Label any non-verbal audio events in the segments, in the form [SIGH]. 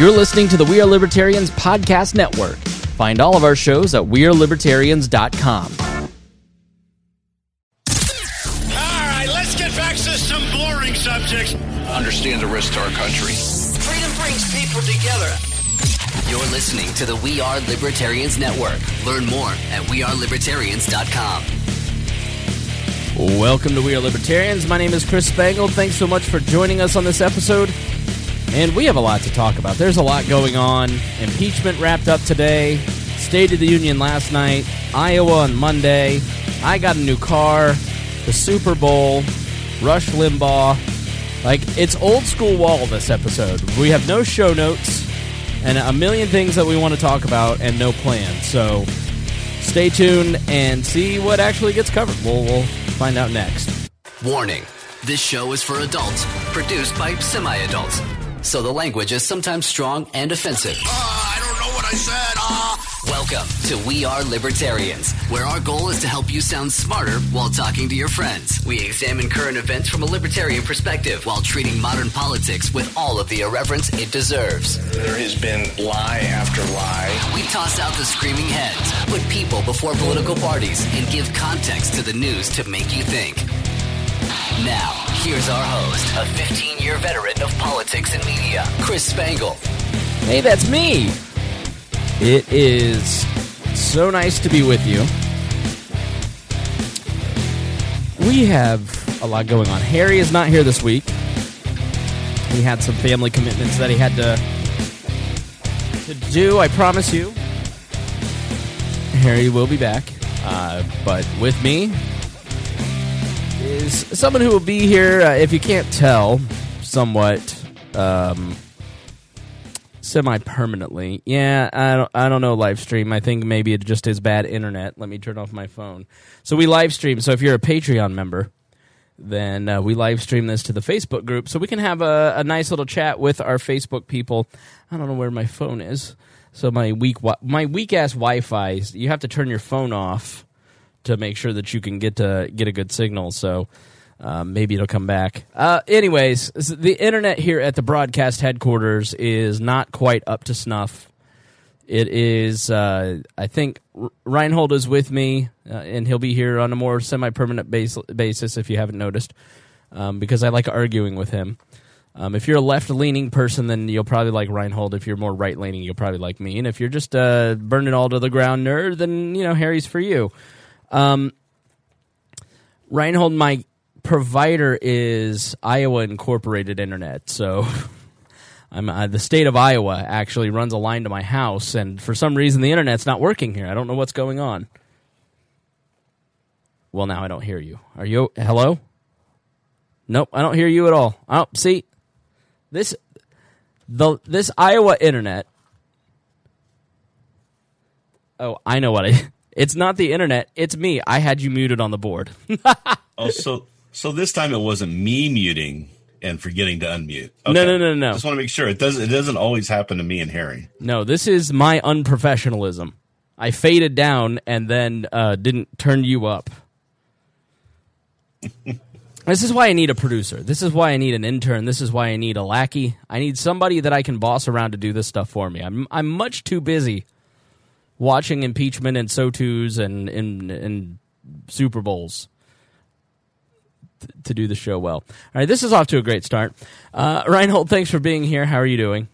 You're listening to the We Are Libertarians Podcast Network. Find all of our shows at WeareLibertarians.com. All right, let's get back to some boring subjects. Understand the risk to our country. Freedom brings people together. You're listening to the We Are Libertarians Network. Learn more at WeareLibertarians.com. Welcome to We Are Libertarians. My name is Chris Spangle. Thanks so much for joining us on this episode. And we have a lot to talk about. There's a lot going on. Impeachment wrapped up today, State of the Union last night, Iowa on Monday. I got a new car, the Super Bowl, Rush Limbaugh. Like, it's old school wall this episode. We have no show notes and a million things that we want to talk about and no plan. So stay tuned and see what actually gets covered. We'll, we'll find out next. Warning this show is for adults, produced by semi adults. So the language is sometimes strong and offensive. I don't know what I said. Uh. Welcome to We Are Libertarians, where our goal is to help you sound smarter while talking to your friends. We examine current events from a libertarian perspective while treating modern politics with all of the irreverence it deserves. There has been lie after lie. We toss out the screaming heads, put people before political parties, and give context to the news to make you think. Now, here's our host, a 15 year veteran of politics and media, Chris Spangle. Hey, that's me. It is so nice to be with you. We have a lot going on. Harry is not here this week. He had some family commitments that he had to to do. I promise you, Harry will be back. Uh, but with me is someone who will be here. Uh, if you can't tell, somewhat. Um, semi-permanently. Yeah, I don't, I don't know live stream. I think maybe it just is bad internet. Let me turn off my phone. So we live stream. So if you're a Patreon member, then uh, we live stream this to the Facebook group, so we can have a, a nice little chat with our Facebook people. I don't know where my phone is. So my weak my weak ass Wi-Fi. You have to turn your phone off to make sure that you can get to get a good signal. So um, maybe it'll come back. Uh, anyways, the internet here at the broadcast headquarters is not quite up to snuff. It is, uh, I think Reinhold is with me, uh, and he'll be here on a more semi permanent base- basis if you haven't noticed, um, because I like arguing with him. Um, if you're a left leaning person, then you'll probably like Reinhold. If you're more right leaning, you'll probably like me. And if you're just a burn it all to the ground nerd, then, you know, Harry's for you. Um, Reinhold, my provider is Iowa Incorporated Internet. So [LAUGHS] uh, the state of Iowa actually runs a line to my house, and for some reason the internet's not working here. I don't know what's going on. Well, now I don't hear you. Are you hello? Nope, I don't hear you at all. Oh, see this the this Iowa internet. Oh, I know what I. [LAUGHS] It's not the internet. It's me. I had you muted on the board. [LAUGHS] Oh, so so this time it wasn't me muting and forgetting to unmute. No, no, no, no. Just want to make sure it doesn't. It doesn't always happen to me and Harry. No, this is my unprofessionalism. I faded down and then uh, didn't turn you up. [LAUGHS] this is why I need a producer. This is why I need an intern. This is why I need a lackey. I need somebody that I can boss around to do this stuff for me. I'm I'm much too busy watching impeachment and SOTUs and and, and Super Bowls th- to do the show well. All right, this is off to a great start. Uh, Reinhold, thanks for being here. How are you doing?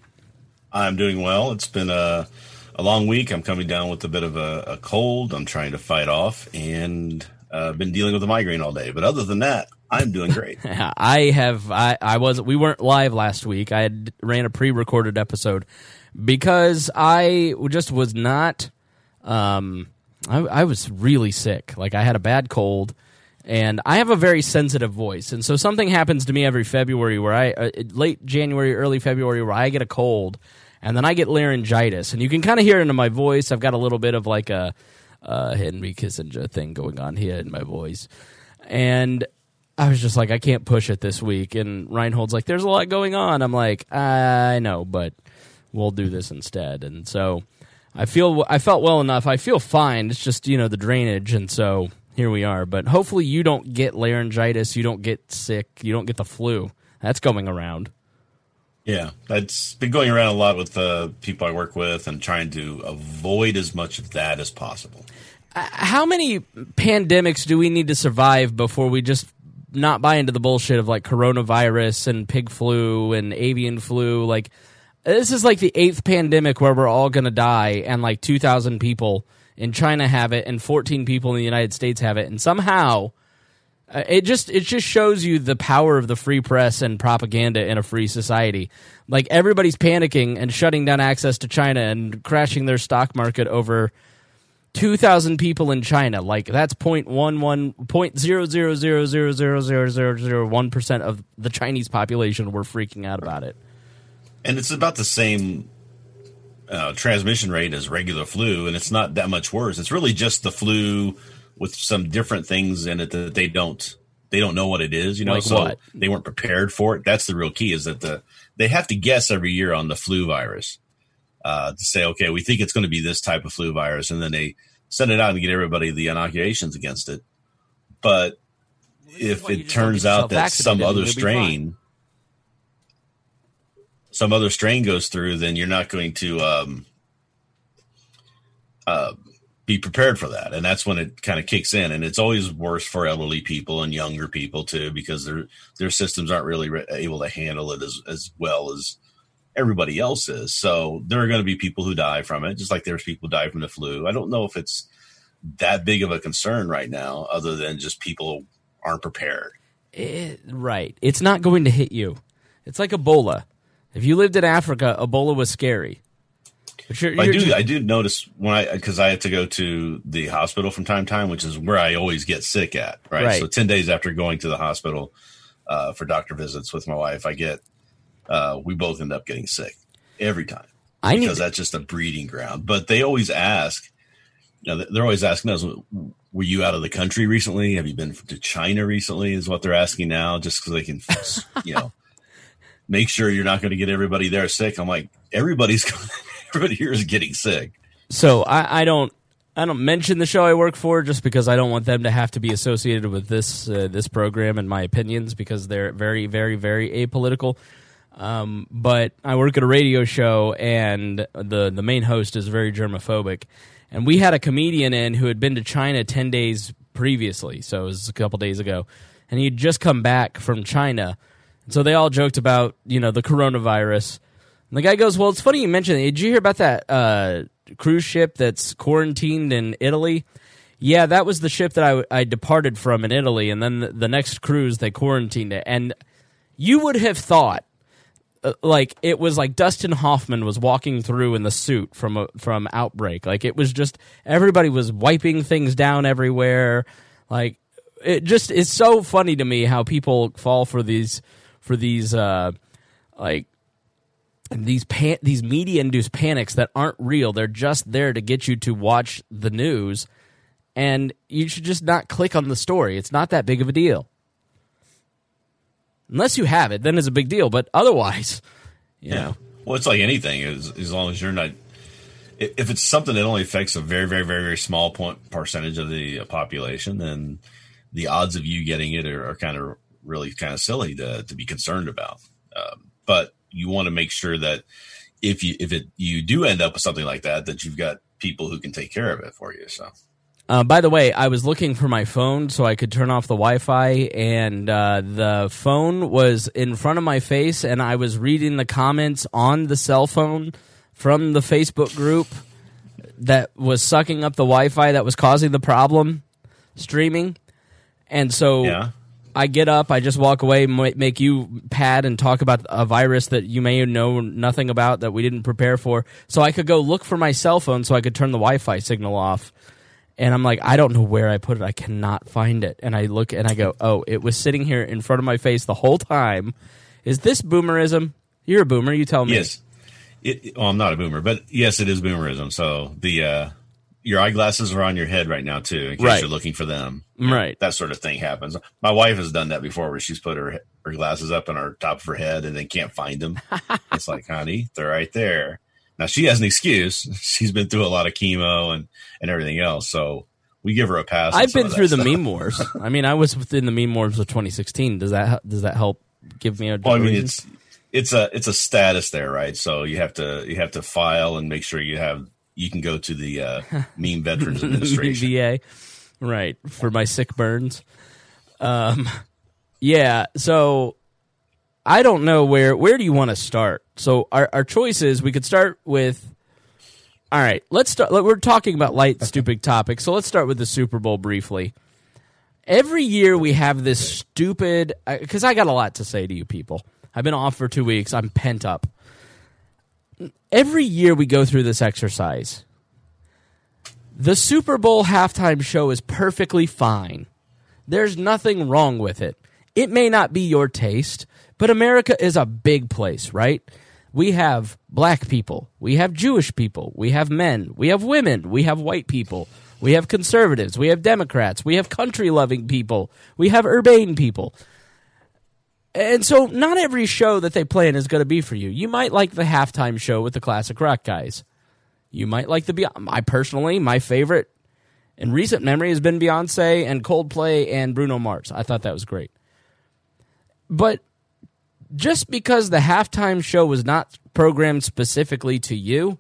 I'm doing well. It's been a a long week. I'm coming down with a bit of a, a cold. I'm trying to fight off, and uh, been dealing with a migraine all day. But other than that, I'm doing great. [LAUGHS] I have I I was we weren't live last week. I had ran a pre-recorded episode because I just was not um I, I was really sick. Like I had a bad cold and I have a very sensitive voice. And so something happens to me every February where I uh, late January, early February where I get a cold and then I get laryngitis and you can kind of hear it in my voice. I've got a little bit of like a uh, Henry Kissinger thing going on here in my voice. And I was just like, I can't push it this week. And Reinhold's like, there's a lot going on. I'm like, I know, but we'll do this instead. And so I feel I felt well enough. I feel fine. It's just you know the drainage, and so here we are. But hopefully you don't get laryngitis. You don't get sick. You don't get the flu. That's going around. Yeah, that's been going around a lot with the people I work with and trying to avoid as much of that as possible. Uh, how many pandemics do we need to survive before we just not buy into the bullshit of like coronavirus and pig flu and avian flu? Like, this is like the eighth pandemic where we're all gonna die, and like two thousand people in China have it, and fourteen people in the United States have it, and somehow uh, it just it just shows you the power of the free press and propaganda in a free society. Like everybody's panicking and shutting down access to China and crashing their stock market over 2000 people in China. Like that's 0.11 percent of the Chinese population were freaking out about it. And it's about the same uh, transmission rate as regular flu, and it's not that much worse. It's really just the flu with some different things in it that they don't they don't know what it is. You know, Like so what? they weren't prepared for it. That's the real key. Is that the they have to guess every year on the flu virus uh, to say, okay, we think it's going to be this type of flu virus, and then they send it out and get everybody the inoculations against it. But if Well, it turns out that some other you'll strain some other strain goes through, then you're not going to um, uh, be prepared for that, and that's when it kind of kicks in. And it's always worse for elderly people and younger people too, because their their systems aren't really re- able to handle it as as well as everybody else is. So there are going to be people who die from it, just like there's people die from the flu. I don't know if it's that big of a concern right now, other than just people aren't prepared. It- right. It's not going to hit you. It's like Ebola. If you lived in Africa, Ebola was scary. But you're, I you're do. I do notice when I because I have to go to the hospital from time to time, which is where I always get sick at. Right. Right. So ten days after going to the hospital uh, for doctor visits with my wife, I get uh, we both end up getting sick every time I because to- that's just a breeding ground. But they always ask. You know, they're always asking us, "Were you out of the country recently? Have you been to China recently?" Is what they're asking now, just because they can, [LAUGHS] you know, make sure you're not going to get everybody there sick. I'm like, everybody's [LAUGHS] everybody here is getting sick. So I, I don't I don't mention the show I work for just because I don't want them to have to be associated with this uh, this program and my opinions because they're very very very apolitical. Um, but I work at a radio show and the the main host is very germophobic, and we had a comedian in who had been to China ten days previously, so it was a couple days ago, and he'd just come back from China, and so they all joked about you know the coronavirus. And the guy goes, "Well, it's funny you mentioned it. Did you hear about that uh, cruise ship that's quarantined in Italy?" Yeah, that was the ship that I, I departed from in Italy, and then the, the next cruise they quarantined it. And you would have thought, uh, like it was like Dustin Hoffman was walking through in the suit from a, from Outbreak. Like it was just everybody was wiping things down everywhere. Like it just is so funny to me how people fall for these for these uh, like these pan- these media induced panics that aren't real. They're just there to get you to watch the news, and you should just not click on the story. It's not that big of a deal. Unless you have it, then it's a big deal. But otherwise, [LAUGHS] you know, Well, it's like anything. As, as long as you're not, if it's something that only affects a very, very, very, very small point percentage of the uh, population, then the odds of you getting it are, are kind of really kind of silly to, to be concerned about. Um, but you want to make sure that if you if it you do end up with something like that, that you've got people who can take care of it for you. So Uh, by the way, I was looking for my phone so I could turn off the Wi-Fi, and uh, the phone was in front of my face, and I was reading the comments on the cell phone from the Facebook group that was sucking up the Wi-Fi that was causing the problem streaming, and so yeah, I get up, I just walk away, make you pad and talk about a virus that you may know nothing about that we didn't prepare for. So I could go look for my cell phone so I could turn the Wi-Fi signal off. And I'm like, I don't know where I put it. I cannot find it. And I look and I go, oh, it was sitting here in front of my face the whole time. Is this boomerism? You're a boomer. You tell me. yes. It, well, I'm not a boomer, but yes, it is boomerism. So the uh, your eyeglasses are on your head right now too, in case Right. you're looking for them. Right. that sort of thing happens. My wife has done that before, where she's put her her glasses up on her top of her head and then can't find them. [LAUGHS] it's like, honey, they're right there. Now she has an excuse. [LAUGHS] She's been through a lot of chemo and and everything else, so we give her a pass. I've been through the stuff. meme wars. [LAUGHS] I mean, I was within the meme wars of 2016. Does that does that help give me a Well, I mean, it's it's a it's a status there, right? So you have to you have to file and make sure you have you can go to the uh, [LAUGHS] Meme Veterans Administration. [LAUGHS] VA, right? For my sick burns. Um, yeah. So I don't know where where do you want to start. So our our choice is we could start with. All right, let's start. We're talking about light, stupid topics, so let's start with the Super Bowl briefly. Every year we have this stupid because I got a lot to say to you people. I've been off for two weeks. I'm pent up. Every year we go through this exercise. The Super Bowl halftime show is perfectly fine. There's nothing wrong with it. It may not be your taste, but America is a big place, right? We have black people, we have Jewish people, we have men, we have women, we have white people, we have conservatives, we have Democrats, we have country loving people, we have urbane people. And so, not every show that they play in is going to be for you. You might like the halftime show with the classic rock guys. You might like the Beyonce. I personally, my favorite in recent memory has been Beyonce and Coldplay and Bruno Mars. I thought that was great. But just because the halftime show was not programmed specifically to you,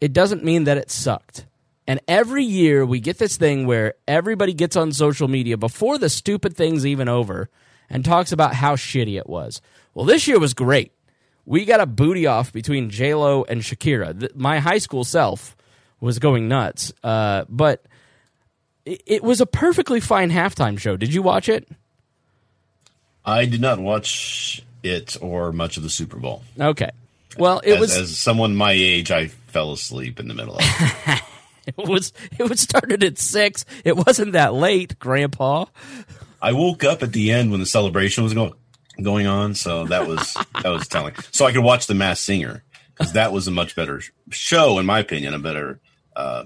it doesn't mean that it sucked. And every year we get this thing where everybody gets on social media before the stupid thing's even over and talks about how shitty it was. Well, this year was great. We got a booty off between J Lo and Shakira. My high school self was going nuts, uh, but it, it was a perfectly fine halftime show. Did you watch it? I did not watch it or much of the Super Bowl. Okay. Well, it as, was as someone my age, I fell asleep in the middle of it. [LAUGHS] it was it was started at six. It wasn't that late, Grandpa. I woke up at the end when the celebration was going going on, so that was [LAUGHS] that was telling. So I could watch the Masked Singer because that was a much better show, in my opinion, a better uh,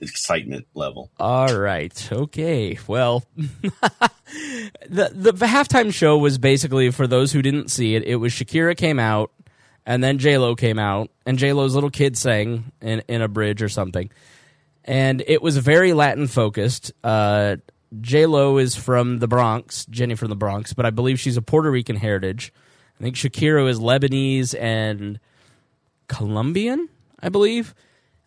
excitement level. All right. Okay. Well, [LAUGHS] the the halftime show was basically for those who didn't see it. It was Shakira came out, and then J Lo came out, and J Lo's little kid sang in in a bridge or something, and it was very Latin focused. Uh, J Lo is from the Bronx, Jenny from the Bronx, but I believe she's a Puerto Rican heritage. I think Shakira is Lebanese and Colombian, I believe.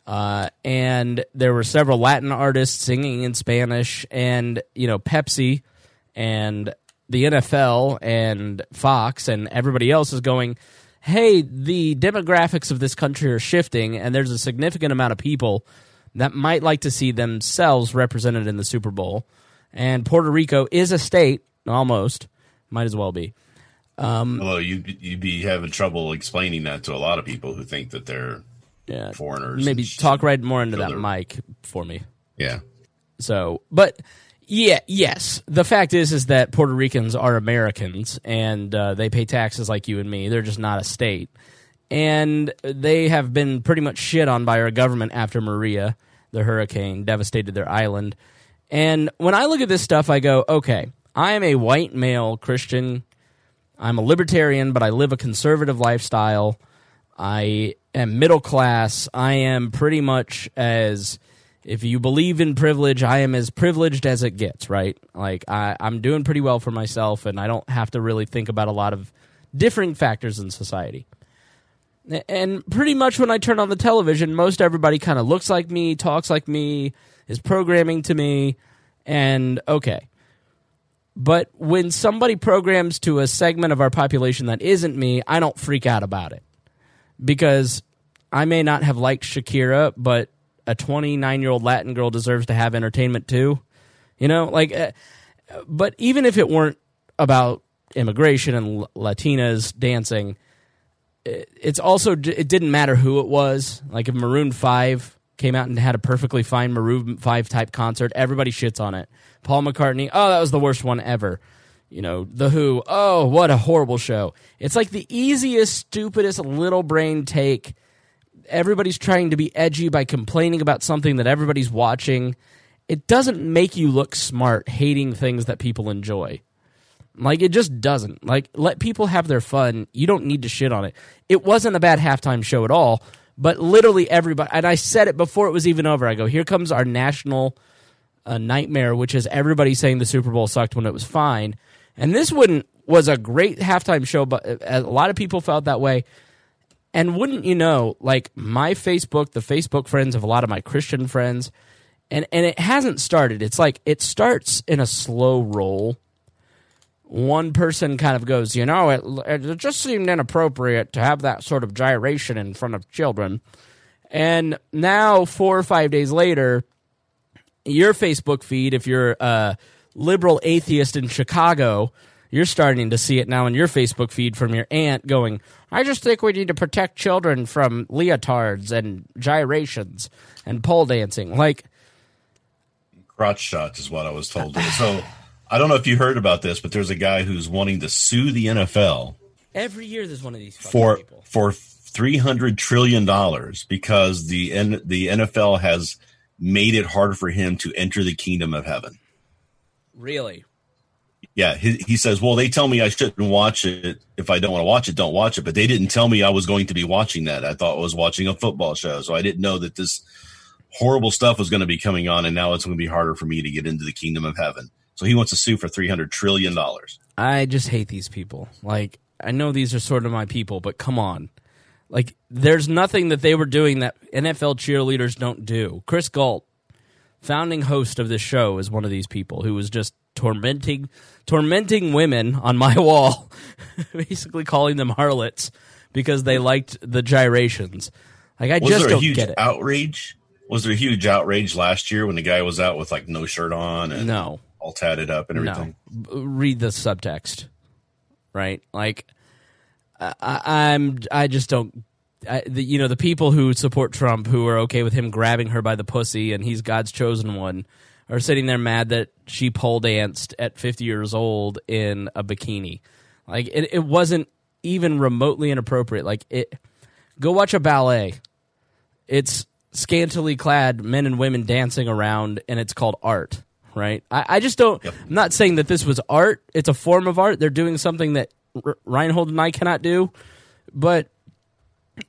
Uh, and there were several Latin artists singing in Spanish, and you know Pepsi and the NFL and Fox and everybody else is going, "Hey, the demographics of this country are shifting, and there's a significant amount of people that might like to see themselves represented in the Super Bowl." And Puerto Rico is a state, almost, might as well be. Um, Although you you'd be having trouble explaining that to a lot of people who think that they're yeah, foreigners. Maybe talk right more into that mic for me. Yeah. So, but yeah, yes. The fact is, is that Puerto Ricans are Americans and uh, they pay taxes like you and me. They're just not a state, and they have been pretty much shit on by our government after Maria, the hurricane, devastated their island. And when I look at this stuff, I go, okay, I am a white male Christian. I'm a libertarian, but I live a conservative lifestyle. I am middle class. I am pretty much as if you believe in privilege, I am as privileged as it gets, right? Like I, I'm doing pretty well for myself and I don't have to really think about a lot of differing factors in society. And pretty much when I turn on the television, most everybody kind of looks like me, talks like me, is programming to me, and okay. But when somebody programs to a segment of our population that isn't me, I don't freak out about it because I may not have liked Shakira, but a 29 year old Latin girl deserves to have entertainment too. You know, like, uh, but even if it weren't about immigration and Latinas dancing, it's also, it didn't matter who it was. Like, if Maroon 5 came out and had a perfectly fine Maroon 5 type concert, everybody shits on it. Paul McCartney, oh, that was the worst one ever you know, The Who, oh, what a horrible show. It's like the easiest, stupidest little brain take. Everybody's trying to be edgy by complaining about something that everybody's watching. It doesn't make you look smart hating things that people enjoy. Like, it just doesn't. Like, let people have their fun. You don't need to shit on it. It wasn't a bad halftime show at all, but literally everybody, and I said it before it was even over. I go, here comes our national uh, nightmare, which is everybody saying the Super Bowl sucked when it was fine and this wouldn't was a great halftime show, but uh, a lot of people felt that way. And wouldn't you know, like my Facebook, the Facebook friends of a lot of my Christian friends, and and it hasn't started. It's like it starts in a slow roll. One person kind of goes, you know, it, it just seemed inappropriate to have that sort of gyration in front of children. And now, four or five days later, your Facebook feed, if you're a liberal atheist in Chicago, you're starting to see it now in your Facebook feed from your aunt going, I just think we need to protect children from leotards and gyrations and pole dancing. Like, crotch shots is what I was told. so I don't know if you heard about this, but there's a guy who's wanting to sue the NFL every year there's one of these for people. for three hundred trillion dollars because the N, the NFL has made it hard for him to enter the kingdom of heaven. Really? Yeah, he, he says, "Well, they tell me I shouldn't watch it if I don't want to watch it. Don't watch it." But they didn't tell me I was going to be watching that. I thought I was watching a football show, so I didn't know that this horrible stuff was going to be coming on, and now it's going to be harder for me to get into the kingdom of heaven. So he wants to sue for three hundred trillion dollars. I just hate these people. Like, I know these are sort of my people, but come on. Like, there's nothing that they were doing that NFL cheerleaders don't do. Chris Galt, founding host of this show, is one of these people who was just tormenting tormenting women on my [LAUGHS] wall, basically calling them harlots because they liked the gyrations. Like, I Was just there a don't huge get it. outrage? Was there a huge outrage last year when the guy was out with like no shirt on and No. All tatted up and everything? No, read the subtext, right? Like, I, I'm, I just don't. I, the, you know, the people who support Trump, who are okay with him grabbing her by the pussy and he's God's chosen one, are sitting there mad that she pole danced at 50 years old in a bikini. Like, it, it wasn't even remotely inappropriate. Like, it. Go watch a ballet. It's scantily clad men and women dancing around, and it's called art, right? I, I just don't. I'm not saying that this was art. It's a form of art. They're doing something that R- Reinhold and I cannot do, but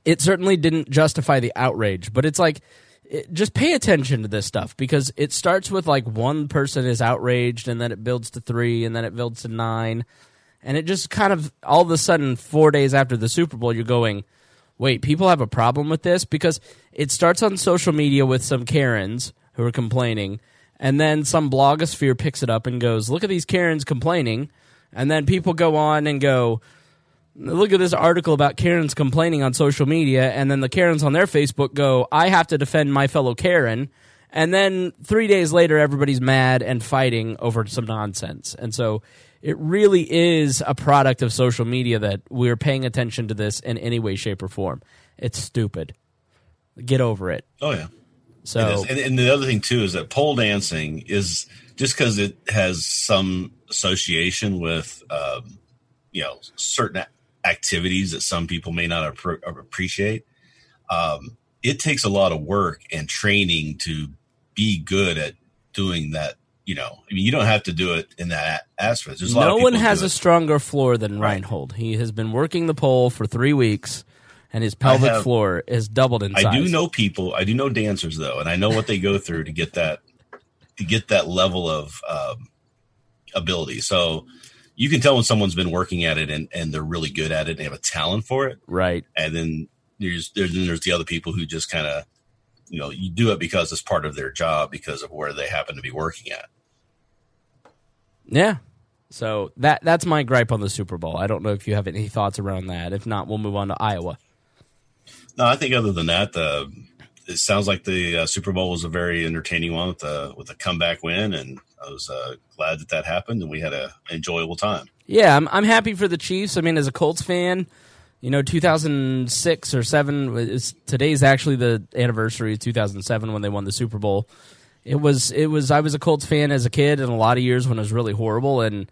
it certainly didn't justify the outrage. But it's like, it, just pay attention to this stuff because it starts with like one person is outraged, and then it builds to three, and then it builds to nine, and it just kind of all of a sudden, four days after the Super Bowl, you're going wait, people have a problem with this because it starts on social media with some Karens who are complaining, and then some blogosphere picks it up and goes, "Look at these Karens complaining," and then people go on and go, "Look at this article about Karens complaining on social media," and then the Karens on their Facebook go, "I have to defend my fellow Karen." And then three days later, everybody's mad and fighting over some nonsense. And so it really is a product of social media that we're paying attention to this in any way, shape, or form. It's stupid. Get over it. Oh yeah. It So. And, and the other thing too is that pole dancing is just because it has some association with, um, you know, certain activities that some people may not appro- appreciate. Um, it takes a lot of work and training to be good at doing that. You know, I mean, you don't have to do it in that a- aspect. There's a lot no of one has a it. stronger floor than Right. Reinhold. He has been working the pole for three weeks, and his pelvic have- floor is doubled in size. I do know people. I do know dancers though, and I know what they go through to get that to get that level of um, ability. So you can tell when someone's been working at it and, and they're really good at it. They have a talent for it, right. and then there's there's then there's the other people who just kind of you know you do it because it's part of their job because of where they happen to be working at. Yeah. So that that's my gripe on the Super Bowl. I don't know if you have any thoughts around that. If not, we'll move on to Iowa. No, I think other than that, the it sounds like the uh, Super Bowl was a very entertaining one with a with a comeback win, and I was uh, glad that that happened, and we had a enjoyable time. Yeah, I'm I'm happy for the Chiefs. I mean, as a Colts fan, you know, 2006 or seven. Is, today's actually the anniversary of 2007 when they won the Super Bowl. It was it was I was a Colts fan as a kid, and a lot of years when it was really horrible, and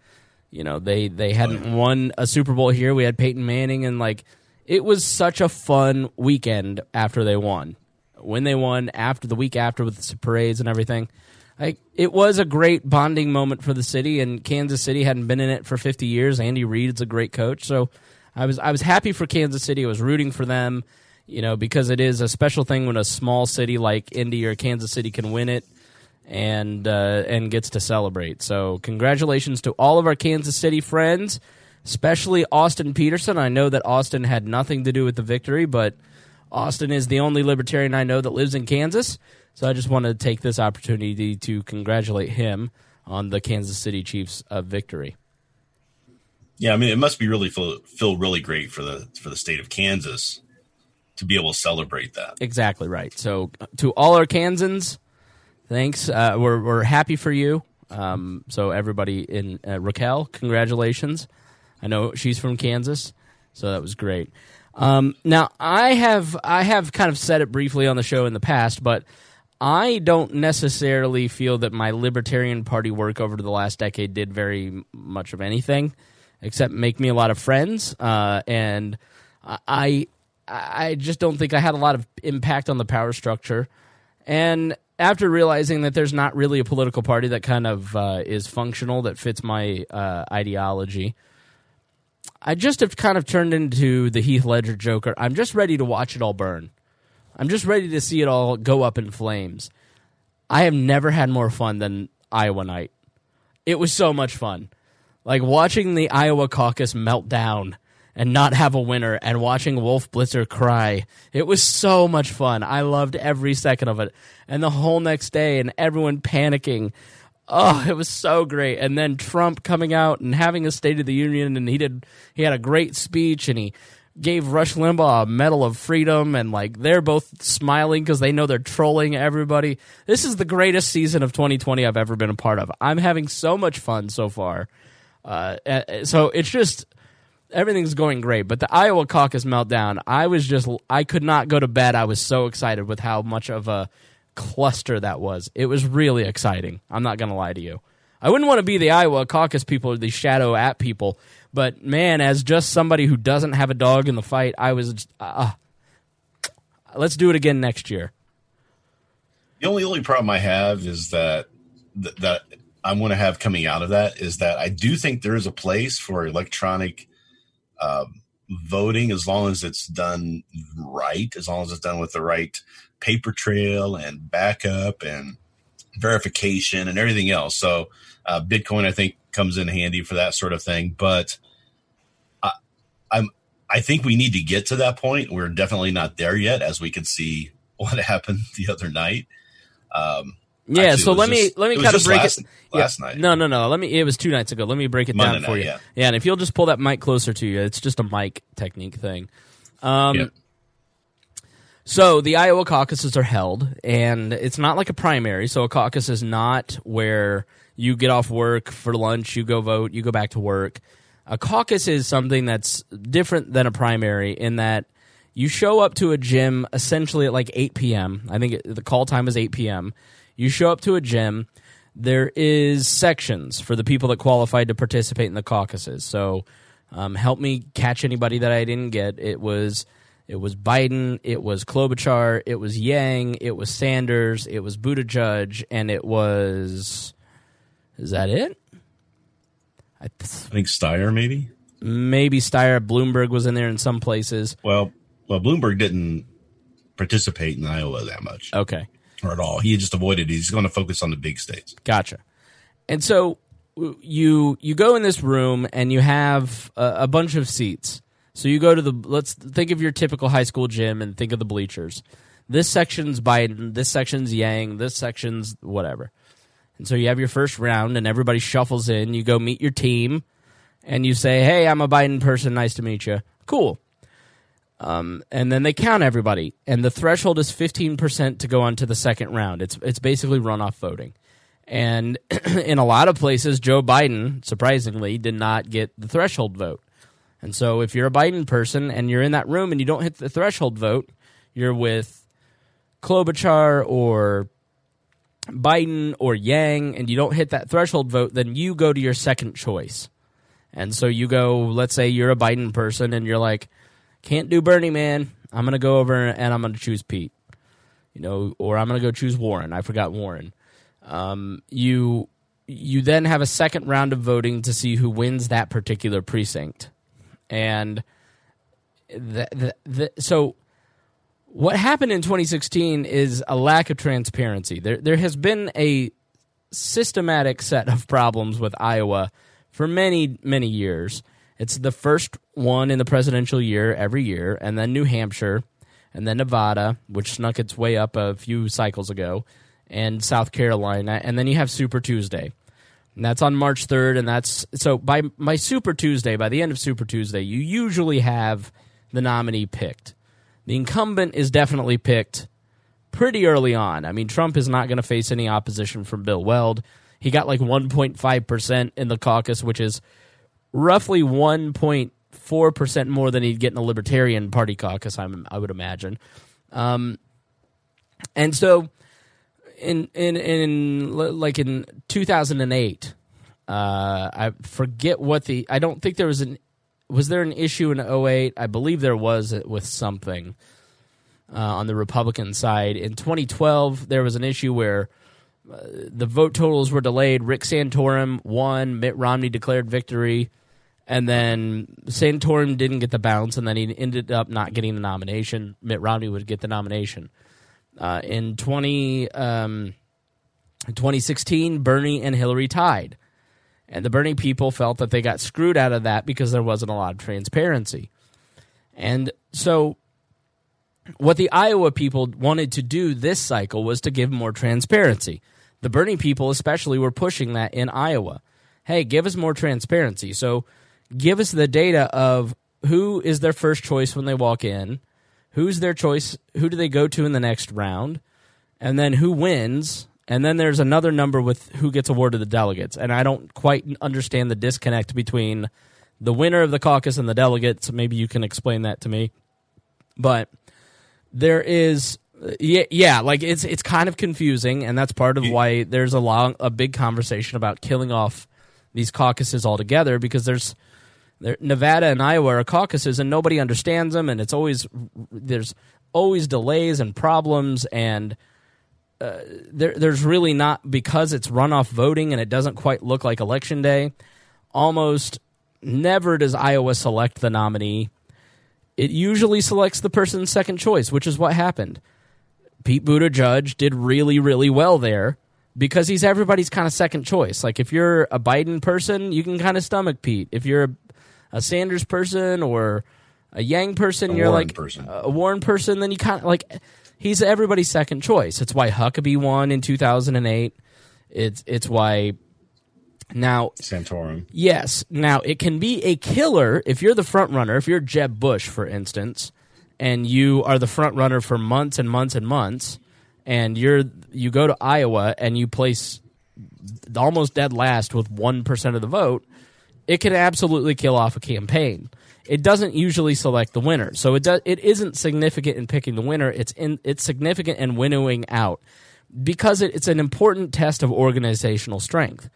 you know they they hadn't won a Super Bowl here. We had Peyton Manning, and like it was such a fun weekend after they won. When they won, after the week after with the parades and everything, like it was a great bonding moment for the city. And Kansas City hadn't been in it for 50 years. Andy Reid's a great coach, so I was I was happy for Kansas City. I was rooting for them, you know, because it is a special thing when a small city like Indy or Kansas City can win it and uh, and gets to celebrate. So congratulations to all of our Kansas City friends. Especially Austin Petersen. I know that Austin had nothing to do with the victory, but Austin is the only libertarian I know that lives in Kansas. So I just wanted to take this opportunity to congratulate him on the Kansas City Chiefs uh, victory. Yeah, I mean, it must be really feel, feel really great for the for the state of Kansas to be able to celebrate that. Exactly right. So to all our Kansans, thanks. Uh, we're we're happy for you. Um, so everybody in uh, Raquel, congratulations. I know she's from Kansas, so that was great. Um, now I have I have kind of said it briefly on the show in the past, but I don't necessarily feel that my Libertarian Party work over the last decade did very much of anything except make me a lot of friends. Uh, and I I just don't think I had a lot of impact on the power structure. And after realizing that there's not really a political party that kind of uh, is functional that fits my uh, ideology, I just have kind of turned into the Heath Ledger Joker. I'm just ready to watch it all burn. I'm just ready to see it all go up in flames. I have never had more fun than Iowa night. It was so much fun. Like watching the Iowa caucus melt down and not have a winner and watching Wolf Blitzer cry. It was so much fun. I loved every second of it. And the whole next day and everyone panicking. Oh, it was so great. And then Trump coming out and having a State of the Union and he did he had a great speech and he gave Rush Limbaugh a Medal of Freedom, and like they're both smiling because they know they're trolling everybody. This is the greatest season of 2020 I've ever been a part of. I'm having so much fun so far. Uh, so it's just everything's going great. But the Iowa caucus meltdown, I was just I could not go to bed. I was so excited with how much of a cluster that was. It was really exciting. I'm not gonna lie to you. I wouldn't want to be the Iowa caucus people or the shadow app people, but man, as just somebody who doesn't have a dog in the fight, I was. Just, uh, let's do it again next year. The only only problem I have is that th- that I'm going to have coming out of that is that I do think there is a place for electronic um, voting as long as it's done right, as long as it's done with the right paper trail and backup and verification and everything else. So uh, Bitcoin, I think, comes in handy for that sort of thing. But I, I'm I think we need to get to that point. We're definitely not there yet, as we can see [LAUGHS] what happened the other night. Um, yeah, actually, so let me let me kind of break last, it. last yeah, night. No, no, no. Let me. It was two nights ago. Let me break it Monday down for night, you. yeah. and if you'll just pull that mic closer to you, it's just a mic technique thing. Um, Yeah. So the Iowa caucuses are held, and it's not like a primary. So a caucus is not where you get off work for lunch, you go vote, you go back to work. A caucus is something that's different than a primary in that you show up to a gym essentially at like 8 p.m. I think the call time is 8 p.m. You show up to a gym. There is sections for the people that qualified to participate in the caucuses. So um, help me catch anybody that I didn't get. It was it was Biden, it was Klobuchar, it was Yang, it was Sanders, it was Buttigieg, and it was is that it? I th- I think Steyer maybe. maybe Steyer, Bloomberg was in there in some places. Well, well, Bloomberg didn't participate in Iowa that much Okay. or at all. He just avoided. it. He's going to focus on the big states. Gotcha. And so you you go in this room and you have a, a bunch of seats. So you go to the let's think of your typical high school gym and think of the bleachers. This section's Biden, this section's Yang, this section's whatever. And so you have your first round and everybody shuffles in. You go meet your team and you say, "Hey, I'm a Biden person. Nice to meet you." Cool. Um, and then they count everybody, and the threshold is 15% to go on to the second round. It's it's basically runoff voting. And [CLEARS THROAT] in a lot of places, Joe Biden, surprisingly, did not get the threshold vote. And so if you're a Biden person and you're in that room and you don't hit the threshold vote, you're with Klobuchar or Biden or Yang and you don't hit that threshold vote, then you go to your second choice. And so you go, let's say you're a Biden person and you're like, can't do Bernie, man. I'm going to go over and I'm going to choose Pete. You know, or I'm going to go choose Warren. I forgot Warren. Um, you you then have a second round of voting to see who wins that particular precinct. And the, the, the, so what happened in 2016 is a lack of transparency. There there has been a systematic set of problems with Iowa for many many years. It's the first one in the presidential year every year, and then New Hampshire, and then Nevada, which snuck its way up a few cycles ago, and South Carolina, and then you have Super Tuesday. And that's on March 3rd, and that's so by my Super Tuesday, by the end of Super Tuesday, you usually have the nominee picked. The incumbent is definitely picked pretty early on. I mean, Trump is not going to face any opposition from Bill Weld. He got like 1.5% in the caucus, which is roughly 1.4% more than he'd get in the Libertarian Party caucus, I'm, I would imagine. Um, and so in, in, in, like in 2008, uh, I forget what the, I don't think there was an, was there an issue in 08? I believe there was with something uh, on the Republican side. In 2012, there was an issue where uh, the vote totals were delayed. Rick Santorum won. Mitt Romney declared victory. And then Santorum didn't get the bounce, and then he ended up not getting the nomination. Mitt Romney would get the nomination. Uh, in 20, um, 2016, Bernie and Hillary tied. And the Bernie people felt that they got screwed out of that because there wasn't a lot of transparency. And so what the Iowa people wanted to do this cycle was to give more transparency. The Bernie people, especially, were pushing that in Iowa. Hey, give us more transparency. So, give us the data of who is their first choice when they walk in, who's their choice, who do they go to in the next round, and then who wins. And then there's another number with who gets awarded the delegates. And I don't quite understand the disconnect between the winner of the caucus and the delegates. Maybe you can explain that to me. But there is yeah, yeah, like it's it's kind of confusing, and that's part of why there's a long, a big conversation about killing off these caucuses altogether because there's there, Nevada and Iowa are caucuses, and nobody understands them, and it's always there's always delays and problems, and uh, there there's really not because it's runoff voting and it doesn't quite look like election day. Almost never does Iowa select the nominee it usually selects the person's second choice, which is what happened. Pete Buttigieg did really, really well there because he's everybody's kind of second choice. Like if you're a Biden person, you can kind of stomach Pete. If you're a, a Sanders person or a Yang person, A you're Warren like person. a Warren person, then you kind of like he's everybody's second choice. It's why Huckabee won in 2008. It's it's why now Santorum. Yes. Now it can be a killer if you're the front runner. If you're Jeb Bush, for instance, and you are the front runner for months and months and months, and you're you go to Iowa and you place almost dead last with one percent of the vote, it can absolutely kill off a campaign. It doesn't usually select the winner, so it does. It isn't significant in picking the winner. It's in. It's significant in winnowing out because it, it's an important test of organizational strength.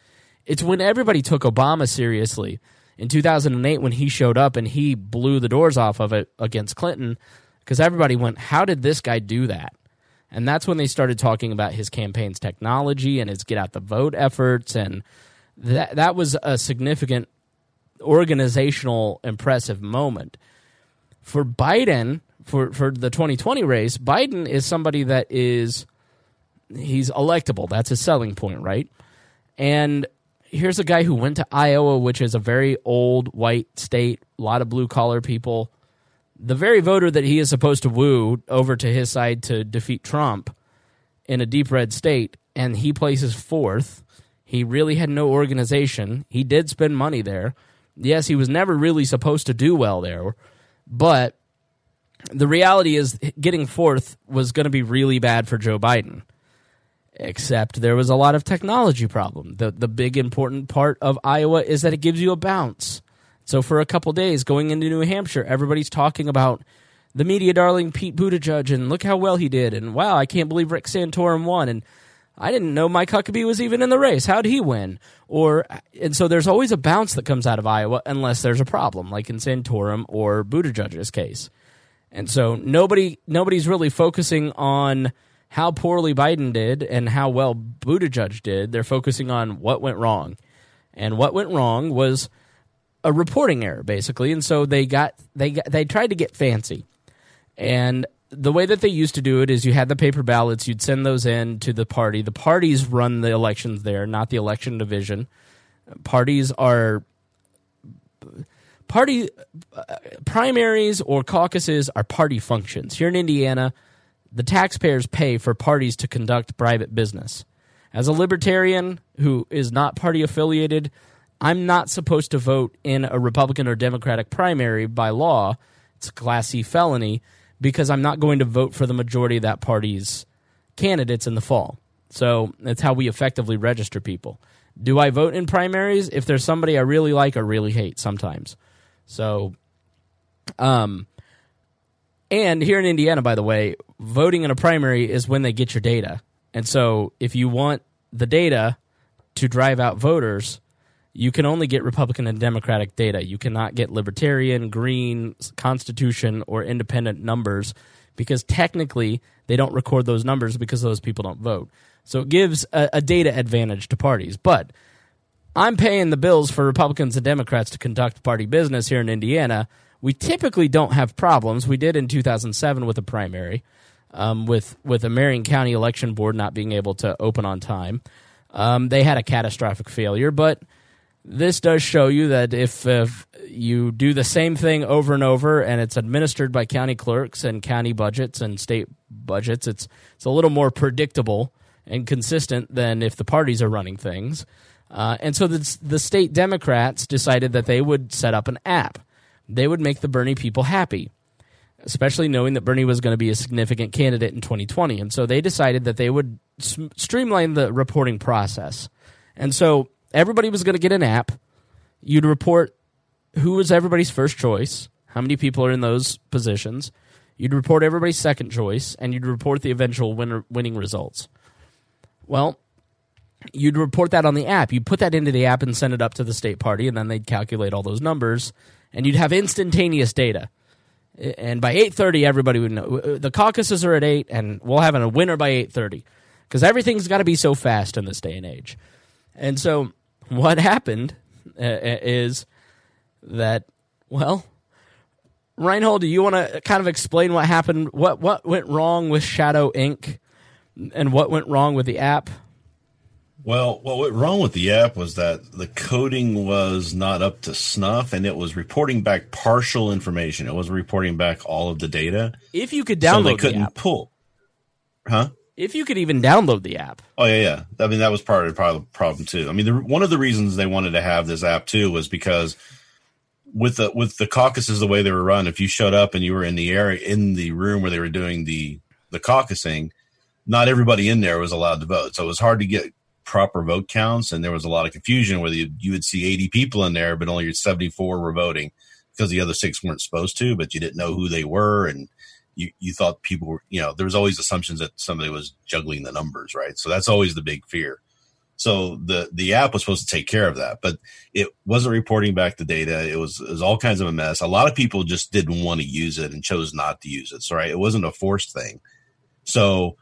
It's when everybody took Obama seriously in 2008 when he showed up and he blew the doors off of it against Clinton because everybody went, How did this guy do that? And that's when they started talking about his campaign's technology and his get out the vote efforts. And that, that was a significant organizational, impressive moment. For Biden, for, for the 2020 race, Biden is somebody that is, he's electable. That's his selling point, right? And here's a guy who went to Iowa, which is a very old white state, a lot of blue collar people. The very voter that he is supposed to woo over to his side to defeat Trump in a deep red state, and he places fourth. He really had no organization. He did spend money there. Yes, he was never really supposed to do well there, but the reality is getting fourth was going to be really bad for Joe Biden except there was a lot of technology problem. The the big important part of Iowa is that it gives you a bounce. So for a couple days going into New Hampshire, everybody's talking about the media darling Pete Buttigieg and look how well he did and wow, I can't believe Rick Santorum won and I didn't know Mike Huckabee was even in the race. How'd he win? Or and so there's always a bounce that comes out of Iowa unless there's a problem, like in Santorum or Buttigieg's case. And so nobody nobody's really focusing on how poorly Biden did and how well Buttigieg did. They're focusing on what went wrong. And what went wrong was a reporting error basically. And so they got they got, they tried to get fancy. And the way that they used to do it is you had the paper ballots, you'd send those in to the party. The parties run the elections there, not the election division. Parties are party uh, primaries or caucuses are party functions. Here in Indiana, the taxpayers pay for parties to conduct private business. As a libertarian who is not party affiliated, I'm not supposed to vote in a Republican or Democratic primary by law. It's a Class C felony because I'm not going to vote for the majority of that party's candidates in the fall. So that's how we effectively register people. Do I vote in primaries if there's somebody I really like or really hate sometimes? So, um, and here in Indiana, by the way, voting in a primary is when they get your data. And so if you want the data to drive out voters, you can only get Republican and Democratic data. You cannot get Libertarian, Green, Constitution, or Independent numbers because technically they don't record those numbers because those people don't vote. So it gives a, a data advantage to parties. But I'm paying the bills for Republicans and Democrats to conduct party business here in Indiana. We typically don't have problems. We did in 2007 with a primary, um, with with a Marion County election board not being able to open on time. Um, they had a catastrophic failure, but this does show you that if, if you do the same thing over and over and it's administered by county clerks and county budgets and state budgets, it's it's a little more predictable and consistent than if the parties are running things. Uh, and so the, the state Democrats decided that they would set up an app. They would make the Bernie people happy, especially knowing that Bernie was going to be a significant candidate in 2020. And so they decided that they would s- streamline the reporting process. And so everybody was going to get an app. You'd report who was everybody's first choice, how many people are in those positions. You'd report everybody's second choice, and you'd report the eventual winner, winning results. Well, you'd report that on the app. You'd put that into the app and send it up to the state party, and then they'd calculate all those numbers, and you'd have instantaneous data. And by eight thirty, everybody would know uh, the caucuses are at eight, and we'll have a winner by eight thirty because everything's got to be so fast in this day and age. And so, what happened uh, is that well, Reinhold, do you want to kind of explain what happened? What what went wrong with Shadow Inc. and what went wrong with the app? Well, what went wrong with the app was that the coding was not up to snuff and it was reporting back partial information. It wasn't reporting back all of the data. If you could So download they the couldn't app, pull. Huh? If you could even download the app, Oh yeah, yeah. I mean, that was part of the problem too. I mean, the, one of the reasons they wanted to have this app too was because with the with the caucuses the way they were run, if you showed up and you were in the area in the room where they were doing the the caucusing, not everybody in there was allowed to vote. So it was hard to get proper vote counts, and there was a lot of confusion where you you would see eighty people in there, but only seventy four were voting because the other six weren't supposed to, but you didn't know who they were and you, you thought people were, you know, there was always assumptions that somebody was juggling the numbers, right? So that's always the big fear. So the the app was supposed to take care of that, but it wasn't reporting back the data. It was it was all kinds of a mess. A lot of people just didn't want to use it and chose not to use it. So right, it wasn't a forced thing. So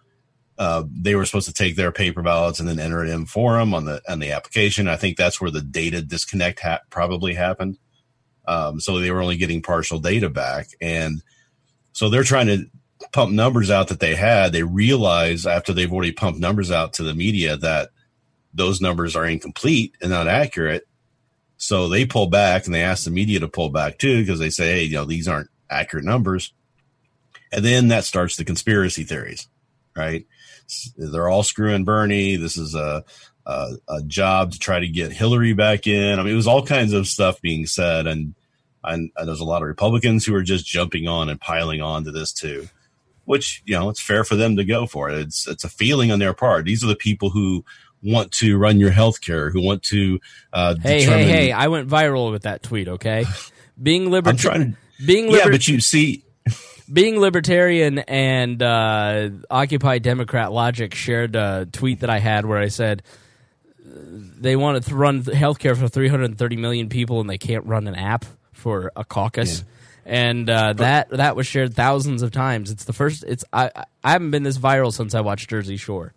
uh, they were supposed to take their paper ballots and then enter it in for them on the on the application. I think that's where the data disconnect ha- probably happened. Um, so they were only getting partial data back, and so they're trying to pump numbers out that they had. They realize after they've already pumped numbers out to the media that those numbers are incomplete and not accurate. So they pull back and they ask the media to pull back too because they say, hey, you know, these aren't accurate numbers. And then that starts the conspiracy theories, right? They're all screwing Bernie. This is a, a, a job to try to get Hillary back in. I mean, it was all kinds of stuff being said. And, and, and there's a lot of Republicans who are just jumping on and piling on to this too, which, you know, it's fair for them to go for it. It's, it's a feeling on their part. These are the people who want to run your health care, who want to, uh, hey, determine, hey, hey! I went viral with that tweet. Okay, [LAUGHS] being libertarian, to, being yeah, but you see, [LAUGHS] being libertarian and uh, Occupy Democrat logic shared a tweet that I had where I said they want to run healthcare for 330 million people and they can't run an app for a caucus. And uh, that that was shared thousands of times. It's the first. It's I I haven't been this viral since I watched Jersey Shore.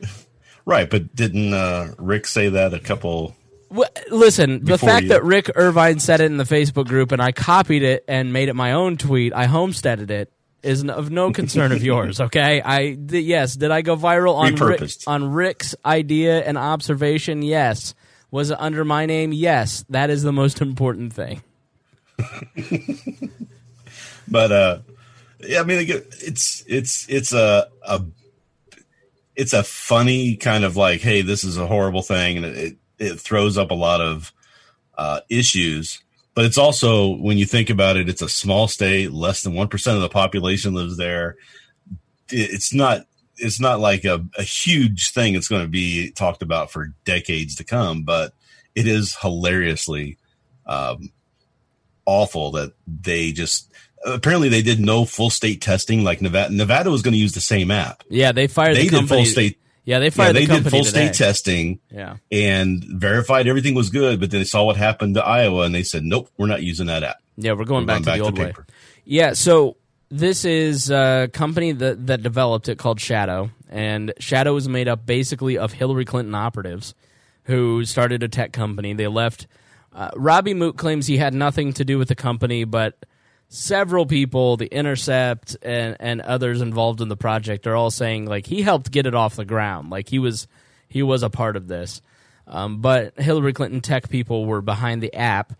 [LAUGHS] right. But didn't, uh, Rick say that a couple, Well, listen, the fact you- that Rick Irvine said it in the Facebook group and I copied it and made it my own tweet, I homesteaded it, is of no [LAUGHS] concern of yours. Okay, I th- yes, did I go viral on Rick, on Rick's idea and observation? Yes. Was it under my name? Yes. That is the most important thing. [LAUGHS] but uh, yeah, I mean, it's it's it's a a it's a funny kind of like, hey, this is a horrible thing, and it it throws up a lot of uh, issues. But it's also when you think about it, it's a small state, less than one percent of the population lives there. It's not it's not like a, a huge thing. It's going to be talked about for decades to come, but it is hilariously um, awful that they just apparently they did no full state testing like Nevada. Nevada was going to use the same app. Yeah, they fired. They the did full state. Yeah, they fired. Yeah, they the did full today. state testing. Yeah, and verified everything was good, but then they saw what happened to Iowa, and they said, "Nope, we're not using that app." Yeah, we're going, We're back, going to back the to old way. Yeah, so this is a company that that developed it called Shadow, and Shadow is made up basically of Hillary Clinton operatives who started a tech company. They left. Uh, Robby Mook claims he had nothing to do with the company, but several people, The Intercept and and others involved in the project, are all saying like he helped get it off the ground. Like he was he was a part of this. Um, but Hillary Clinton tech people were behind the app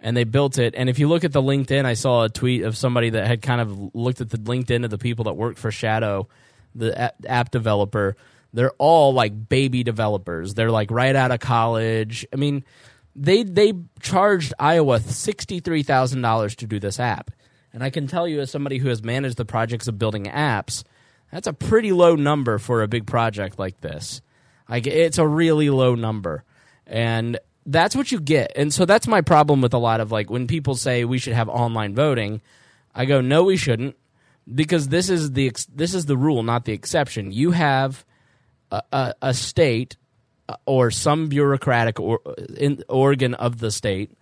and they built it. And if you look at the LinkedIn, I saw a tweet of somebody that had kind of looked at the LinkedIn of the people that work for Shadow, the app developer. They're all like baby developers. They're like right out of college. I mean, they they charged Iowa sixty three thousand dollars to do this app, and I can tell you as somebody who has managed the projects of building apps, that's a pretty low number for a big project like this. Like it's a really low number, and that's what you get. And so that's my problem with a lot of like when people say we should have online voting, I go no, we shouldn't, because this is the this is the rule, not the exception. You have a, a, a state or some bureaucratic or, in, organ of the state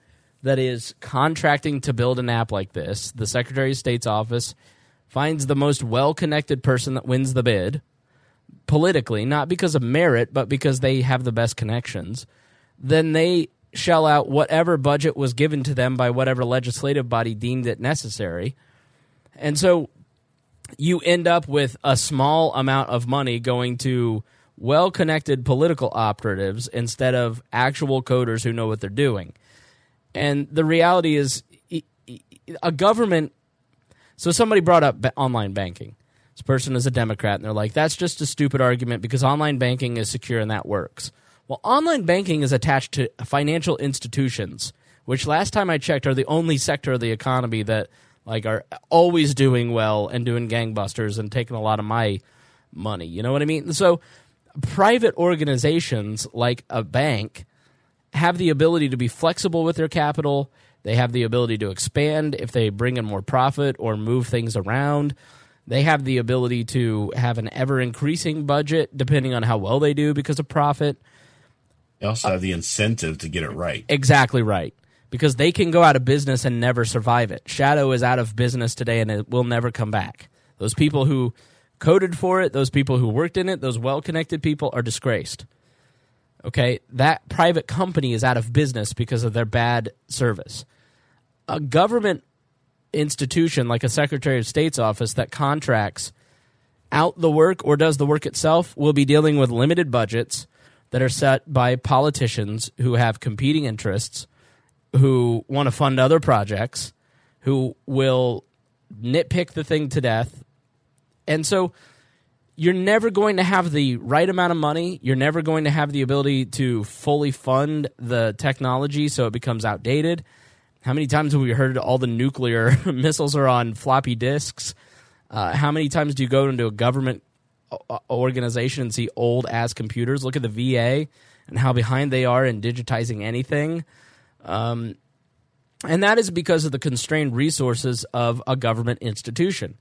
that is contracting to build an app like this. The Secretary of State's office finds the most well connected person that wins the bid politically, not because of merit, but because they have the best connections. Then they shell out whatever budget was given to them by whatever legislative body deemed it necessary. And so you end up with a small amount of money going to well connected political operatives instead of actual coders who know what they're doing. And the reality is, a government. So somebody brought up online banking. This person is a Democrat, and they're like, that's just a stupid argument because online banking is secure and that works. Well, online banking is attached to financial institutions, which last time I checked are the only sector of the economy that like are always doing well and doing gangbusters and taking a lot of my money. You know what I mean? So private organizations like a bank have the ability to be flexible with their capital. They have the ability to expand if they bring in more profit or move things around. They have the ability to have an ever increasing budget depending on how well they do because of profit. They also have the incentive to get it right. Exactly right. Because they can go out of business and never survive it. Shadow is out of business today and it will never come back. Those people who coded for it, those people who worked in it, those well connected people are disgraced. Okay? That private company is out of business because of their bad service. A government institution like a Secretary of State's office that contracts out the work or does the work itself will be dealing with limited budgets that are set by politicians who have competing interests, who want to fund other projects, who will nitpick the thing to death. And so you're never going to have the right amount of money. You're never going to have the ability to fully fund the technology so it becomes outdated. How many times have we heard all the nuclear [LAUGHS] missiles are on floppy disks? Uh, how many times do you go into a government organization and see old ass computers? Look at the VA and how behind they are in digitizing anything. Um, and that is because of the constrained resources of a government institution.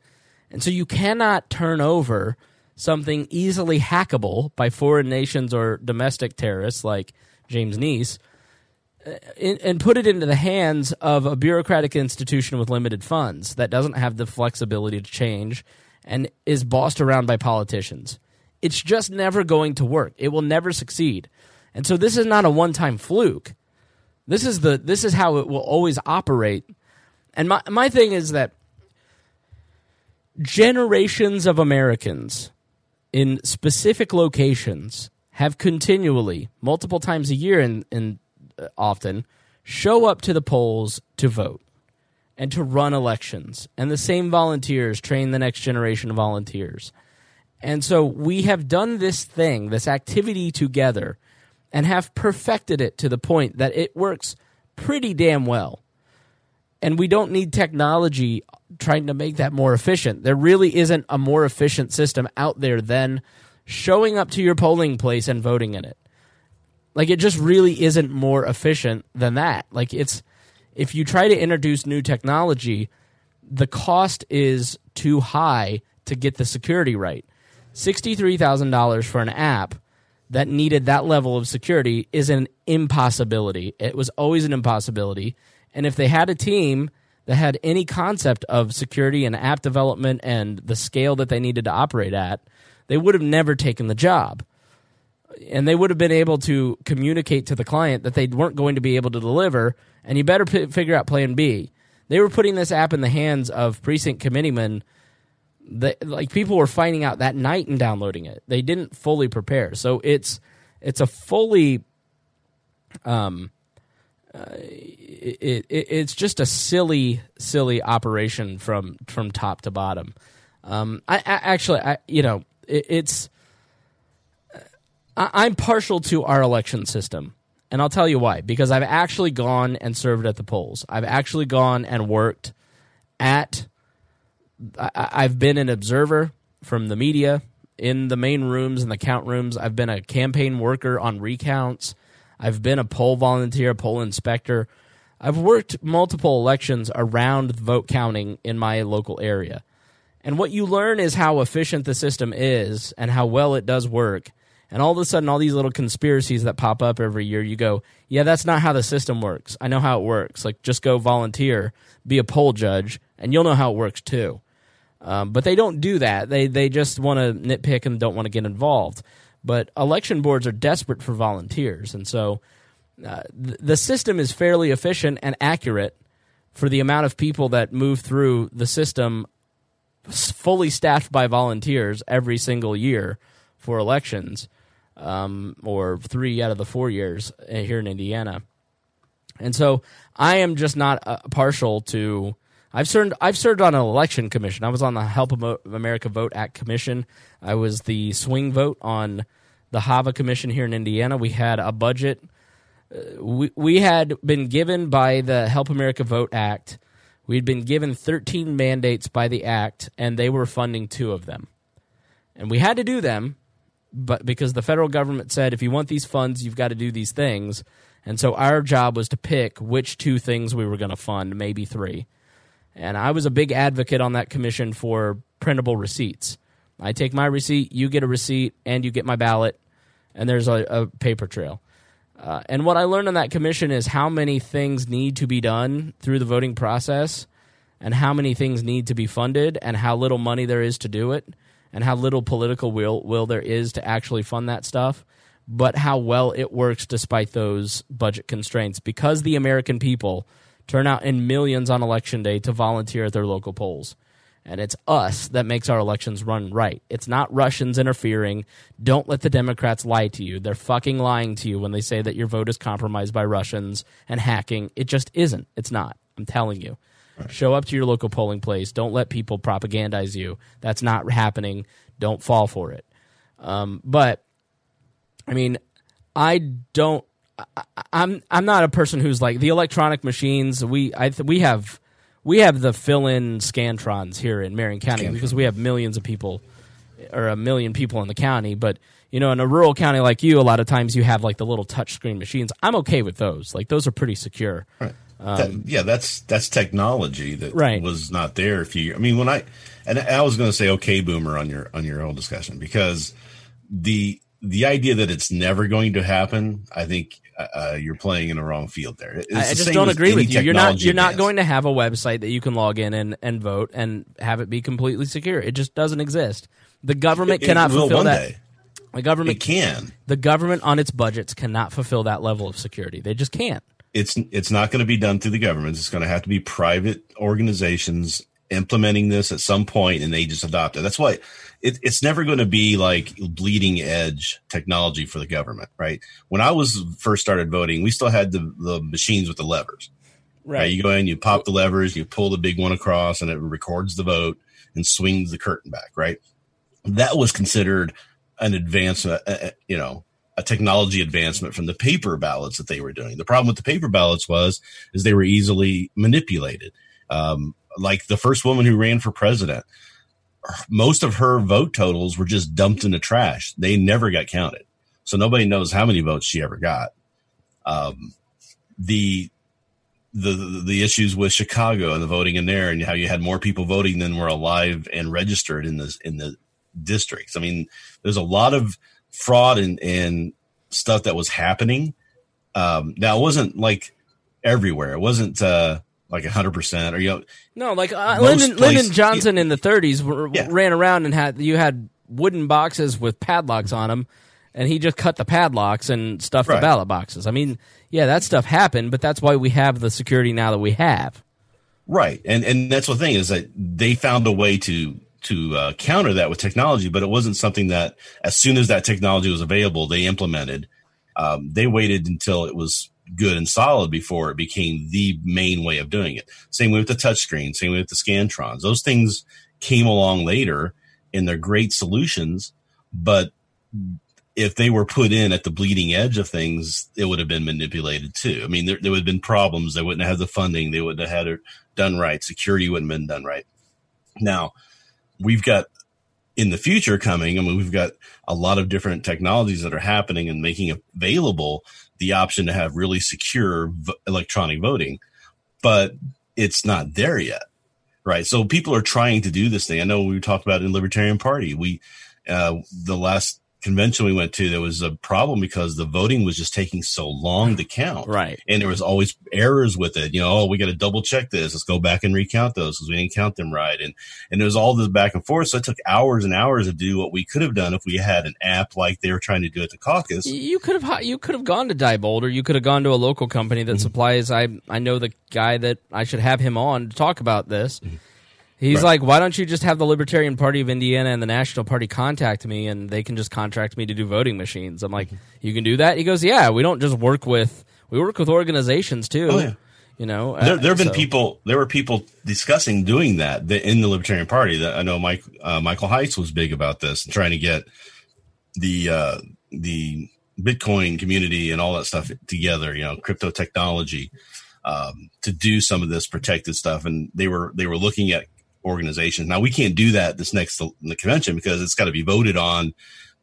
And so you cannot turn over something easily hackable by foreign nations or domestic terrorists like James Neese uh, and put it into the hands of a bureaucratic institution with limited funds that doesn't have the flexibility to change and is bossed around by politicians. It's just never going to work. It will never succeed. And so this is not a one-time fluke. This is the this is how it will always operate. And my my thing is that generations of Americans in specific locations have continually, multiple times a year and, and uh, often, show up to the polls to vote. and to run elections. And the same volunteers train the next generation of volunteers. And so we have done this thing, this activity together, and have perfected it to the point that it works pretty damn well. And we don't need technology trying to make that more efficient. There really isn't a more efficient system out there than showing up to your polling place and voting in it. Like it just really isn't more efficient than that. Like it's if you try to introduce new technology, the cost is too high to get the security right. $63,000 for an app that needed that level of security is an impossibility. It was always an impossibility. And if they had a team that had any concept of security and app development and the scale that they needed to operate at, they would have never taken the job. And they would have been able to communicate to the client that they weren't going to be able to deliver, and you better p- figure out plan B. They were putting this app in the hands of precinct committeemen that like people were finding out that night and downloading it. They didn't fully prepare. So it's it's a fully um uh, it, it, it's just a silly, silly operation from from top to bottom. Um, I, I actually, I, you know, it, it's I, I'm partial to our election system, and I'll tell you why. Because I've actually gone and served at the polls. I've actually gone and worked at. I, I've been an observer from the media in the main rooms and the count rooms. I've been a campaign worker on recounts. I've been a poll volunteer, a poll inspector. I've worked multiple elections around vote counting in my local area. And what you learn is how efficient the system is and how well it does work. And all of a sudden, all these little conspiracies that pop up every year, you go, yeah, that's not how the system works. I know how it works. Like, just go volunteer, be a poll judge, and you'll know how it works too. Um, but they don't do that. They they just want to nitpick and don't want to get involved. But election boards are desperate for volunteers, and so uh, th- the system is fairly efficient and accurate for the amount of people that move through the system, fully staffed by volunteers every single year for elections, um, or three out of the four years uh, here in Indiana. And so I am just not uh, partial to. I've served. I've served on an election commission. I was on the Help America Vote Act commission. I was the swing vote on the HAVA commission here in Indiana. We had a budget. Uh, we we had been given by the Help America Vote Act. We'd been given 13 mandates by the act, and they were funding two of them. And we had to do them, but because the federal government said if you want these funds, you've got to do these things. And so our job was to pick which two things we were going to fund, maybe three. And I was a big advocate on that commission for printable receipts. I take my receipt, you get a receipt, and you get my ballot, and there's a, a paper trail. Uh, and what I learned on that commission is how many things need to be done through the voting process, and how many things need to be funded, and how little money there is to do it, and how little political will will there is to actually fund that stuff. But how well it works despite those budget constraints, because the American people turn out in millions on election day to volunteer at their local polls. And it's us that makes our elections run right. It's not Russians interfering. Don't let the Democrats lie to you. They're fucking lying to you when they say that your vote is compromised by Russians and hacking. It just isn't. It's not. I'm telling you. Show up to your local polling place. Don't let people propagandize you. That's not happening. Don't fall for it. Um, but, I mean, I don't. I'm I'm not a person who's like the electronic machines. We I th- we have we have the fill-in scantrons here in Marion County because we have millions of people or a million people in the county. But you know, in a rural county like you, a lot of times you have like the little touchscreen machines. I'm okay with those. Like those are pretty secure. Right. Um, that- yeah, that's that's technology that Right. was not there a few. I mean, when I and I was going to say okay, boomer on your on your whole discussion because the the idea that it's never going to happen, I think uh, you're playing in the wrong field there. It's I, the just don't agree with you. You're not you're not going to have a website that you can log in and, and vote and have it be completely secure. It just doesn't exist. The government It cannot will fulfill that. day. The government It can. the government on its budgets cannot fulfill that level of security. They just can't. it's it's not going to be done through the government. It's going to have to be private organizations implementing this at some point, and they just adopt it. That's why it, it's never going to be like bleeding edge technology for the government, right? When I was first started voting, we still had the the machines with the levers, Right. You go in, you pop the levers, you pull the big one across, and it records the vote and swings the curtain back. Right. That was considered an advancement, uh, uh, you know, a technology advancement from the paper ballots that they were doing. The problem with the paper ballots was is they were easily manipulated. Um, like the first woman who ran for president, most of her vote totals were just dumped in the trash. They never got counted, so nobody knows how many votes she ever got. Um, the the the issues with Chicago and the voting in there, and how you had more people voting than were alive and registered in the in the districts. I mean, there's a lot of fraud and and stuff that was happening. Um, now it wasn't like everywhere. It wasn't uh, like hundred percent or you know. No, like uh, Lyndon, Lyndon Johnson yeah. in the 30s were, yeah. ran around and had you had wooden boxes with padlocks on them, and he just cut the padlocks and stuffed right. the ballot boxes. I mean, yeah, that stuff happened, but that's why we have the security now that we have. Right, and and that's the thing is that they found a way to to uh, counter that with technology, but it wasn't something that as soon as that technology was available, they implemented. Um, they waited until it was good and solid before it became the main way of doing it. Same way with the touchscreen, same way with the Scantrons. Those things came along later and they're great solutions, but if they were put in at the bleeding edge of things, it would have been manipulated too. I mean, there, there would have been problems. They wouldn't have had the funding. They wouldn't have had it done right. Security wouldn't have been done right. Now, we've got in the future coming. I mean, we've got a lot of different technologies that are happening and making available the option to have really secure v- electronic voting, but it's not there yet. Right. So people are trying to do this thing. I know we talked about in Libertarian Party. We, uh, the last convention we went to, there was a problem because the voting was just taking so long to count. Right. And there was always errors with it. You know, oh, we got to double check this. Let's go back and recount those because we didn't count them right. And, and there was all this back and forth. So it took hours and hours to do what we could have done if we had an app like they were trying to do at the caucus. You could have, you could have gone to Diebold or you could have gone to a local company that mm-hmm. supplies. I, I know the guy that I should have him on to talk about this. Mm-hmm He's right. like, why don't you just have the Libertarian Party of Indiana and the National Party contact me and they can just contract me to do voting machines? I'm like, mm-hmm. you can do that? He goes, yeah, we don't just work with, we work with organizations too. Oh, yeah. You know, there, there have been so. people, there were people discussing doing that in the Libertarian Party. That I know Mike, uh, Michael Heitz was big about this and trying to get the, uh, the Bitcoin community and all that stuff together, you know, crypto technology, um, to do some of this protected stuff. And they were, they were looking at organizations. Now we can't do that this next the convention because it's got to be voted on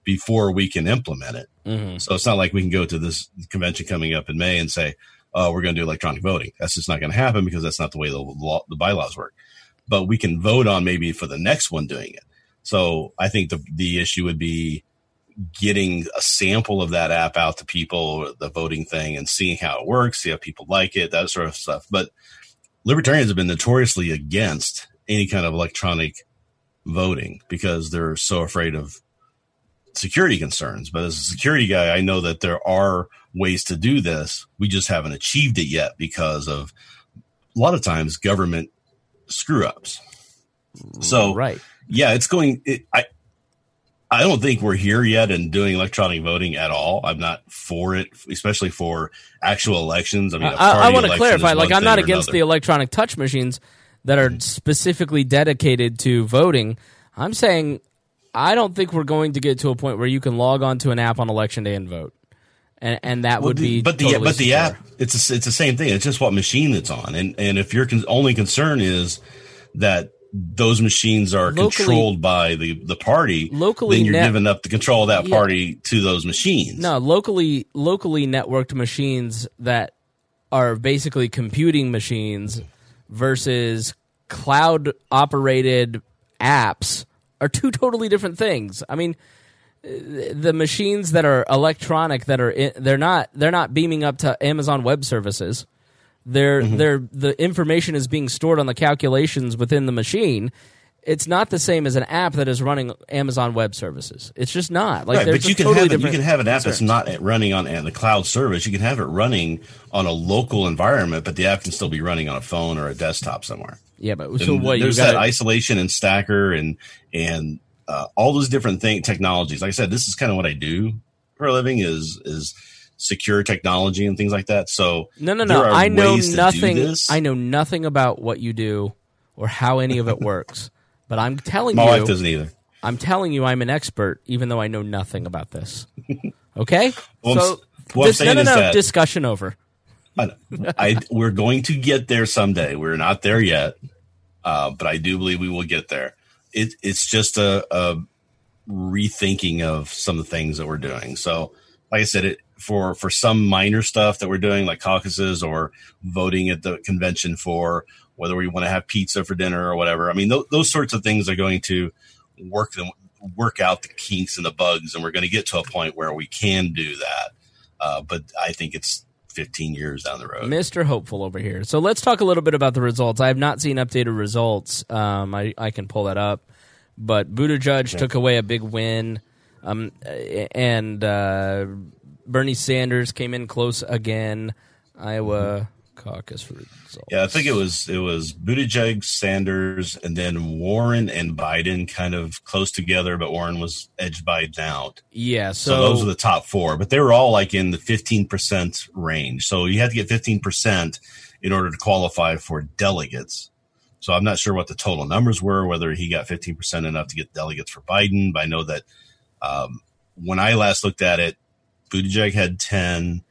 before we can implement it. Mm-hmm. So it's not like we can go to this convention coming up in May and say, "Oh, we're going to do electronic voting." That's just not going to happen because that's not the way the law, the bylaws work. But we can vote on maybe for the next one doing it. So I think the the issue would be getting a sample of that app out to people, the voting thing, and seeing how it works, see how people like it, that sort of stuff. But libertarians have been notoriously against any kind of electronic voting because they're so afraid of security concerns. But as a security guy, I know that there are ways to do this. We just haven't achieved it yet because of a lot of times government screw ups. So, right. Yeah, it's going, it, I, I don't think we're here yet in doing electronic voting at all. I'm not for it, especially for actual elections. I mean, I, I want to clarify. Like, I'm not against the electronic touch machines that are specifically dedicated to voting. I'm saying I don't think we're going to get to a point where you can log on to an app on election day and vote. And, and that well, would be but the totally but the app it's a, it's the same thing it's just what machine it's on and and if your con- only concern is that those machines are locally, controlled by the the party locally then you're net- giving up the control of that yeah. party to those machines no locally locally networked machines that are basically computing machines versus cloud operated apps are two totally different things. I mean, the machines that are electronic that are in, they're not they're not beaming up to Amazon Web Services. They're mm-hmm. they're the information is being stored on the calculations within the machine it's not the same as an app that is running Amazon Web Services. It's just not. Like, right, but you can totally have you can have an app concerns. that's not running on the cloud service. You can have it running on a local environment, but the app can still be running on a phone or a desktop somewhere. Yeah, but so what? There's gotta, that isolation and stacker and and uh, all those different thing technologies. Like I said, this is kind of what I do for a living. Is is secure technology and things like that. So No, no, no. I know ways to do nothing. I know nothing about what you do or how any of it works. But I'm telling My you, wife doesn't either. I'm telling you, I'm an expert, even though I know nothing about this. Okay, [LAUGHS] Well, so s- what I'm dis- no, no, no. Discussion over. I, I we're going to get there someday. We're not there yet, uh, but I do believe we will get there. It, it's just a, a rethinking of some of the things that we're doing. So, like I said, it for for some minor stuff that we're doing, like caucuses or voting at the convention for whether we want to have pizza for dinner or whatever. I mean, th- those sorts of things are going to work them work out the kinks and the bugs, and we're going to get to a point where we can do that. Uh, but I think it's 15 years down the road. Mr. Hopeful over here. So let's talk a little bit about the results. I have not seen updated results. Um, I, I can pull that up. But Buttigieg took away a big win. Um, and uh, Bernie Sanders came in close again. Iowa caucus results. Yeah, I think it was it was Buttigieg, Sanders, and then Warren and Biden kind of close together, but Warren was edged Biden out. Yeah, So, so, those are the top four, but they were all like in the fifteen percent range. So you had to get fifteen percent in order to qualify for delegates. So I'm not sure what the total numbers were, whether he got fifteen percent enough to get delegates for Biden. But I know that um, when I last looked at it, Buttigieg had ten,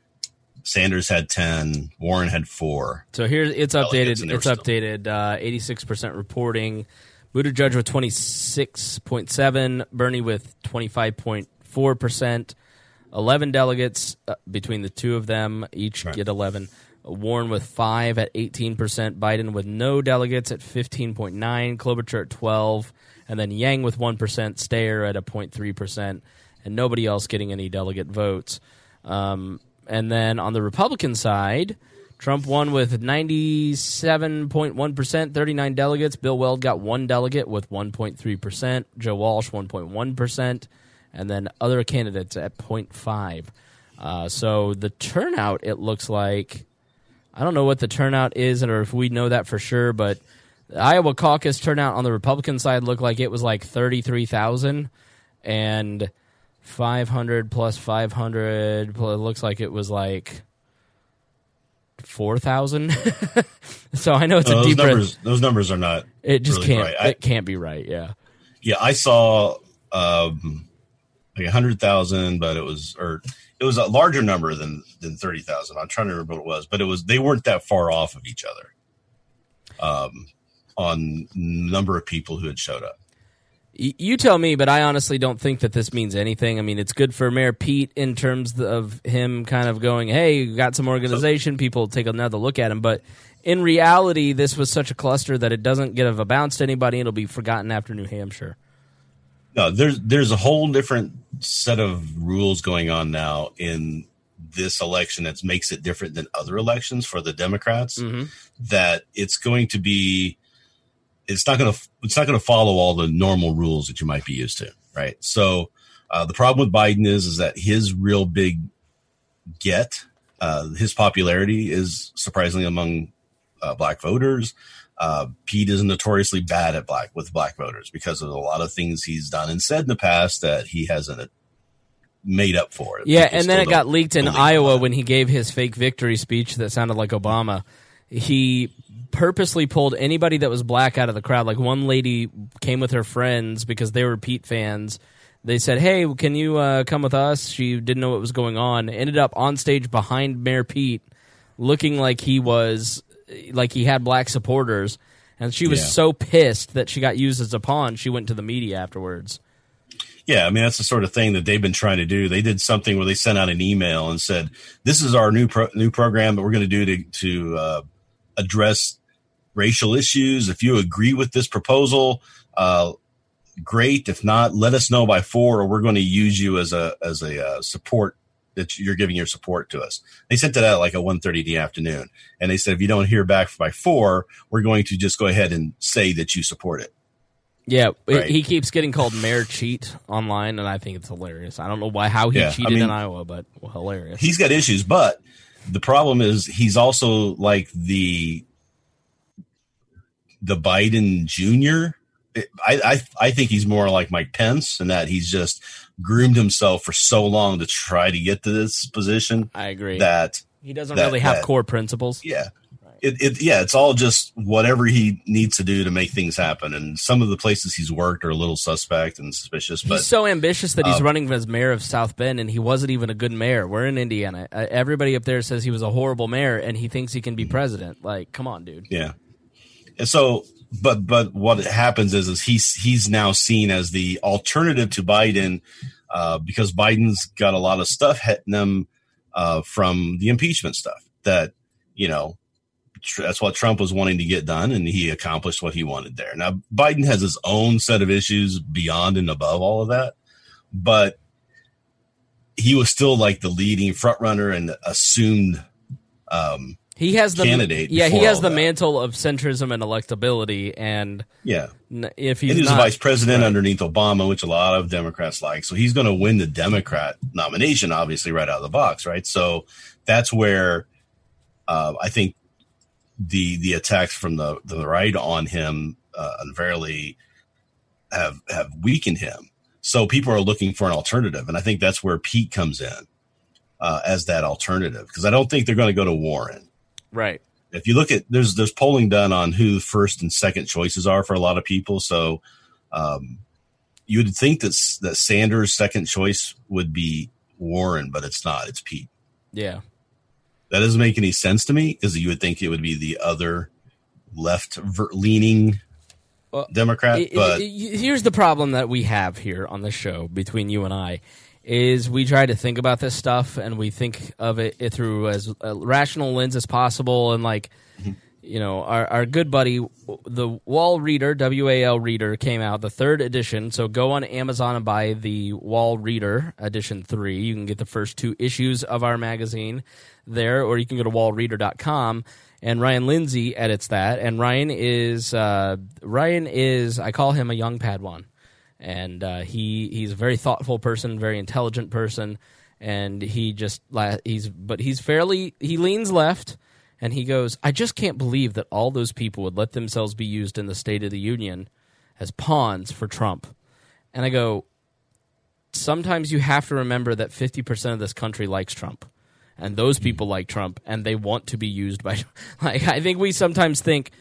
Sanders had ten, Warren had four. So here it's updated. It's updated. Eighty six percent reporting. Buttigieg with twenty six point seven. Bernie with twenty five point four percent. Eleven delegates uh, between the two of them. Each Right. get eleven. Warren with five at eighteen percent. Biden with no delegates at fifteen point nine. Klobuchar at twelve, and then Yang with one percent. Steyer at a 03 percent, and nobody else getting any delegate votes. Um, and then on the Republican side, Trump won with 97.1%, 39 delegates. Bill Weld got one delegate with 1.3%. Joe Walsh, 1.1%. And then other candidates at 0.5. Uh, so the turnout, it looks like, I don't know what the turnout is or if we know that for sure, but the Iowa caucus turnout on the Republican side looked like it was like 33,000. And 500 plus 500 pl- it looks like it was like 4000 [LAUGHS] so i know it's Uh, a those deep numbers, those numbers are not. it just really can't right. I- it can't be right yeah Yeah, I saw um, like a hundred thousand, but it was or it was a larger number than than thirty thousand. I'm trying to remember what it was, but it was they weren't that far off of each other. Um, on number of people who had showed up. You tell me but i honestly don't think that this means anything. I mean it's good for mayor pete in terms of him kind of going hey you got some organization people take another look at him. But in reality this was such a cluster that it doesn't give a bounce to anybody. It'll be forgotten after new hampshire. No, there's there's a whole different set of rules going on now in this election that makes it different than other elections for the Democrats. Mm-hmm. That it's going to be, it's not going to it's not going to follow all the normal rules that you might be used to, right? So uh, the problem with Biden is is that his real big get uh, his popularity is surprisingly among uh, black voters. Uh, Pete is notoriously bad at black with black voters because of a lot of things he's done and said in the past that he hasn't made up for. It. Yeah, People and then it got leaked in Iowa when he gave his fake victory speech that sounded like Obama. He purposely pulled anybody that was black out of the crowd. Like one lady came with her friends because they were Pete fans. They said, "Hey, can you uh, come with us?" She didn't know what was going on. Ended up on stage behind Mayor Pete, looking like he was like he had black supporters, and she was Yeah. so pissed that she got used as a pawn. She went to the media afterwards. Yeah, I mean that's the sort of thing that they've been trying to do. They did something where they sent out an email and said, "This is our new pro- new program that we're going to do to to uh, address racial issues. If you agree with this proposal, uh, great. If not, let us know by four, or we're going to use you as a as a uh, support that you're giving your support to us." They sent it out like at 1.30 in the afternoon, and they said, "If you don't hear back by four, we're going to just go ahead and say that you support it." Yeah, Right. he keeps getting called Mayor Cheat online, and I think it's hilarious. I don't know why how he Yeah, I cheated mean- in Iowa, but well, hilarious. he's got issues, but the problem is he's also like the the Biden Junior I, I I think he's more like Mike Pence, in that he's just groomed himself for so long to try to get to this position. I agree. That he doesn't that- really have that- core principles. yeah. It, it yeah, it's all just whatever he needs to do to make things happen. And some of the places he's worked are a little suspect and suspicious, but he's so ambitious that he's um, running as mayor of South Bend, and he wasn't even a good mayor. We're in Indiana. Uh, everybody up there says he was a horrible mayor, and he thinks he can be president. Like, come on, dude. Yeah. And so, but but what happens is is he's he's now seen as the alternative to Biden uh, because Biden's got a lot of stuff hitting him uh, from the impeachment stuff that you know that's what Trump was wanting to get done, and he accomplished what he wanted there. Now Biden has his own set of issues beyond and above all of that, but he was still like the leading front runner and assumed. Um, He has the Candidate Yeah, he has the that. mantle of centrism and electability, and yeah, if he's and he was not, vice president underneath Obama, which a lot of Democrats like. So he's going to win the Democrat nomination, obviously, right out of the box, right? So that's where uh, I think the the attacks from the the right on him uh, unfairly have have weakened him. So people are looking for an alternative, and I think that's where Pete comes in uh, as that alternative because I don't think they're going to go to Warren right? if you look at there's there's polling done on who the first and second choices are for a lot of people so um you would think that that Sanders second choice would be Warren but it's not it's Pete Yeah, that doesn't make any sense to me because you would think it would be the other left leaning Well, Democrat I- I- but I- here's the problem that we have here on the show between you and I is we try to think about this stuff and we think of it, it through as a rational lens as possible. And like mm-hmm. you know our, our good buddy the wall reader wal reader came out the third edition. So go on amazon and buy the wall reader edition 3 you can get the first two issues of our magazine there or you can go to wallreader.com and ryan lindsay edits that. And ryan is uh, ryan is i call him a young padawan. And uh, he he's a very thoughtful person, very intelligent person, and he just he's but he's fairly he leans left, and he goes, I just can't believe that all those people would let themselves be used in the State of the Union as pawns for Trump, and I go, sometimes you have to remember that fifty percent of this country likes Trump. And those people like Trump, and they want to be used by. [LAUGHS] Like I think we sometimes think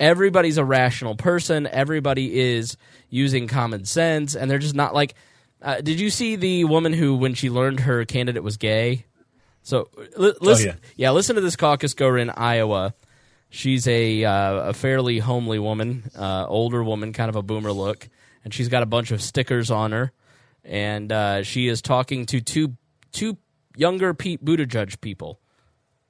everybody's a rational person. Everybody is using common sense, and they're just not like. Uh, did you see the woman who, when she learned her candidate was gay? So li- listen, yeah. listen to this caucus goer in Iowa. She's a uh, a fairly homely woman, uh, older woman, kind of a boomer look, and she's got a bunch of stickers on her, and uh, she is talking to two two younger Pete Buttigieg people.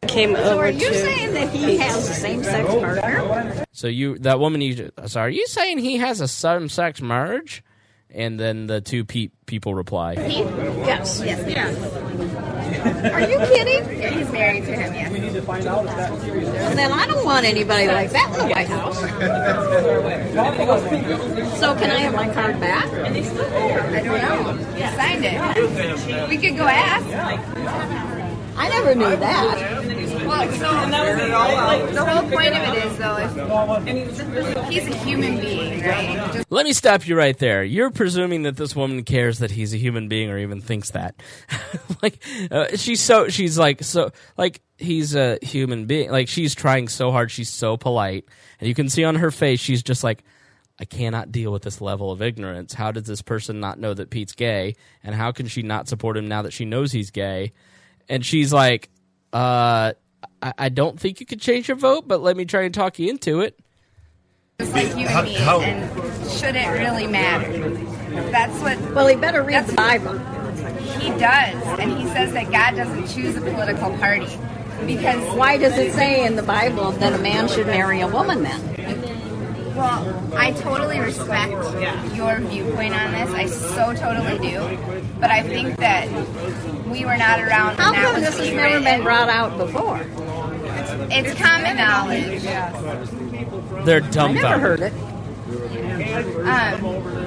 came So over are you to saying that he has a same-sex partner? So you that woman you sorry, are you saying he has a same sex marriage? And then the two Pete people reply. He, yes. Yes. Yes. Are you kidding? Yeah, he's married to him. Yes. We need to find out if that's serious. Well, then I don't want anybody like that in the White House. so can I have my card back? I don't know. You signed it. We could go ask. I never knew that. The whole point of it is, though, he's a human being, right? Let me stop you right there. You're presuming that this woman cares that he's a human being or even thinks that. [LAUGHS] like uh, she's so she's like so like he's a human being. Like she's trying so hard. She's so polite, and you can see on her face she's just like I cannot deal with this level of ignorance. How does this person not know that Pete's gay? And how can she not support him now that she knows he's gay? And she's like, uh, I, I don't think you could change your vote, but let me try and talk you into it. just like human How- beings, how- and should it really matter? That's what Well, he better read the Bible. he does, and he says that God doesn't choose a political party because Why does it say in the Bible that a man should marry a woman then? Well, I totally respect your viewpoint on this. I so totally do. But I think that we were not around How come this has never been brought out before? It's common knowledge. They're I dumbfounded. never heard it. Um,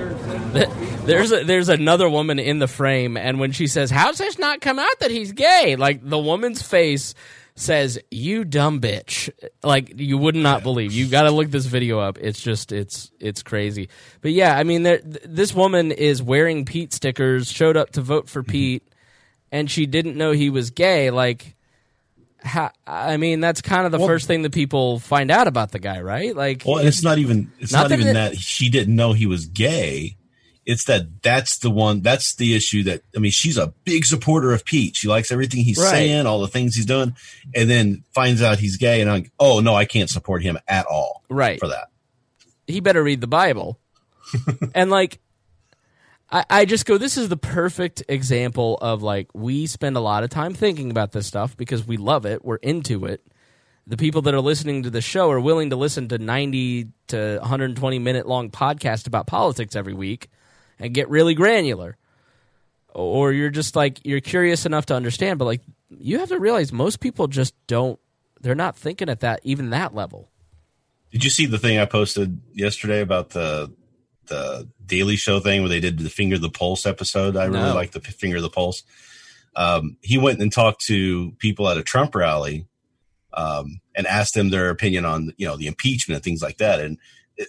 [LAUGHS] There's a, there's another woman in the frame, and when she says, "How's this not come out that he's gay?" Like the woman's face says you dumb bitch. Like you would not believe. You got to look this video up. It's just it's it's crazy. But yeah i mean there, th- this woman is wearing pete stickers showed up to vote for mm-hmm. pete and she didn't know he was gay. Like ha- i mean that's kind of the Well- first thing that people find out about the guy right? Like Well, it's not even it's Not not, that even it- that she didn't know he was gay. It's that that's the one that's the issue that I mean she's a big supporter of Pete. She likes everything he's Right. saying, all the things he's doing, and then finds out he's gay and I'm like, oh no, I can't support him at all right for that. he better read the Bible. [LAUGHS] and like, I, I just go, this is the perfect example of like, we spend a lot of time thinking about this stuff because we love it, we're into it. The people that are listening to the show are willing to listen to 90 to 120 minute long podcast about politics every week and get really granular. Or you're just like, you're curious enough to understand, but like, you have to realize most people just don't, they're not thinking at that, even that level. Did you see the thing I posted yesterday about the the Daily Show thing where they did the Finger of the Pulse episode? I really No. like the Finger of the Pulse. Um, he went and talked to people at a Trump rally um, and asked them their opinion on you know the impeachment and things like that. And it,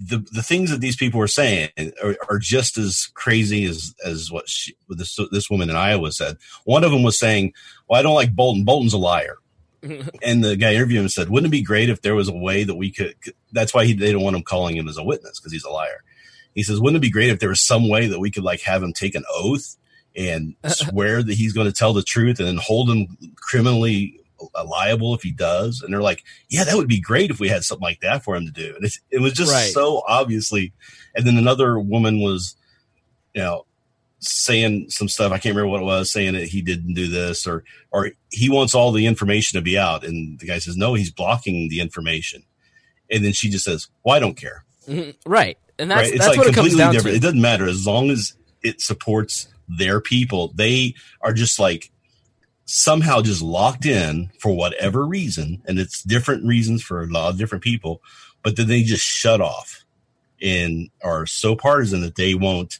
the the things that these people were saying are, are just as crazy as as what she, this this woman in Iowa said. One of them was saying, "Well, I don't like Bolton. Bolton's a liar." [LAUGHS] and the guy interviewing him said, "Wouldn't it be great if there was a way that we could?" That's why he, they don't want him calling him as a witness because he's a liar. He says, "Wouldn't it be great if there was some way that we could like have him take an oath and [LAUGHS] swear that he's going to tell the truth and then hold him criminally liable if he does?" And they're like, "Yeah, that would be great if we had something like that for him to do." And it was just Right. so obviously. And then another woman was, you know, saying some stuff. I can't remember what it was, saying that he didn't do this or or he wants all the information to be out. And the guy says, No, he's blocking the information. And then she just says, Well, I don't care. Mm-hmm. Right. And that's, right? It's that's like what it comes completely down different. to. It doesn't matter as long as it supports their people. They are just like somehow just locked in for whatever reason, and it's different reasons for a lot of different people, but then they just shut off and are so partisan that they won't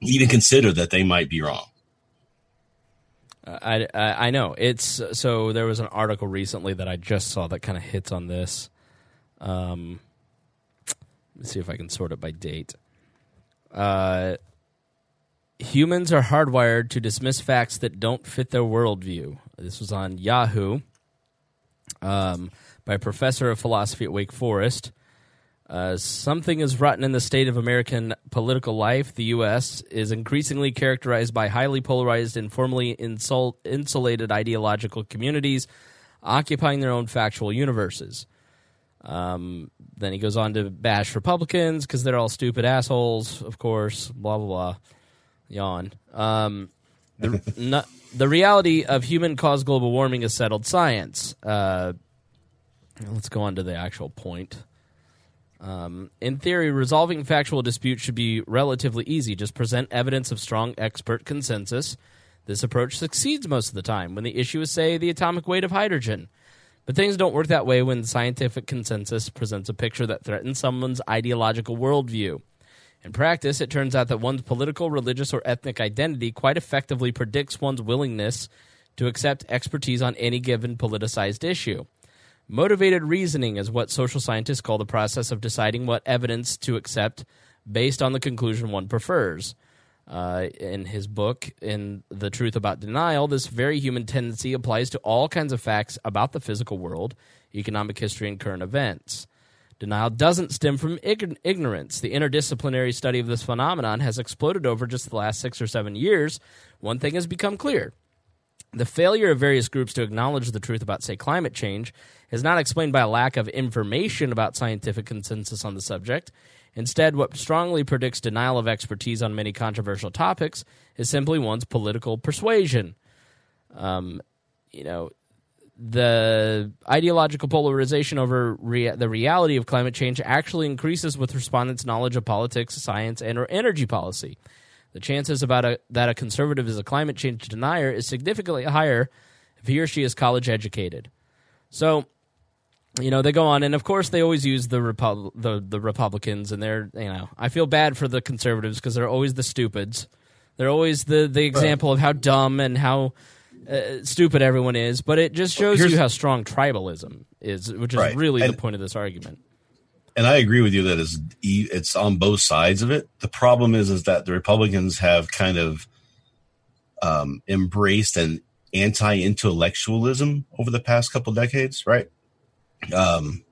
even consider that they might be wrong. I, I, I know it's so. There was an article recently that I just saw that kind of hits on this. Um, let's see if I can sort it by date. Uh, humans are hardwired to dismiss facts that don't fit their worldview. This was on Yahoo um, by a professor of philosophy at Wake Forest. Uh, something is rotten in the state of American political life. The U.S. is increasingly characterized by highly polarized and formally insul- insulated ideological communities occupying their own factual universes. Um, then he goes on to bash Republicans because they're all stupid assholes, of course, blah, blah, blah. Yawn. Um, the, [LAUGHS] no, the reality of human caused global warming is settled science. Uh, let's go on to the actual point. Um, in theory, resolving factual disputes should be relatively easy. Just present evidence of strong expert consensus. This approach succeeds most of the time when the issue is, say, the atomic weight of hydrogen. But things don't work that way when scientific consensus presents a picture that threatens someone's ideological worldview. In practice, it turns out that one's political, religious, or ethnic identity quite effectively predicts one's willingness to accept expertise on any given politicized issue. Motivated reasoning is what social scientists call the process of deciding what evidence to accept based on the conclusion one prefers. Uh, in his book, in The Truth About Denial, this very human tendency applies to all kinds of facts about the physical world, economic history, and current events. Denial doesn't stem from ig- ignorance. The interdisciplinary study of this phenomenon has exploded over just the last six or seven years. One thing has become clear the failure of various groups to acknowledge the truth about, say, climate change is not explained by a lack of information about scientific consensus on the subject. Instead, what strongly predicts denial of expertise on many controversial topics is simply one's political persuasion. Um, you know, the ideological polarization over rea- the reality of climate change actually increases with respondents' knowledge of politics, science, and or energy policy. The chances about a, that a conservative is a climate change denier is significantly higher if he or she is college educated. So, you know, they go on, and of course, they always use the Repub- the the Republicans, and they're you know, I feel bad for the conservatives because they're always the stupids. They're always the the example of how dumb and how uh, stupid everyone is, but it just shows Here's- you how strong tribalism is, which is Right. really the point of this argument. and I agree with you that it's it's on both sides of it. The problem is is that the Republicans have kind of um, embraced an anti-intellectualism over the past couple decades, right? Um,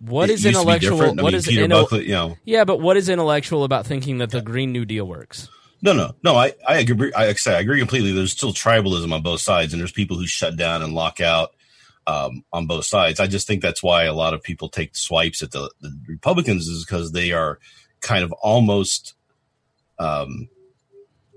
What is used to be intellectual? I What mean, is Peter inno- Buckley? You know, Yeah, but what is intellectual about thinking that the Green New Deal works? No, no, no. I I agree. I, like I say I agree completely. There's still tribalism on both sides, and there's people who shut down and lock out um, on both sides. I just think that's why a lot of people take swipes at the, the Republicans is because they are kind of almost um,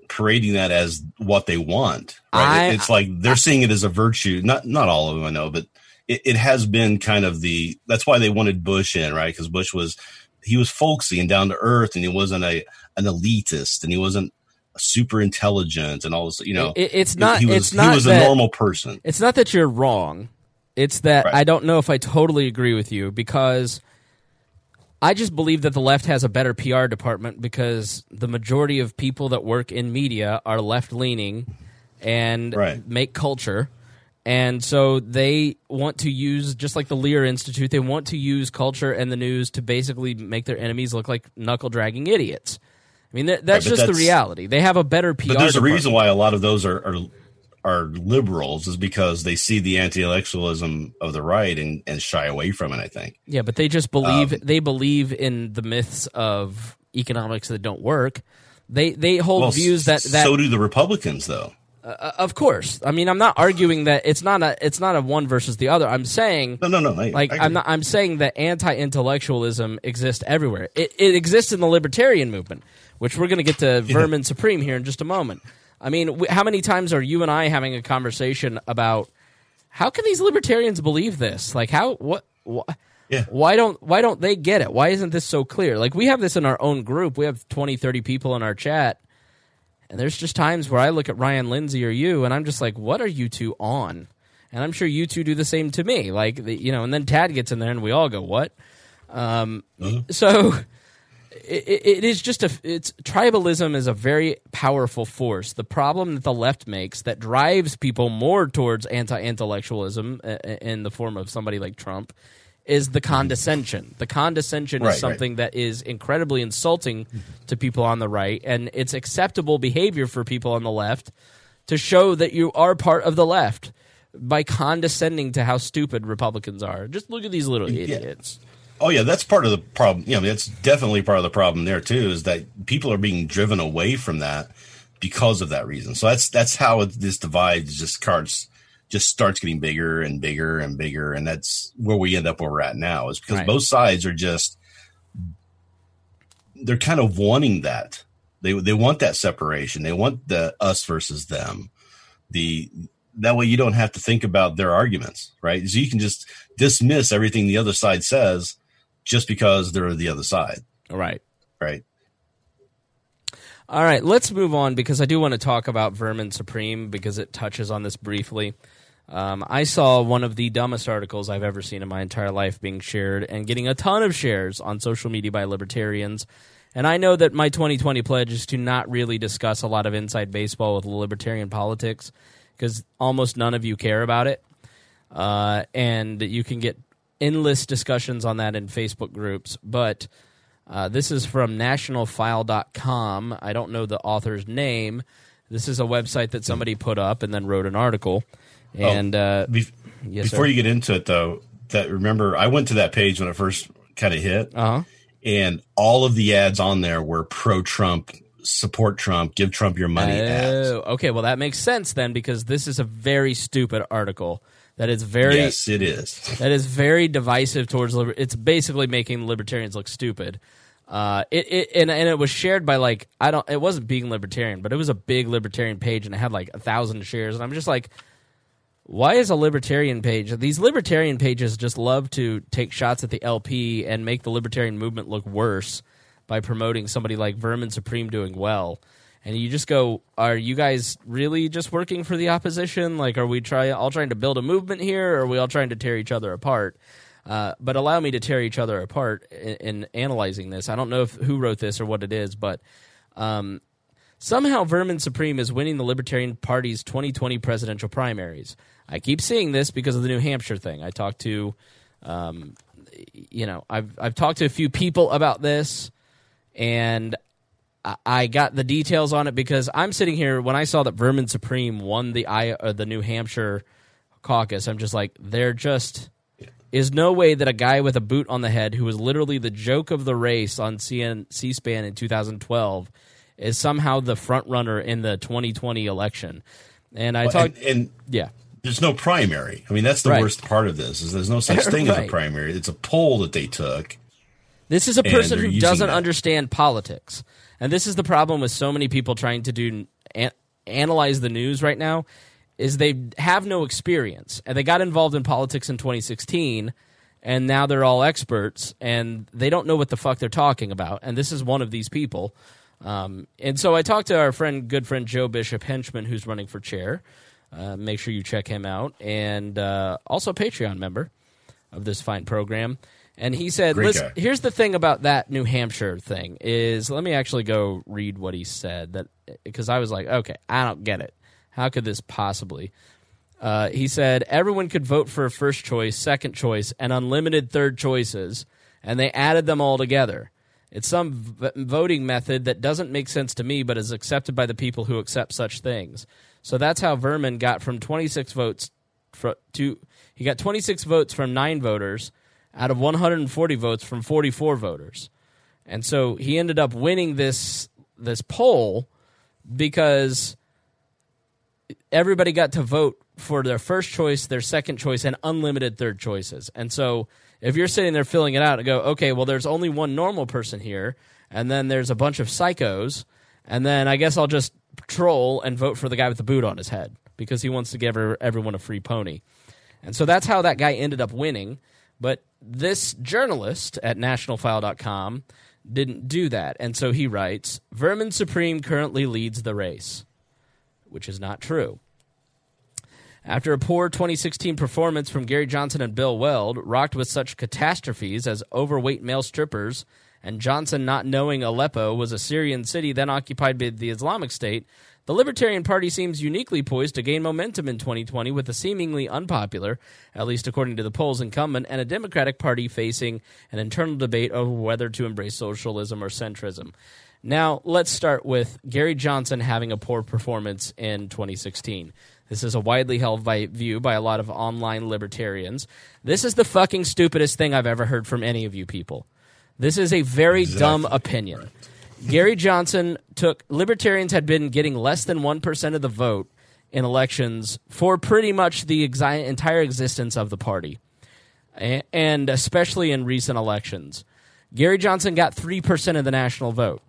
parading that as what they want. Right? I- it's like they're seeing it as a virtue. Not not all of them, I know, but it, it has been kind of the. That's why they wanted Bush in, right? Because Bush was he was folksy and down to earth, and he wasn't a an elitist, and he wasn't super intelligent, and all this. You know, It- it's not- He was, it's not He was that- a normal person. It's not that you're wrong. It's that Right. I don't know if I totally agree with you because I just believe that the left has a better PR department because the majority of people that work in media are left leaning and Right. make culture. And so they want to use, just like the Lear Institute, they want to use culture and the news to basically make their enemies look like knuckle dragging idiots. I mean, that, that's but just the reality. They have a better PR But there's a reason why a lot of those are, are are liberals is because they see the anti-intellectualism of the right and, and shy away from it. I think. Yeah, but they just believe Um, they believe in the myths of economics that don't work. They they hold Well, views that that so do the Republicans, though. uh, of course. I mean, I'm not arguing that it's not a it's not a one versus the other. I'm saying No, no, no. I, like I I'm not I'm saying that anti-intellectualism exists everywhere. It it exists in the libertarian movement, which we're going to get to [LAUGHS] Vermin Supreme here in just a moment. I mean, w- how many times are you and I having a conversation about how can these libertarians believe this? Like how what what Yeah. why don't why don't they get it? Why isn't this so clear? Like we have this in our own group. We have 20 30 people in our chat. And there's just times where I look at Ryan Lindsay or you and I'm just like, what are you two on? And I'm sure you two do the same to me. Like, the, you know, and then Tad gets in there and we all go, what? Um, So it, it it is just a, it's tribalism is a very powerful force. The problem that the left makes that drives people more towards anti-intellectualism uh, in the form of somebody like Trump is the condescension. The condescension Right, is right. something that is incredibly insulting to people on the right, and it's acceptable behavior for people on the left to show that you are part of the left by condescending to how stupid Republicans are. Just look at these little idiots. Oh yeah, that's part of the problem. Yeah, I mean, that's definitely part of the problem there too. Is that people are being driven away from that because of that reason. So that's that's how it, this divide just starts just starts getting bigger and bigger and bigger, and that's where we end up where we're at now. Is because Right. both sides are just they're kind of wanting that. They they want that separation. They want the us versus them. The that way you don't have to think about their arguments, right? So you can just dismiss everything the other side says just because they're the other side, All right. right? All right, let's move on because I do want to talk about Vermin Supreme because it touches on this briefly. Um, I saw one of the dumbest articles I've ever seen in my entire life being shared and getting a ton of shares on social media by libertarians. And I know that my 2020 pledge is to not really discuss a lot of inside baseball with libertarian politics because almost none of you care about it. Uh, and you can get endless discussions on that in Facebook groups. But uh, this is from nationalfile.com. I don't know the author's name. This is a website that somebody put up and then wrote an article. And uh, Be- yes, Before sir. you get into it, though, that remember I went to that page when it first kind of hit, uh-huh. and all of the ads on there were pro Trump, support Trump, give Trump your money ads. Oh, okay. Well, that makes sense then because this is a very stupid article that is very Yes, it is. [LAUGHS] that is very divisive towards liber- it's basically making libertarians look stupid. Uh, it, it and, and it was shared by like i don't it wasn't being libertarian but it was a big libertarian page and it had like a thousand shares. And i'm just like why is a libertarian page these libertarian pages just love to take shots at the lp and make the libertarian movement look worse by promoting somebody like vermin supreme doing well and you just go are you guys really just working for the opposition like are we try all trying to build a movement here or are we all trying to tear each other apart uh, but allow me to tear each other apart in, in analyzing this i don't know if who wrote this or what it is but um, Somehow, Vermin Supreme is winning the Libertarian Party's 2020 presidential primaries. I keep seeing this because of the New Hampshire thing. I talked to, um, you know, I've I've talked to a few people about this, and I- got the details on it because I'm sitting here when I saw that Vermin Supreme won the I uh, the New Hampshire caucus. I'm just like, there just is no way that a guy with a boot on the head, who was literally the joke of the race on CN, C-SPAN in 2012, is somehow the front runner in the 2020 election. And I Well, talked, and, and yeah, there's no primary. I mean, that's the Right. worst part of this. Is there's no such [LAUGHS] thing as a primary. It's a poll that they took. This is a person who doesn't that. understand politics. And this is the problem with so many people trying to do an, analyze the news right now is they have no experience. And they got involved in politics in 2016 and now they're all experts and they don't know what the fuck they're talking about. And this is one of these people. Um, and so I talked to our friend, good friend Joe Bishop Henchman, who's running for chair. Uh, make sure you check him out, and uh, also Patreon member of this fine program. And he said, Great "Listen, guy. here's the thing about that New Hampshire thing is let me actually go read what he said that because I was like, okay, I don't get it. How could this possibly?" Uh, he said everyone could vote for a first choice, second choice, and unlimited third choices, and they added them all together. It's some v- voting method that doesn't make sense to me, but is accepted by the people who accept such things. So that's how Vermin got from 26 votes fr- to he got 26 votes from nine voters out of 140 votes from 44 voters, and so he ended up winning this this poll because everybody got to vote for their first choice, their second choice, and unlimited third choices. And so if you're sitting there filling it out and go, okay, well, there's only one normal person here, and then there's a bunch of psychos, and then I guess I'll just troll and vote for the guy with the boot on his head because he wants to give er- everyone a free pony. And so that's how that guy ended up winning. But this journalist at nationalfile.com didn't do that. And so he writes Vermin Supreme currently leads the race, which is not true. After a poor 2016 performance from Gary Johnson and Bill Weld, rocked with such catastrophes as overweight male strippers and Johnson not knowing Aleppo was a Syrian city then occupied by the Islamic State, the Libertarian Party seems uniquely poised to gain momentum in 2020 with a seemingly unpopular, at least according to the polls, incumbent and a Democratic Party facing an internal debate over whether to embrace socialism or centrism. Now, let's start with Gary Johnson having a poor performance in 2016. This is a widely held by, view by a lot of online libertarians. This is the fucking stupidest thing I've ever heard from any of you people. This is a very dumb opinion. Gary Johnson took libertarians had been getting less than 1% of the vote in elections for pretty much the exi- entire existence of the party. A- and especially in recent elections. Gary Johnson got 3% of the national vote.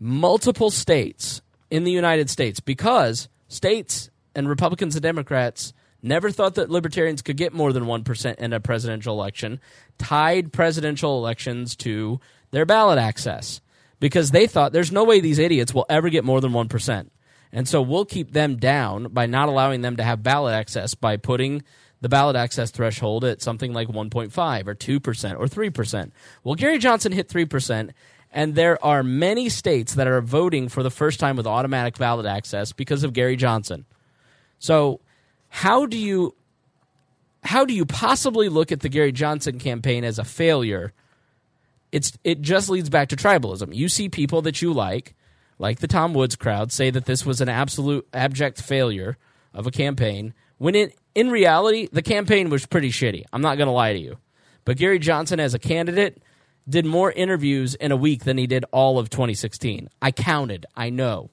Multiple states in the United States because states and Republicans and Democrats never thought that libertarians could get more than 1% in a presidential election, tied presidential elections to their ballot access because they thought there's no way these idiots will ever get more than 1%. And so we'll keep them down by not allowing them to have ballot access by putting the ballot access threshold at something like 1.5 or 2% or 3%. Well, Gary Johnson hit 3%, and there are many states that are voting for the first time with automatic ballot access because of Gary Johnson. So, how do you how do you possibly look at the Gary Johnson campaign as a failure? It's it just leads back to tribalism. You see people that you like, like the Tom Woods crowd, say that this was an absolute abject failure of a campaign. When in in reality, the campaign was pretty shitty. I'm not going to lie to you. But Gary Johnson as a candidate did more interviews in a week than he did all of 2016. I counted. I know.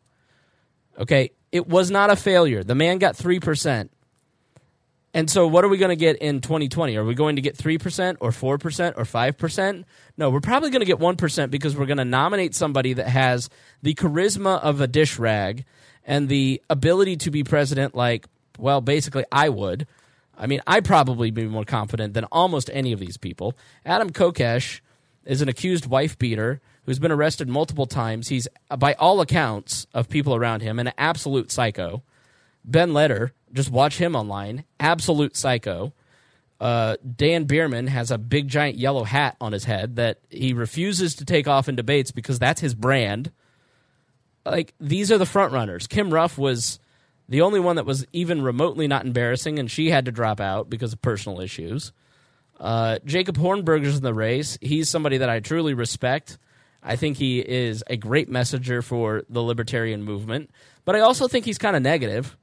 Okay, it was not a failure. The man got 3%. And so, what are we going to get in 2020? Are we going to get 3% or 4% or 5%? No, we're probably going to get 1% because we're going to nominate somebody that has the charisma of a dish rag and the ability to be president, like, well, basically, I would. I mean, I'd probably be more confident than almost any of these people. Adam Kokesh is an accused wife beater who's been arrested multiple times. He's, by all accounts of people around him, an absolute psycho. Ben Leder, just watch him online, absolute psycho. Uh, Dan Behrman has a big giant yellow hat on his head that he refuses to take off in debates because that's his brand. like these are the front runners. Kim Ruff was the only one that was even remotely not embarrassing, and she had to drop out because of personal issues. Uh, Jacob Hornberger's in the race. He's somebody that I truly respect. I think he is a great messenger for the libertarian movement, but I also think he's kind of negative.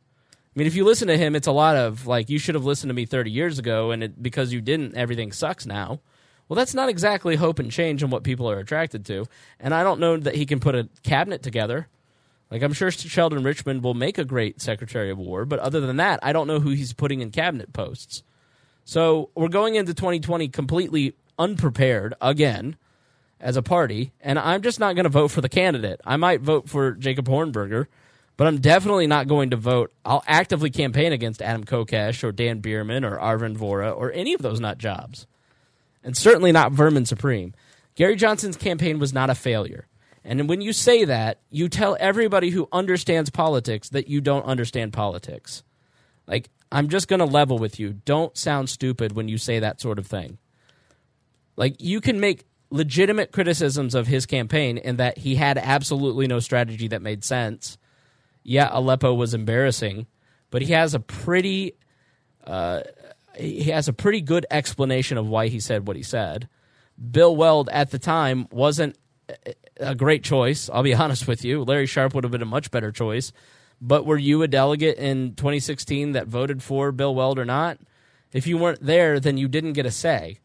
I mean, if you listen to him, it's a lot of like, you should have listened to me 30 years ago, and it, because you didn't, everything sucks now. Well, that's not exactly hope and change and what people are attracted to. And I don't know that he can put a cabinet together. Like, I'm sure Sheldon Richman will make a great Secretary of War, but other than that, I don't know who he's putting in cabinet posts. So we're going into 2020 completely unprepared again as a party, and I'm just not going to vote for the candidate. I might vote for Jacob Hornberger, but I'm definitely not going to vote. I'll actively campaign against Adam Kokesh or Dan Behrman or Arvin Vohra or any of those nut jobs, and certainly not Vermin Supreme. Gary Johnson's campaign was not a failure. And when you say that, you tell everybody who understands politics that you don't understand politics. Like, I'm just going to level with you. Don't sound stupid when you say that sort of thing. Like, you can make legitimate criticisms of his campaign in that he had absolutely no strategy that made sense. Yeah, Aleppo was embarrassing, but he has a pretty uh, he has a pretty good explanation of why he said what he said. Bill Weld at the time wasn't a great choice. I'll be [LAUGHS] honest with you. Larry Sharpe would have been a much better choice. But were you a delegate in 2016 that voted for Bill Weld or not? If you weren't there, then you didn't get a say.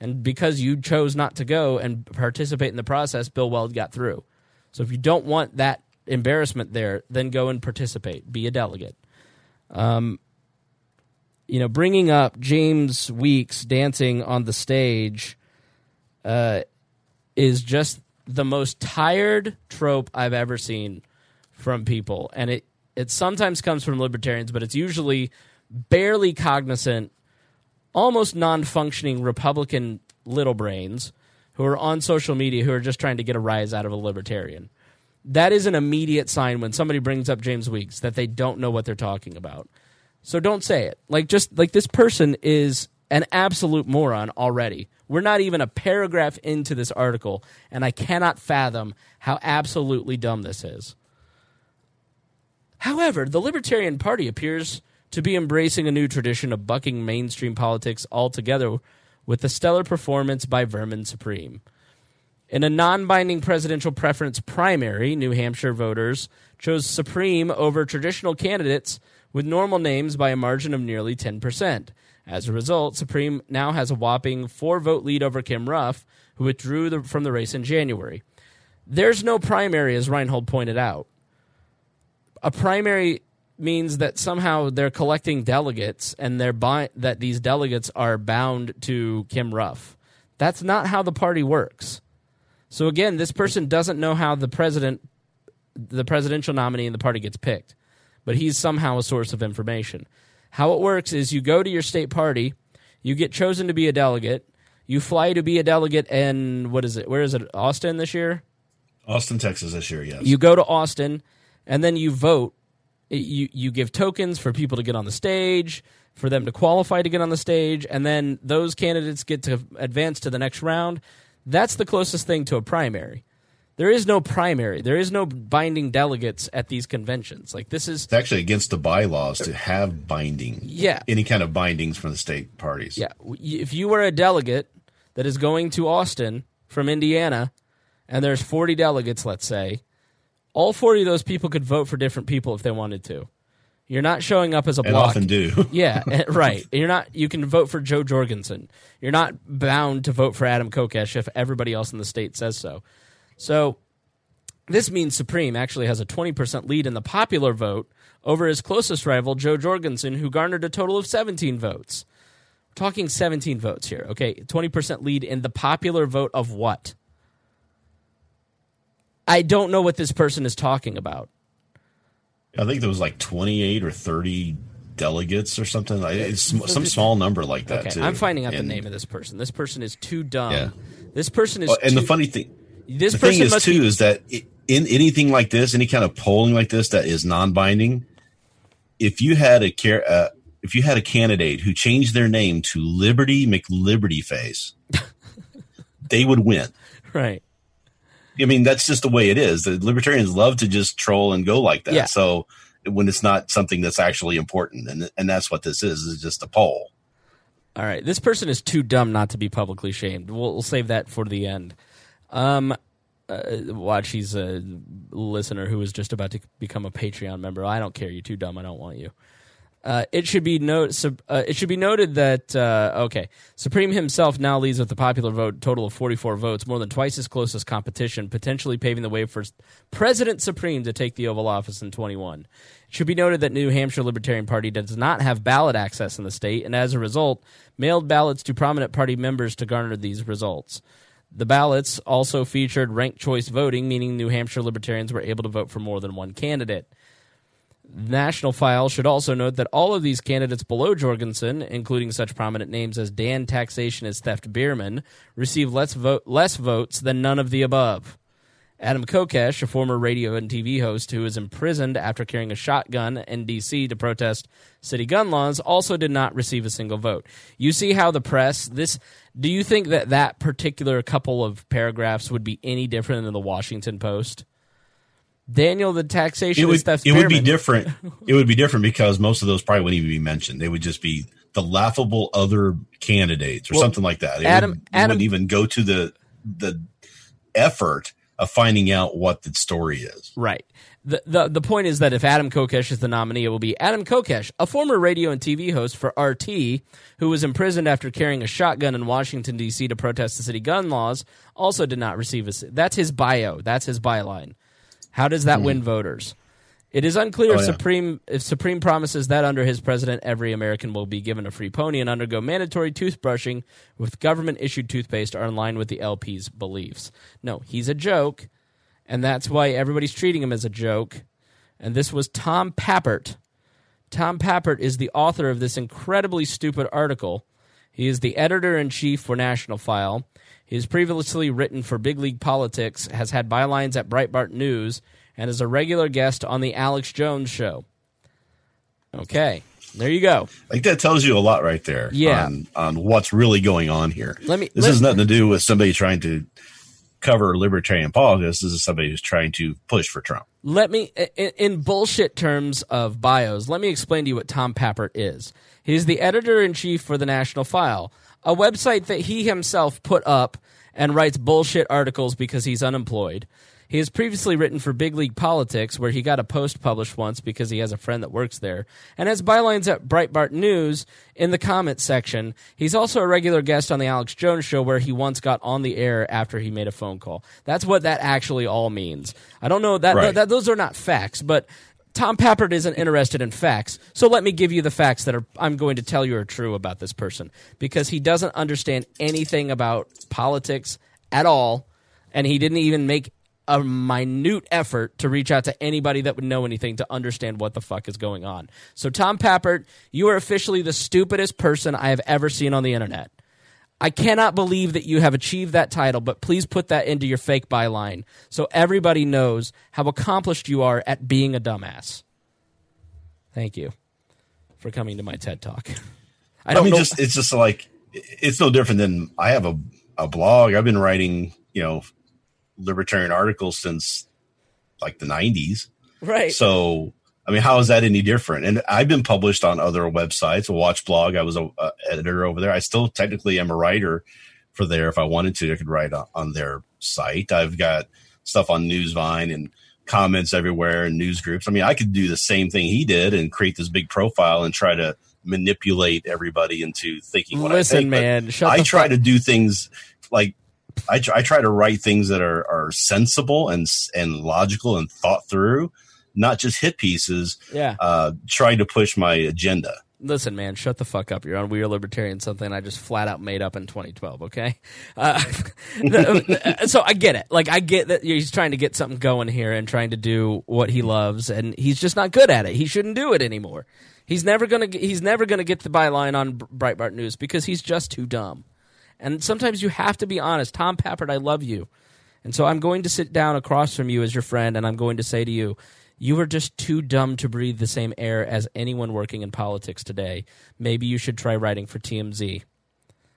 And because you chose not to go and participate in the process, Bill Weld got through. So if you don't want that embarrassment there, then go and participate. Be a delegate. Um, you know, bringing up James Weeks dancing on the stage uh, is just the most tired trope I've ever seen from people, and it it sometimes comes from libertarians, but it's usually barely cognizant, almost non-functioning Republican little brains who are on social media who are just trying to get a rise out of a libertarian. That is an immediate sign when somebody brings up James Weeks that they don't know what they're talking about. So don't say it. Like just like this person is an absolute moron already. We're not even a paragraph into this article, and I cannot fathom how absolutely dumb this is. However, the Libertarian Party appears to be embracing a new tradition of bucking mainstream politics altogether with the stellar performance by Vermin Supreme. In a non binding presidential preference primary, New Hampshire voters chose Supreme over traditional candidates with normal names by a margin of nearly 10%. As a result, Supreme now has a whopping four vote lead over Kim Ruff, who withdrew the, from the race in January. There's no primary, as Reinhold pointed out. A primary means that somehow they're collecting delegates and they're that these delegates are bound to Kim Ruff. That's not how the party works. So again, this person doesn't know how the president the presidential nominee in the party gets picked, but he's somehow a source of information. How it works is you go to your state party, you get chosen to be a delegate, you fly to be a delegate in what is it? Where is it? Austin this year? Austin, Texas this year, yes. You go to Austin and then you vote. You you give tokens for people to get on the stage, for them to qualify to get on the stage, and then those candidates get to advance to the next round. That's the closest thing to a primary. There is no primary. There is no binding delegates at these conventions. Like this is it's actually against the bylaws to have binding. Yeah. Any kind of bindings from the state parties. Yeah. If you were a delegate that is going to Austin from Indiana and there's 40 delegates, let's say, all 40 of those people could vote for different people if they wanted to. You're not showing up as a And block. often do. [LAUGHS] yeah, eh, [LAUGHS] right. You're not. You can vote for Jo Jorgensen. You're not bound to vote for Adam Kokesh if everybody else in the state says so. So this means Supreme actually has a 20% lead in the popular vote over his closest rival, Jo Jorgensen, who garnered a total of 17 votes. We're talking 17 votes here. Okay, 20% lead in the popular vote of what? I don't know what this person is talking about. I think there was like 28 or 30 delegates or something. It's some small number like that Okay, too. I'm finding out the name of this person. This person is too dumb. Yeah. This person is. Well, and too, the funny thing, this person thing is must too be, is that in anything like this, any kind of polling like this that is non-binding, if you had a care, uh, if you had a candidate who changed their name to Liberty McLiberty Face, [LAUGHS] they would win. right. I mean, that's just the way it is. The libertarians love to just troll and go like that. Yeah. So when it's not something that's actually important, and and that's what this is, is just a poll. All right, this person is too dumb not to be publicly shamed. We'll, we'll save that for the end. Um, uh, watch, he's a listener who is just about to become a Patreon member. I don't care. You're too dumb. I don't want you. Uh, it should be note, uh, It should be noted that uh, okay, Supreme himself now leads with the popular vote total of 44 votes, more than twice his closest competition, potentially paving the way for President Supreme to take the Oval Office in 21. It should be noted that New Hampshire Libertarian Party does not have ballot access in the state, and as a result, mailed ballots to prominent party members to garner these results. The ballots also featured ranked choice voting, meaning New Hampshire Libertarians were able to vote for more than one candidate. National File should also note that all of these candidates below Jorgensen, including such prominent names as Dan Taxationist Theft Behrman, received less, vote, less votes than none of the above. Adam Kokesh, a former radio and TV host who was imprisoned after carrying a shotgun in D.C. to protest city gun laws, also did not receive a single vote. You see how the press this. Do you think that that particular couple of paragraphs would be any different than the Washington Post? Daniel, the taxation It would, it would be different. [LAUGHS] it would be different because most of those probably wouldn't even be mentioned. They would just be the laughable other candidates or Well, something like that. It Adam- would, Adam wouldn't even go to the the effort of finding out what the story is. Right. The, the the point is that if Adam Kokesh is the nominee, it will be Adam Kokesh, a former radio and TV host for RT, who was imprisoned after carrying a shotgun in Washington D.C. to protest the city gun laws. Also, did not receive a. That's his bio. That's his byline. How does that hmm. win voters? It is unclear. Oh, if yeah. Supreme if Supreme promises that under his president every American will be given a free pony and undergo mandatory toothbrushing with government issued toothpaste are in line with the LP's beliefs. No, he's a joke, and that's why everybody's treating him as a joke. And this was Tom Pappert. Tom Pappert is the author of this incredibly stupid article. He is the editor in chief for National File. He has previously written for Big League Politics, has had bylines at Breitbart News, and is a regular guest on the Alex Jones Show. Okay, there you go. Like that tells you a lot right there. Yeah. On, on what's really going on here. Let me- This has nothing to do with somebody trying to cover libertarian politics. This is somebody who's trying to push for Trump. Let me, in, in bullshit terms of bios, let me explain to you what Tom Pappert is. He's the editor in chief for the National File, a website that he himself put up and writes bullshit articles because he's unemployed. He has previously written for Big League Politics, where he got a post published once because he has a friend that works there, and has bylines at Breitbart News in the comments section. He's also a regular guest on the Alex Jones Show, where he once got on the air after he made a phone call. That's what that actually all means. I don't know that, Right. that those are not facts, but Tom Pappert isn't interested in facts. So let me give you the facts that are I'm going to tell you are true about this person because he doesn't understand anything about politics at all and he didn't even make a minute effort to reach out to anybody that would know anything to understand what the fuck is going on. So Tom Pappert, you are officially the stupidest person I have ever seen on the internet. I cannot believe that you have achieved that title, but please put that into your fake byline so everybody knows how accomplished you are at being a dumbass. Thank you for coming to my TED Talk. [LAUGHS] I I, don't mean, know. just it's just like it's no different than I have a a blog. I've been writing, you know, libertarian articles since like the '90s. right. So, I mean, how is that any different? And I've been published on other websites. A watch blog. I was a, a editor over there. I still technically am a writer for there. If I wanted to, I could write on, on their site. I've got stuff on Newsvine and comments everywhere and news groups. I mean, I could do the same thing he did and create this big profile and try to manipulate everybody into thinking what Listen, I think. Man, shut I try fuck- to do things like I try, I try to write things that are, are sensible and and logical and thought through, not just hit pieces. Yeah. Uh, trying to push my agenda. Listen, man, shut the fuck up. You're on We Are Libertarian, something I just flat out made up in 2012, okay? Uh, [LAUGHS] so I get it. Like, I get that he's trying to get something going here and trying to do what he loves, and he's just not good at it. He shouldn't do it anymore. He's never gonna. He's never gonna get the byline on Breitbart News because he's just too dumb. And sometimes you have to be honest. Tom Pappert, I love you, and so I'm going to sit down across from you as your friend, and I'm going to say to you, you are just too dumb to breathe the same air as anyone working in politics today. Maybe you should try writing for TMZ.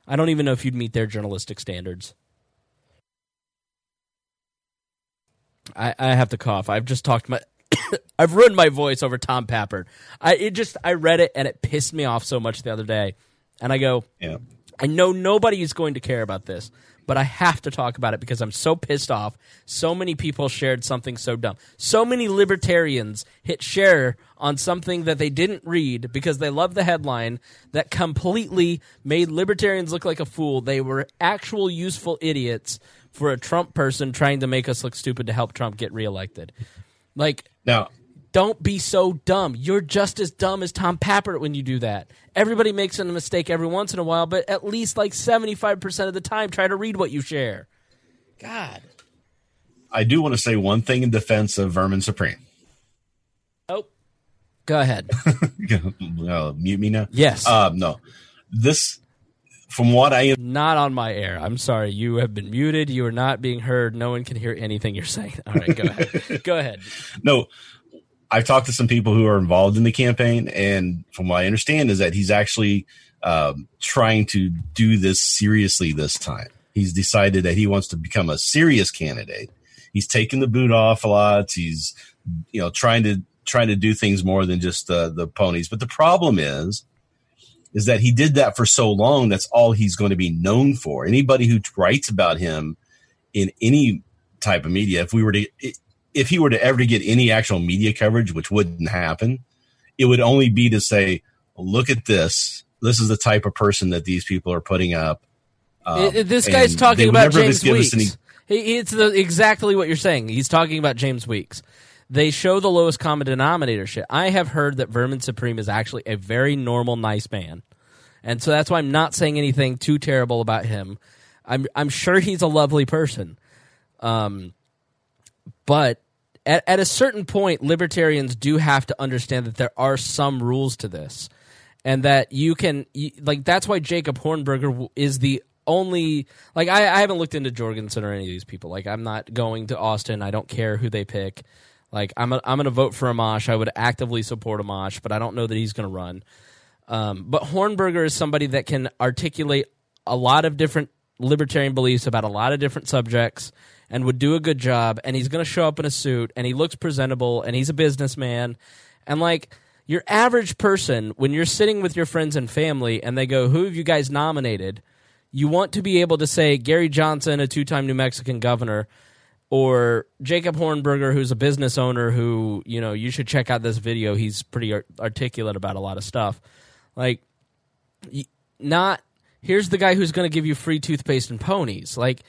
I don't even know if you'd meet their journalistic standards. I, I have to cough. I've just talked my. [COUGHS] I've ruined my voice over Tom Pappert. I it just I read it and it pissed me off so much the other day, and I go, Yeah. I know nobody is going to care about this, but I have to talk about it because I'm so pissed off. So many people shared something so dumb. So many libertarians hit share on something that they didn't read because they love the headline that completely made libertarians look like a fool. They were actual useful idiots for a Trump person trying to make us look stupid to help Trump get reelected. Like, Now, don't be so dumb. You're just as dumb as Tom Pappert when you do that. Everybody makes a mistake every once in a while, but at least like 75% of the time, try to read what you share. God. I do want to say one thing in defense of Vermin Supreme. Oh, go ahead. [LAUGHS] uh, mute me now. Yes. Um, no, this from what I am. not on my air. I'm sorry. You have been muted. You are not being heard. No one can hear anything you're saying. All right, go ahead. [LAUGHS] go ahead. no, I've talked to some people who are involved in the campaign, and from what I understand is that he's actually um, trying to do this seriously this time. He's decided that he wants to become a serious candidate. He's taken the boot off a lot. He's you know trying to trying to do things more than just the the ponies. But the problem is is that he did that for so long. That's all he's going to be known for. Anybody who writes about him in any type of media, if we were to if he were to ever get any actual media coverage, which wouldn't happen, it would only be to say, look at this. This is the type of person that these people are putting up. Um, this guy's talking about James any- Weeks. He, it's the, exactly what you're saying. He's talking about James Weeks. They show the lowest common denominator shit. I have heard that Vermin Supreme is actually a very normal, nice man, and so that's why I'm not saying anything too terrible about him. I'm I'm sure he's a lovely person, um, but at, at a certain point, libertarians do have to understand that there are some rules to this, and that you can you, like that's why Jacob Hornberger is the only like I, I haven't looked into Jorgensen or any of these people. Like I'm not going to Austin. I don't care who they pick. Like I'm a, I'm going to vote for Amash. I would actively support Amash, but I don't know that he's going to run. Um, but Hornberger is somebody that can articulate a lot of different libertarian beliefs about a lot of different subjects and would do a good job. And he's going to show up in a suit and he looks presentable and he's a businessman. And like your average person, when you're sitting with your friends and family and they go, Who have you guys nominated? You want to be able to say Gary Johnson, a two time New Mexican governor, or Jacob Hornberger, who's a business owner who, you know, you should check out this video. He's pretty art- articulate about a lot of stuff. Like, not here's the guy who's going to give you free toothpaste and ponies. Like,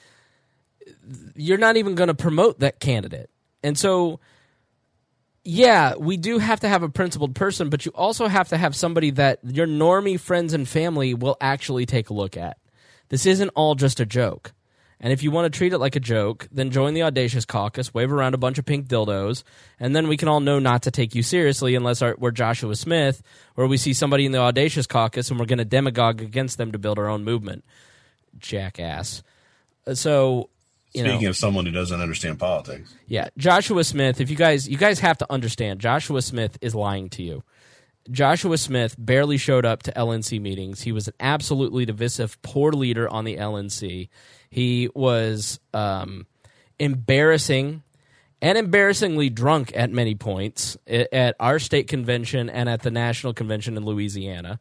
you're not even going to promote that candidate. And so, yeah, we do have to have a principled person, but you also have to have somebody that your normie friends and family will actually take a look at. This isn't all just a joke. And if you want to treat it like a joke, then join the Audacious Caucus, wave around a bunch of pink dildos, and then we can all know not to take you seriously unless our, we're Joshua Smith or we see somebody in the Audacious Caucus and we're going to demagogue against them to build our own movement. Jackass. So, Speaking know, of someone who doesn't understand politics, yeah, Joshua Smith. If you guys, you guys have to understand, Joshua Smith is lying to you. Joshua Smith barely showed up to LNC meetings. He was an absolutely divisive, poor leader on the LNC. He was um, embarrassing and embarrassingly drunk at many points at our state convention and at the national convention in Louisiana.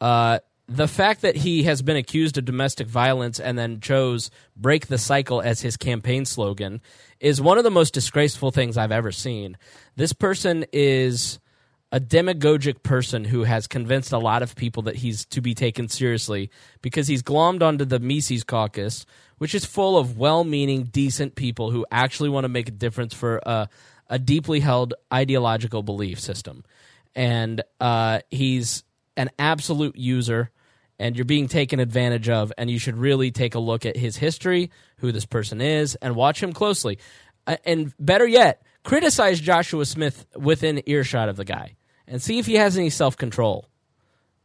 Uh, the fact that he has been accused of domestic violence and then chose break the cycle as his campaign slogan is one of the most disgraceful things I've ever seen. This person is a demagogic person who has convinced a lot of people that he's to be taken seriously because he's glommed onto the Mises caucus, which is full of well meaning, decent people who actually want to make a difference for a, a deeply held ideological belief system. And uh, he's an absolute user, and you're being taken advantage of, and you should really take a look at his history, who this person is, and watch him closely. Uh, and better yet, criticize Joshua Smith within earshot of the guy and see if he has any self control.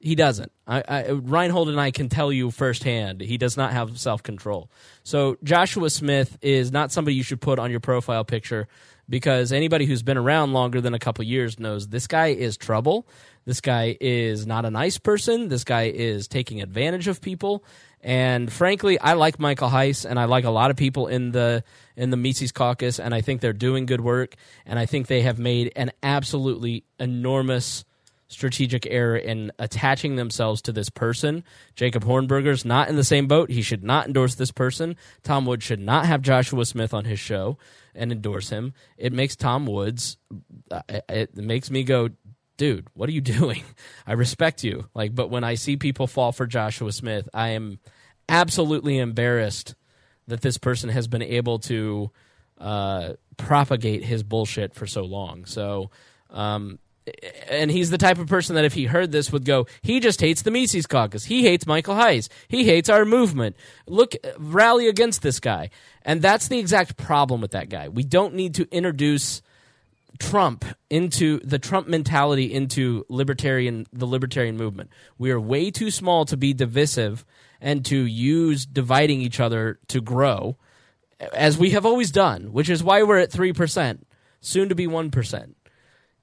He doesn't. I, I, Reinhold and I can tell you firsthand he does not have self control. So Joshua Smith is not somebody you should put on your profile picture because anybody who's been around longer than a couple years knows this guy is trouble. This guy is not a nice person. This guy is taking advantage of people, And frankly, I like Michael Heise, and I like a lot of people in the in the Mises Caucus, and I think they're doing good work, and I think they have made an absolutely enormous strategic error in attaching themselves to this person. Jacob Hornberger's not in the same boat. He should not endorse this person. Tom Woods should not have Joshua Smith on his show and endorse him. It makes Tom Woods, uh, it makes me go, dude, what are you [LAUGHS] doing? I respect you. Like, but when I see people fall for Joshua Smith, I am absolutely embarrassed that this person has been able to uh, propagate his bullshit for so long. So, um, and he's the type of person that if he heard this would go, he just hates the Mises Caucus. He hates Michael Heise. He hates our movement. Look, rally against this guy. And that's the exact problem with that guy. We don't need to introduce Trump into the Trump mentality into libertarian the libertarian movement. We are way too small to be divisive and to use dividing each other to grow as we have always done, which is why we're at 3%, soon to be 1%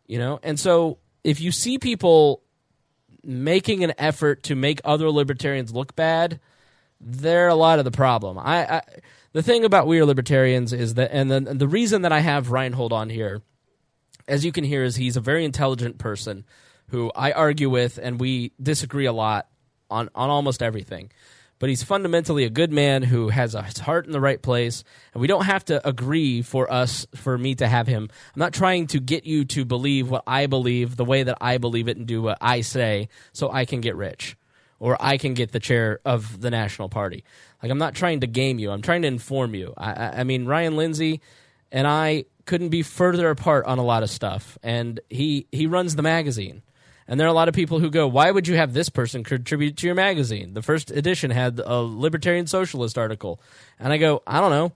you know and so if you see people making an effort to make other libertarians look bad they're a lot of the problem i, I the thing about we are libertarians is that and the, the reason that i have reinhold on here as you can hear is he's a very intelligent person who i argue with and we disagree a lot on, on almost everything. But he's fundamentally a good man who has a, his heart in the right place and we don't have to agree for us for me to have him. I'm not trying to get you to believe what i believe the way that i believe it and do what i say so i can get rich or i can get the chair of the national party. Like i'm not trying to game you. I'm trying to inform you. I, I, I mean ryan lindsay and i couldn't be further apart on a lot of stuff and he he runs the magazine and there are a lot of people who go, why would you have this person contribute to your magazine? The first edition had a libertarian socialist article. And I go, I don't know.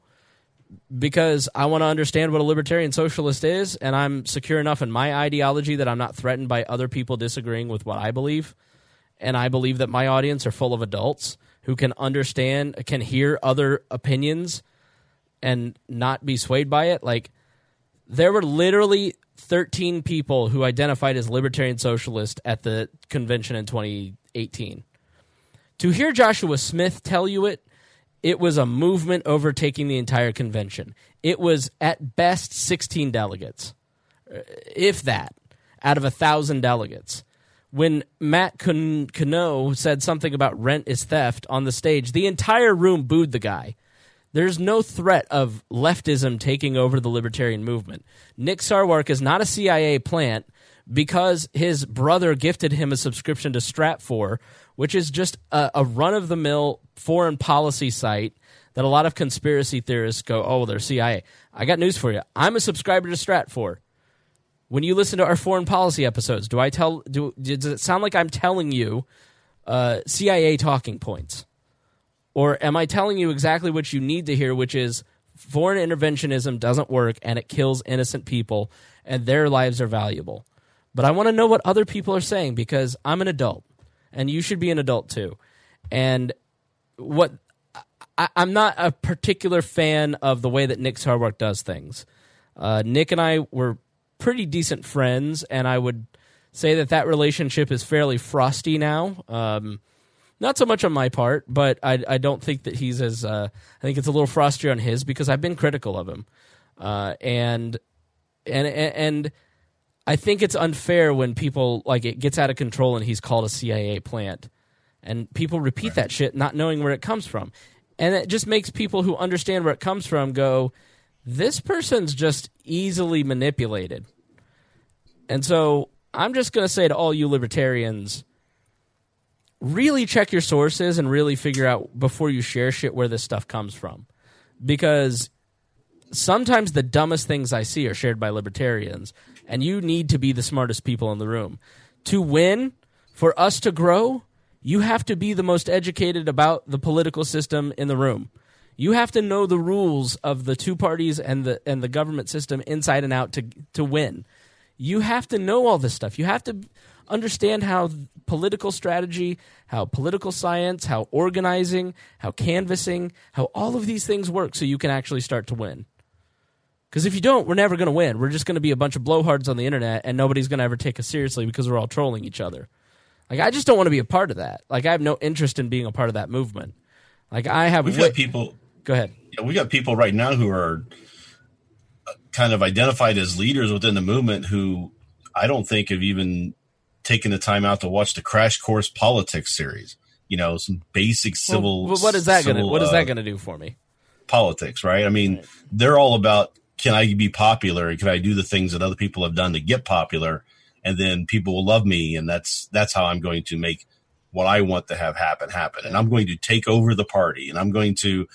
Because I want to understand what a libertarian socialist is, and I'm secure enough in my ideology that I'm not threatened by other people disagreeing with what I believe. And I believe that my audience are full of adults who can understand, can hear other opinions and not be swayed by it. Like, there were literally 13 people who identified as libertarian socialist at the convention in 2018. To hear Joshua Smith tell you it, it was a movement overtaking the entire convention. It was at best 16 delegates, uh, if that, out of a thousand delegates. When Matt Cano said something about rent is theft on the stage, the entire room booed the guy. There's no threat of leftism taking over the libertarian movement. Nick Sarwark is not a CIA plant because his brother gifted him a subscription to Stratfor, which is just a, a run of the mill foreign policy site that a lot of conspiracy theorists go, oh, they're CIA. I got news for you. I'm a subscriber to Stratfor. When you listen to our foreign policy episodes, do I tell? Do does it sound like I'm telling you uh, CIA talking points? Or am I telling you exactly what you need to hear, which is foreign interventionism doesn't work and it kills innocent people and their lives are valuable? But I want to know what other people are saying because I'm an adult and you should be an adult too. And what I, am not a particular fan of the way that Nick Sarwark does things. Uh, Nick and I were pretty decent friends, and I would say that that relationship is fairly frosty now. Um, not so much on my part, but I, I don't think that he's as. Uh, I think it's a little frosty on his because I've been critical of him, uh, and and and I think it's unfair when people like it gets out of control and he's called a CIA plant, and people repeat right. that shit not knowing where it comes from, and it just makes people who understand where it comes from go, this person's just easily manipulated, and so I'm just going to say to all you libertarians really check your sources and really figure out before you share shit where this stuff comes from. Because sometimes the dumbest things I see are shared by libertarians, and you need to be the smartest people in the room. To win, for us to grow, you have to be the most educated about the political system in the room. You have to know the rules of the two parties and the and the government system inside and out to to win. You have to know all this stuff. You have to understand how political strategy, how political science, how organizing, how canvassing, how all of these things work so you can actually start to win. Because if you don't, we're never going to win. We're just going to be a bunch of blowhards on the internet and nobody's going to ever take us seriously because we're all trolling each other. Like, I just don't want to be a part of that. Like, I have no interest in being a part of that movement. Like I have We've got people. Go ahead. Yeah, we got people right now who are uh, kind of identified as leaders within the movement who I don't think have even taken the time out to watch the Crash Course Politics series. You know, some basic civil. Well, what is that going to What is uh, that going to do for me? politics, right? I mean, they're all about can I be popular and can I do the things that other people have done to get popular, and then people will love me, and that's that's how I'm going to make what I want to have happen happen, and I'm going to take over the party, and I'm going to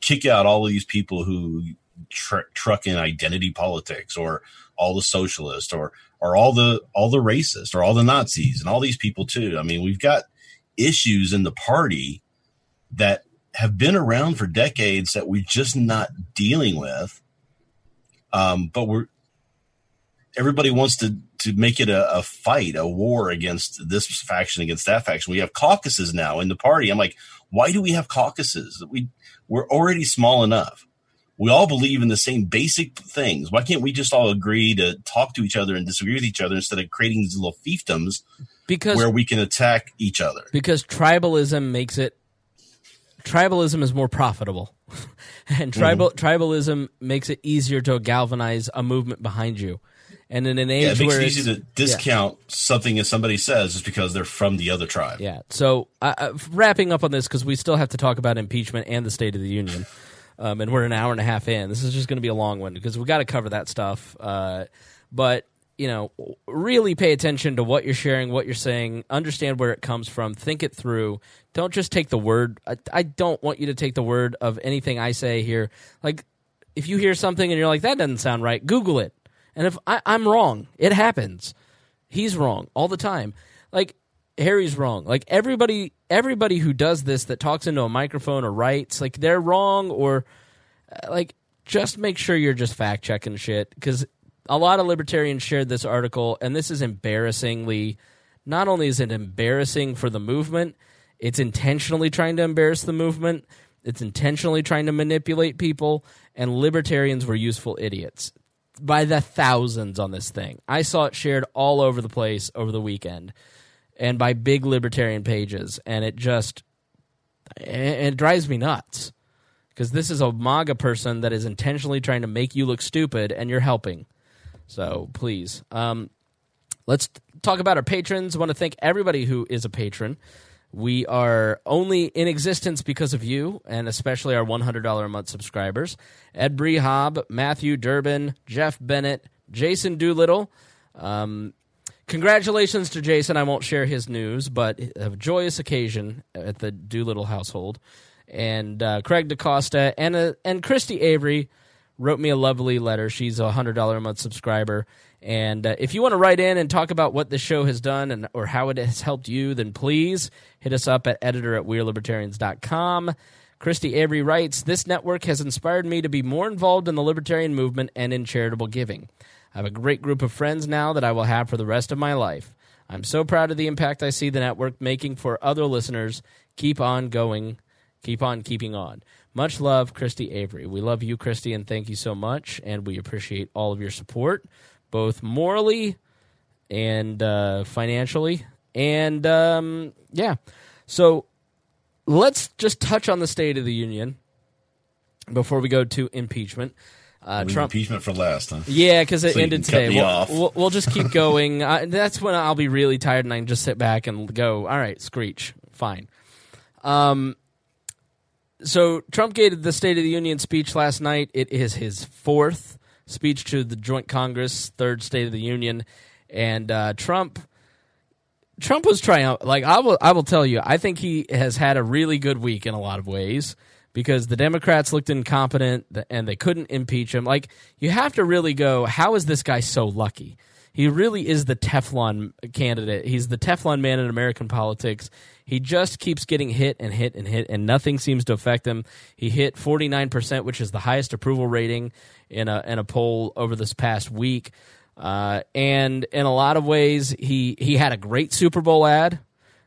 kick out all of these people who tr- truck in identity politics, or all the socialists, or or all the all the racists, or all the Nazis, and all these people too. I mean, we've got issues in the party that have been around for decades that we're just not dealing with. Um, but we're everybody wants to to make it a, a fight, a war against this faction against that faction. We have caucuses now in the party. I'm like, why do we have caucuses? We we're already small enough. We all believe in the same basic things. Why can't we just all agree to talk to each other and disagree with each other instead of creating these little fiefdoms Because where we can attack each other? because tribalism makes it tribalism is more profitable [LAUGHS] and tribal Mm-hmm. tribalism makes it easier to galvanize a movement behind you and in an age Yeah, it makes where it easy to discount something that somebody says just because they're from the other tribe. yeah so uh, uh, wrapping up on this because we still have to talk about impeachment and the state of the union [LAUGHS] um, and we're an hour and a half in. This is just going to be a long one because we got to cover that stuff uh, but you know really pay attention to what you're sharing what you're saying understand where it comes from think it through. Don't just take the word I, I don't want you to take the word of anything i say here. Like if you hear something and you're like that doesn't sound right google it. And if I, i'm wrong it happens. He's wrong all the time. Like harry's wrong. Like everybody everybody who does this that talks into a microphone or writes like they're wrong or uh, like just make sure you're just fact checking shit because a lot of libertarians shared this article and this is embarrassingly not only is it embarrassing for the movement it's intentionally trying to embarrass the movement it's intentionally trying to manipulate people and libertarians were useful idiots by the thousands on this thing. I saw it shared all over the place over the weekend and by big libertarian pages and it just it, drives me nuts because this is a MAGA person that is intentionally trying to make you look stupid, and you're helping. So please, um, let's talk about our patrons. Want to thank everybody who is a patron. We are only in existence because of you, and especially our $100 a month subscribers. Ed Brehob, Matthew Durbin, Jeff Bennett, Jason Doolittle. Um, congratulations to Jason. I won't share his news, but a joyous occasion at the Doolittle household. And uh, Craig DaCosta and, uh, and Christy Avery wrote me a lovely letter. She's a hundred dollar a month subscriber, and uh, if you want to write in and talk about what this show has done and or how it has helped you, then please hit us up at editor at wearelibertarians.com. Christy Avery writes, This network has inspired me to be more involved in the libertarian movement and in charitable giving. I have a great group of friends now that I will have for the rest of my life. I'm so proud of the impact I see the network making for other listeners. Keep on going. Keep on keeping on. Much love, Christy Avery. We love you, Christy, and thank you so much. And we appreciate all of your support, both morally and uh, financially. And um, yeah, so let's just touch on the State of the Union before we go to impeachment. Uh, Trump. impeachment for last, huh? Yeah, because it So ended today. We'll, we'll, we'll just keep [LAUGHS] going. uh, that's when I'll be really tired and I can just sit back and go, all right, screech, fine. Um, so Trump gave the State of the Union speech last night. It is his fourth speech to the Joint Congress, third State of the Union, and uh, Trump. Trump was trying like I will I will tell you I think he has had a really good week in a lot of ways because the Democrats looked incompetent and they couldn't impeach him like you have to really go how is this guy so lucky he really is the Teflon candidate he's the Teflon man in American politics he just keeps getting hit and hit and hit and nothing seems to affect him he hit 49% which is the highest approval rating in a in a poll over this past week uh, and in a lot of ways, he he had a great Super Bowl ad.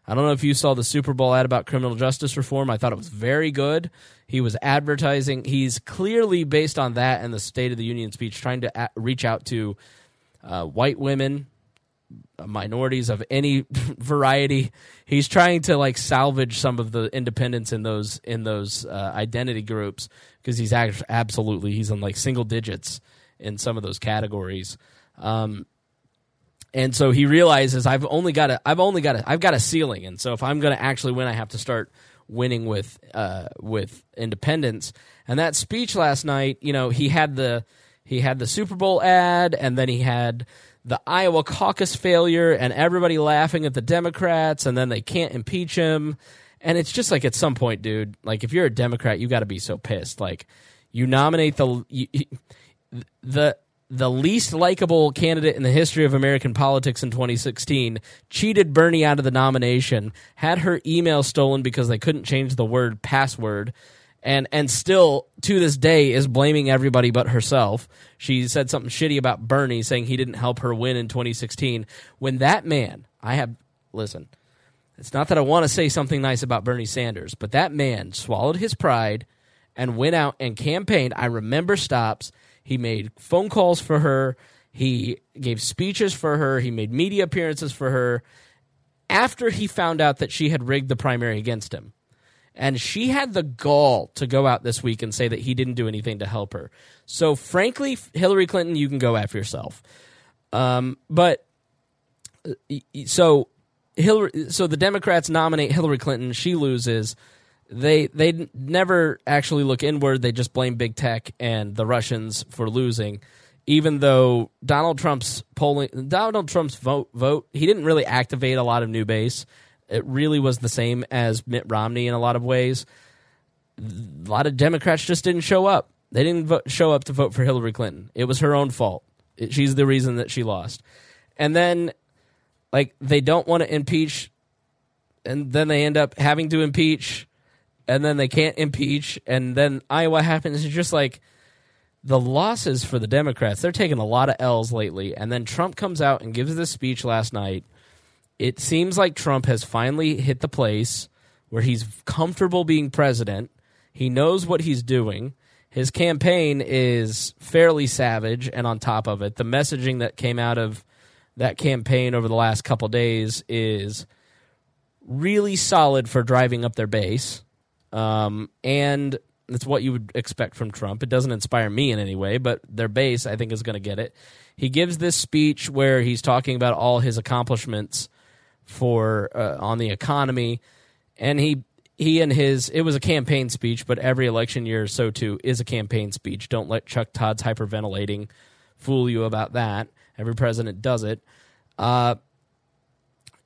I don't know if you saw the Super Bowl ad about criminal justice reform. I thought it was very good. He was advertising. He's clearly based on that and the State of the Union speech, trying to a- reach out to uh, white women, minorities of any [LAUGHS] variety. He's trying to like salvage some of the independence in those in those uh, identity groups because he's act- absolutely he's in like single digits in some of those categories. Um, and so he realizes I've only got a I've only got a I've got a ceiling, and so if I'm going to actually win, I have to start winning with uh, with independence. And that speech last night, you know, he had the he had the Super Bowl ad, and then he had the Iowa caucus failure, and everybody laughing at the Democrats, and then they can't impeach him. And it's just like at some point, dude, like if you're a Democrat, you got to be so pissed. Like you nominate the you, the the least likable candidate in the history of American politics in 2016, cheated Bernie out of the nomination, had her email stolen because they couldn't change the word password, and and still to this day is blaming everybody but herself. She said something shitty about Bernie, saying he didn't help her win in 2016. When that man, I have listen, it's not that I want to say something nice about Bernie Sanders, but that man swallowed his pride and went out and campaigned. I remember stops he made phone calls for her. He gave speeches for her. He made media appearances for her after he found out that she had rigged the primary against him. And she had the gall to go out this week and say that he didn't do anything to help her. So, frankly, Hillary Clinton, you can go after yourself. Um, but so Hillary, so the Democrats nominate Hillary Clinton. She loses they they never actually look inward. They just blame big tech and the Russians for losing. Even though Donald Trump's polling, Donald Trump's vote vote, he didn't really activate a lot of new base. It really was the same as Mitt Romney in a lot of ways. A lot of Democrats just didn't show up. They didn't show up to vote for Hillary Clinton. It was her own fault. It, she's the reason that she lost. And then, like, they don't want to impeach, and then they end up having to impeach and then they can't impeach, and then Iowa happens. It's just like the losses for the Democrats. They're taking a lot of L's lately, and then Trump comes out and gives this speech last night. It seems like Trump has finally hit the place where he's comfortable being president. He knows what he's doing. His campaign is fairly savage, and on top of it, the messaging that came out of that campaign over the last couple days is really solid for driving up their base. Um, and it's what you would expect from Trump. It doesn't inspire me in any way, but their base, I think, is going to get it. He gives this speech where he's talking about all his accomplishments for uh, on the economy, and he he and his it was a campaign speech, but every election year SOTU is a campaign speech. Don't let Chuck Todd's hyperventilating fool you about that. Every president does it. Uh,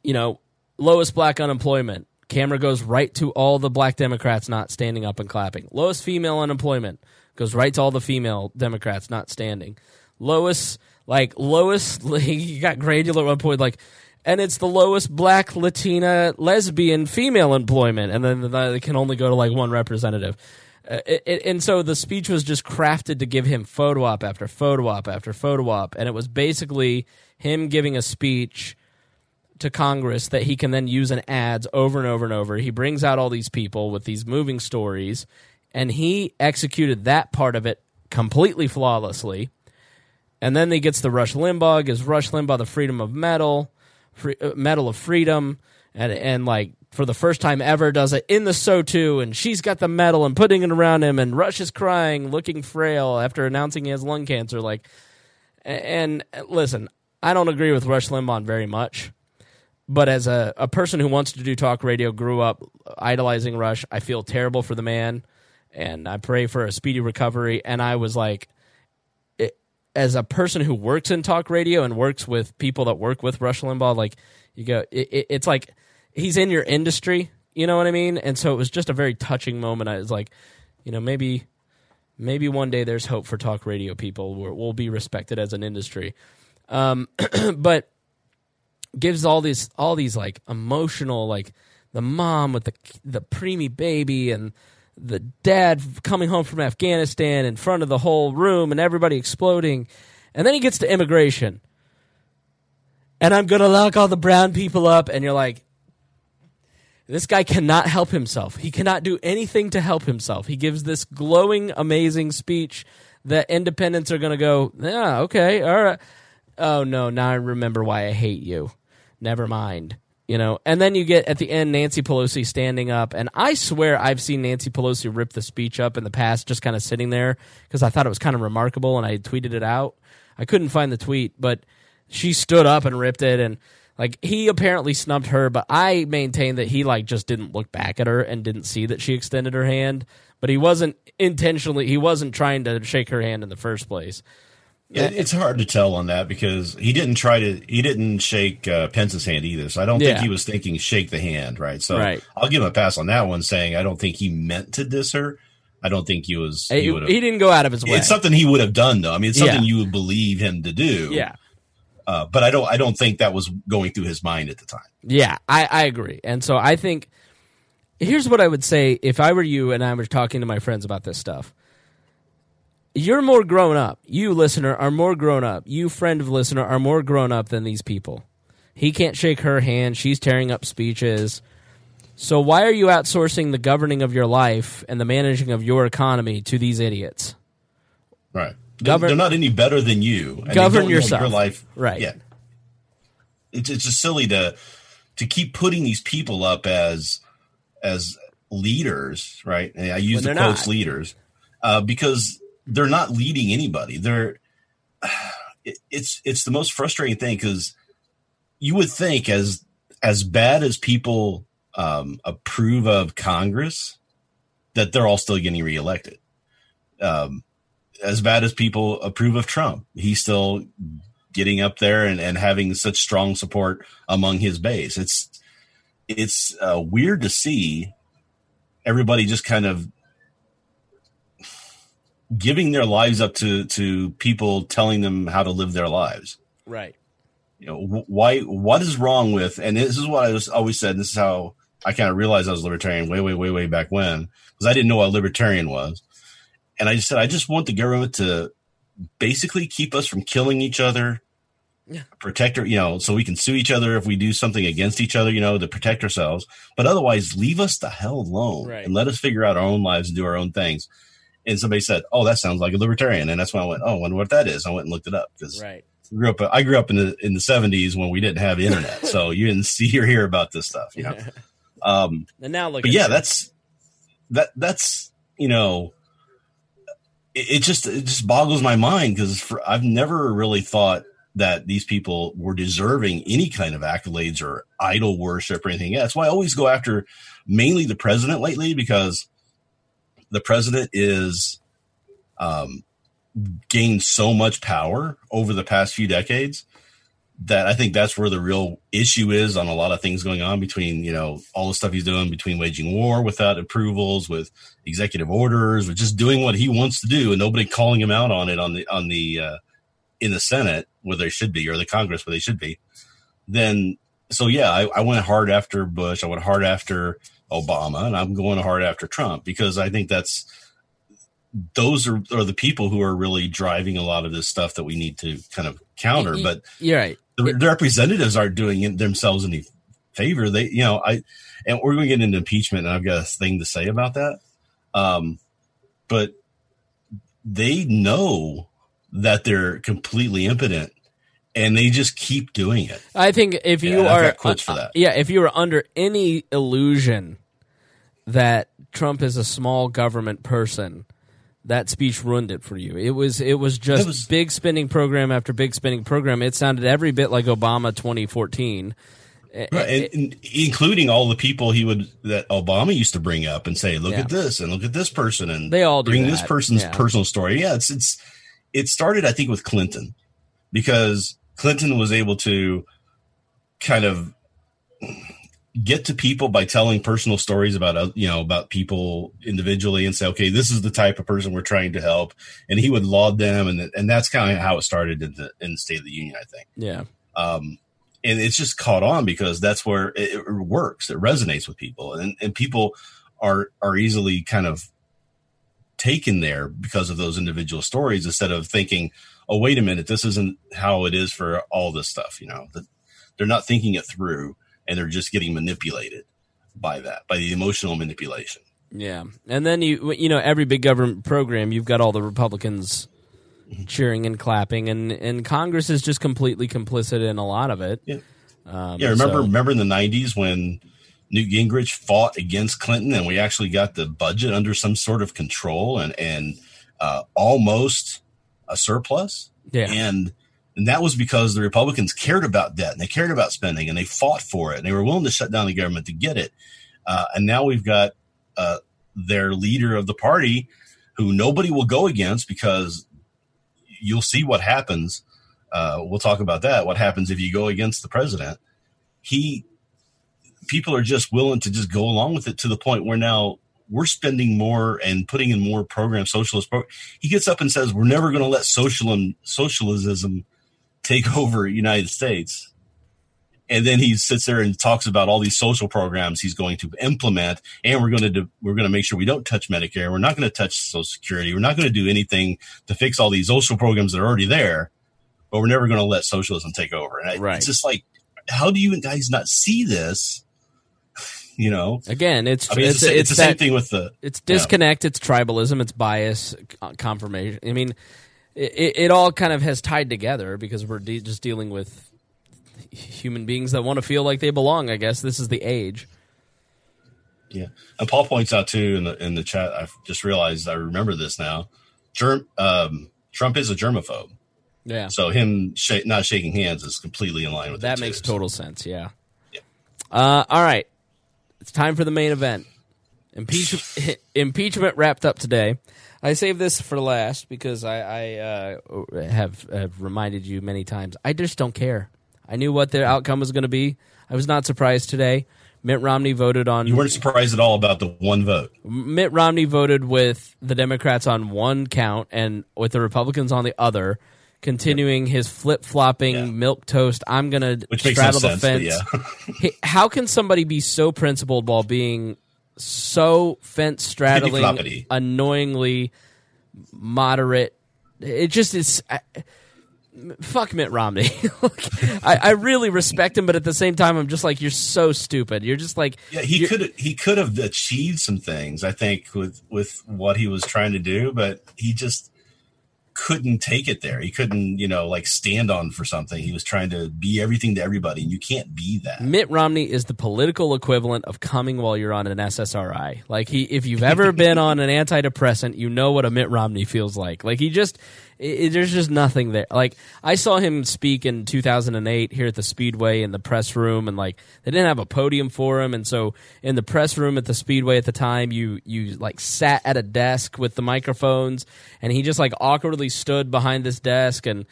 you know, lowest black unemployment, Camera goes right to all the black Democrats not standing up and clapping. Lowest female unemployment goes right to all the female Democrats not standing. Lowest, like lowest, [LAUGHS] you got granular at one point, like, and it's the lowest black, Latina, lesbian female employment, and then they can only go to like one representative. Uh, it, it, and so the speech was just crafted to give him photo op after photo op after photo op, and it was basically him giving a speech to Congress that he can then use in ads over and over and over. He brings out all these people with these moving stories, and he executed that part of it completely flawlessly. And then he gets the Rush Limbaugh, gives Rush Limbaugh the Freedom of Medal, free, uh, Medal of Freedom, and and like for the first time ever does it in the SOTU, and she's got the medal and putting it around him, and Rush is crying, looking frail after announcing he has lung cancer. Like, and, and listen, I don't agree with Rush Limbaugh very much but as a, a person who wants to do talk radio, grew up idolizing Rush, I feel terrible for the man, and I pray for a speedy recovery. And I was like, it, as a person who works in talk radio and works with people that work with Rush Limbaugh, like you go, it, it, it's like he's in your industry, you know what I mean? And so it was just a very touching moment. I was like, you know, maybe maybe one day there's hope for talk radio people. we will be respected as an industry. Um, [CLEARS THROAT] but gives all these all these like emotional like the mom with the the preemie baby and the dad coming home from Afghanistan in front of the whole room and everybody exploding. And then he gets to immigration. And I'm going to lock all the brown people up. And you're like, this guy cannot help himself. He cannot do anything to help himself. He gives this glowing, amazing speech that independents are going to go, yeah, okay, all right oh no, now I remember why I hate you. Never mind. You know, and then you get at the end Nancy Pelosi standing up, and I swear I've seen Nancy Pelosi rip the speech up in the past, just kind of sitting there because I thought it was kind of remarkable, and I tweeted it out. I couldn't find the tweet, but she stood up and ripped it, and like he apparently snubbed her, but I maintain that he like just didn't look back at her and didn't see that she extended her hand, but he wasn't intentionally, he wasn't trying to shake her hand in the first place. It, it's hard to tell on that because he didn't try to. He didn't shake uh, Pence's hand either. So I don't Yeah. think he was thinking shake the hand, right? So Right. I'll give him a pass on that one, saying I don't think he meant to diss her. I don't think he was. He, He he didn't go out of his way. It's something he would have done, though. I mean, it's something Yeah. you would believe him to do. yeah. Uh, but I don't. I don't think that was going through his mind at the time. Yeah, I, I agree. And so I think here's what I would say if I were you and I was talking to my friends about this stuff. You're more grown up. You, listener, are more grown up. You, friend of listener, are more grown up than these people. He can't shake her hand. She's tearing up speeches. So why are you outsourcing the governing of your life and the managing of your economy to these idiots? Right. They're- Govern- they're not any better than you. Govern yourself. Your life. Right. Yeah. It's it's just silly to to keep putting these people up as as leaders, right? And I use When the quotes not. leaders uh, because they're not leading anybody. They're it, it's it's the most frustrating thing because you would think as as bad as people um, approve of Congress that they're all still getting reelected. Um, as bad as people approve of Trump, he's still getting up there and, and having such strong support among his base. It's it's uh, weird to see everybody just kind of giving their lives up to to people telling them how to live their lives Right. you know why what is wrong with and this is what i was always said and this is how i kind of realized i was libertarian way way way way back when because i didn't know what a libertarian was and i just said i just want the government to basically keep us from killing each other Yeah. protect our, you know so we can sue each other if we do something against each other you know to protect ourselves but otherwise leave us the hell alone Right. and let us figure out our own lives and do our own things and somebody said oh that sounds like a libertarian and that's when i went oh I wonder what that is i went and looked it up because Right. grew up I grew up in the in the seventies when we didn't have internet, so [LAUGHS] you didn't see or hear about this stuff, you know. [LAUGHS] Um, And now look but yeah, that's that that's you know, it, it just it just boggles my mind because I've never really thought that these people were deserving any kind of accolades or idol worship or anything. Yeah, that's why I always go after mainly the president lately because the president is um, gained so much power over the past few decades that I think that's where the real issue is on a lot of things going on between, you know, all the stuff he's doing between waging war without approvals, with executive orders, with just doing what he wants to do and nobody calling him out on it on the, on the, uh, in the Senate where they should be or the Congress where they should be. Then, so yeah, I, I went hard after Bush. I went hard after Obama and I'm going hard after Trump because I think that's, those are, are the people who are really driving a lot of this stuff that we need to kind of counter. But You're right. the, the representatives aren't doing themselves any favor. They, you know, I, and we're going to get into impeachment, and I've got a thing to say about that. Um, but they know that they're completely impotent, and they just keep doing it. I think if you Yeah, are quotes for uh, that. yeah, if you are under any illusion that Trump is a small government person, that speech ruined it for you. It was it was just It was- big spending program after big spending program. It sounded every bit like Obama 2014. Eh, eh, right, and, and including all the people he would that Obama used to bring up and say, "Look Yeah. at this and look at this person," and They all do bring this person's yeah. personal story. Yeah, it's it's it started, I think, with Clinton because Clinton was able to kind of get to people by telling personal stories about uh, you know about people individually and say, okay, this is the type of person we're trying to help, and he would laud them, and and that's kind of how it started in the in the State of the Union, I think Yeah. um, and it's just caught on because that's where it, it works. It resonates with people, and and people are are easily kind of taken there because of those individual stories instead of thinking, oh wait a minute, this isn't how it is for all this stuff. You know, they're not thinking it through, and they're just getting manipulated by that, by the emotional manipulation. Yeah, and then you you know every big government program, you've got all the Republicans cheering and clapping, and and Congress is just completely complicit in a lot of it. Yeah. Um, Yeah, remember so- remember in the '90s when Newt Gingrich fought against Clinton, and we actually got the budget under some sort of control and and uh, almost a surplus. Yeah. and and that was because the Republicans cared about debt and they cared about spending and they fought for it and they were willing to shut down the government to get it. Uh, and now we've got uh, their leader of the party, who nobody will go against because you'll see what happens. Uh, we'll talk about that. What happens if you go against the president? He, people are just willing to just go along with it to the point where now we're spending more and putting in more programs, socialist. He gets up and says, "We're never going to let social socialism take [LAUGHS] over the United States." And then he sits there and talks about all these social programs he's going to implement, and we're going to do, we're going to make sure we don't touch Medicare. We're not going to touch Social Security. We're not going to do anything to fix all these social programs that are already there. But we're never going to let socialism take over. And Right. it's just like, how do you guys not see this? You know, again, it's I mean, it's, it's, it's it's the same that- thing with the It's disconnect. It's tribalism. It's bias, confirmation. I mean, it, it, all kind of has tied together because we're de- just dealing with human beings that want to feel like they belong. I guess this is the age. Yeah, and Paul points out too in the in the chat. I just realized I remember this now. Germ, um, Trump is a germaphobe, Yeah, so him sh- not shaking hands is completely in line with that it, makes too. total sense. Yeah. Uh, all right, it's time for the main event. Impeach- [LAUGHS] impeachment wrapped up today. I saved this for last because I, I uh, have, have reminded you many times. I just don't care. I knew what the outcome was going to be. I was not surprised today. Mitt Romney voted on. You weren't surprised at all about the one vote. Mitt Romney voted with the Democrats on one count and with the Republicans on the other, continuing his flip flopping Yeah. milk toast. I'm going to Which makes no straddle the sense, fence. yeah. [LAUGHS] How can somebody be so principled while being so fence straddling, annoyingly moderate? It just is. I, fuck Mitt Romney. [LAUGHS] Like, I, I really respect him, but at the same time, I'm just like, you're so stupid. You're just like, Yeah, he could he could have achieved some things, I think, with with what he was trying to do, but he just couldn't take it there. He couldn't, you know, like stand on for something. He was trying to be everything to everybody, and you can't be that. Mitt Romney is the political equivalent of coming while you're on an SSRI. Like he, if you've [LAUGHS] ever been on an antidepressant, you know what a Mitt Romney feels like. Like he just, it, it- there's just nothing there. Like I saw him speak in 2008 here at the Speedway in the press room, and like they didn't have a podium for him, and so in the press room at the Speedway at the time, you you like sat at a desk with the microphones, and he just like awkwardly stood behind this desk and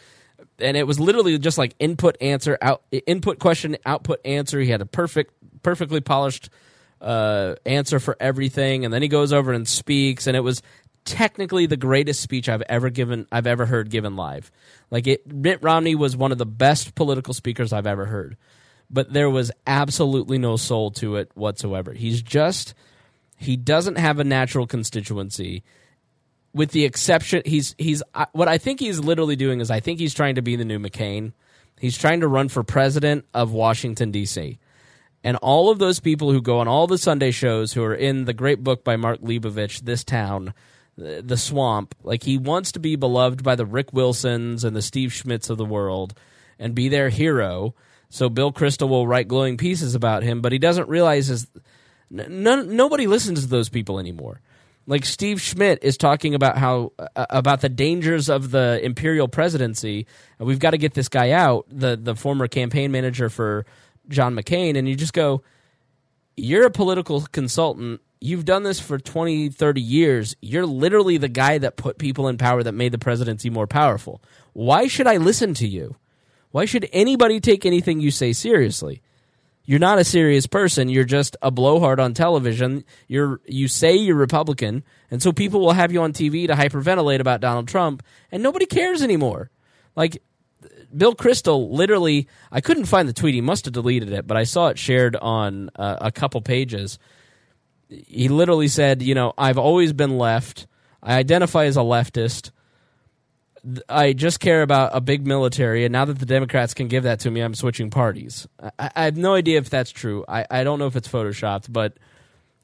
and it was literally just like input answer out input question output answer he had a perfect perfectly polished uh, answer for everything and then he goes over and speaks and it was technically the greatest speech i've ever given i've ever heard given live like it mitt romney was one of the best political speakers i've ever heard but there was absolutely no soul to it whatsoever he's just he doesn't have a natural constituency with the exception he's he's what I think he's literally doing is I think he's trying to be the new McCain. He's trying to run for president of Washington D.C. And all of those people who go on all the Sunday shows who are in the great book by Mark Leibovich, This Town, the, Swamp, like he wants to be beloved by the Rick Wilsons and the Steve Schmidts of the world and be their hero. So Bill Kristol will write glowing pieces about him, but he doesn't realize is nobody listens to those people anymore. Like Steve Schmidt is talking about how uh, about the dangers of the imperial presidency, and we've got to get this guy out, the the former campaign manager for John McCain, and you just go, you're a political consultant. You've done this for 20, 30 years. You're literally the guy that put people in power that made the presidency more powerful. Why should I listen to you? Why should anybody take anything you say seriously? You're not a serious person. You're just a blowhard on television. You're you say you're Republican, and so people will have you on TV to hyperventilate about Donald Trump, and nobody cares anymore. Like Bill Kristol, literally, I couldn't find the tweet. He must have deleted it, but I saw it shared on uh, a couple pages. He literally said, "You know, I've always been left. I identify as a leftist. I just care about a big military, and now that the Democrats can give that to me, I'm switching parties. I, I have no idea if that's true. I, I don't know if it's photoshopped, but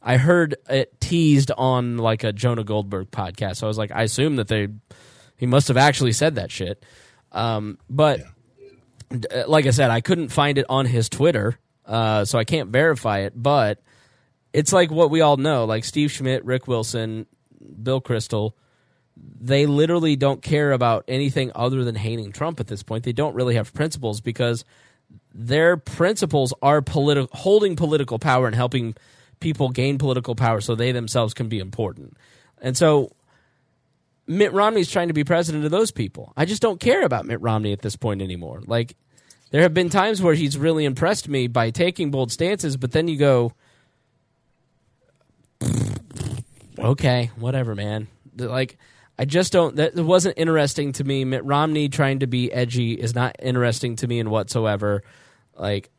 I heard it teased on like a Jonah Goldberg podcast. So I was like, I assume that they, He must have actually said that shit. Um, but d- uh, like I said, I couldn't find it on his Twitter, uh, so I can't verify it. But it's like what we all know, like Steve Schmidt, Rick Wilson, Bill Kristol. They literally don't care about anything other than hating Trump at this point. They don't really have principles because their principles are politi- holding political power and helping people gain political power so they themselves can be important. And so Mitt Romney's trying to be president of those people. I just don't care about Mitt Romney at this point anymore. Like there have been times where he's really impressed me by taking bold stances, but then you go okay, whatever, man. Like I just don't that wasn't interesting to me. Mitt Romney trying to be edgy is not interesting to me in whatsoever. Like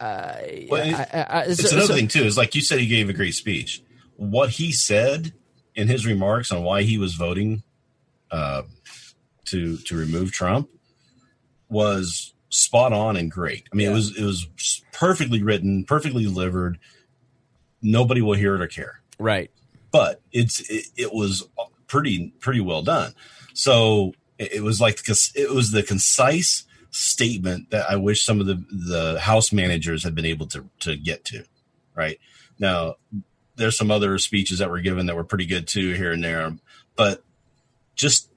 I, Well, it- I, I, it's so- another so- thing too. Is like you said, he gave a great speech. What he said in his remarks on why he was voting uh, to to remove Trump was spot on and great. I mean, it was it was perfectly written, perfectly delivered. Nobody will hear it or care, right. but it's it, it was pretty pretty well done. So it, it was like it was the concise statement that I wish some of the the house managers had been able to to get to. Right now, there's some other speeches that were given that were pretty good too here and there, but just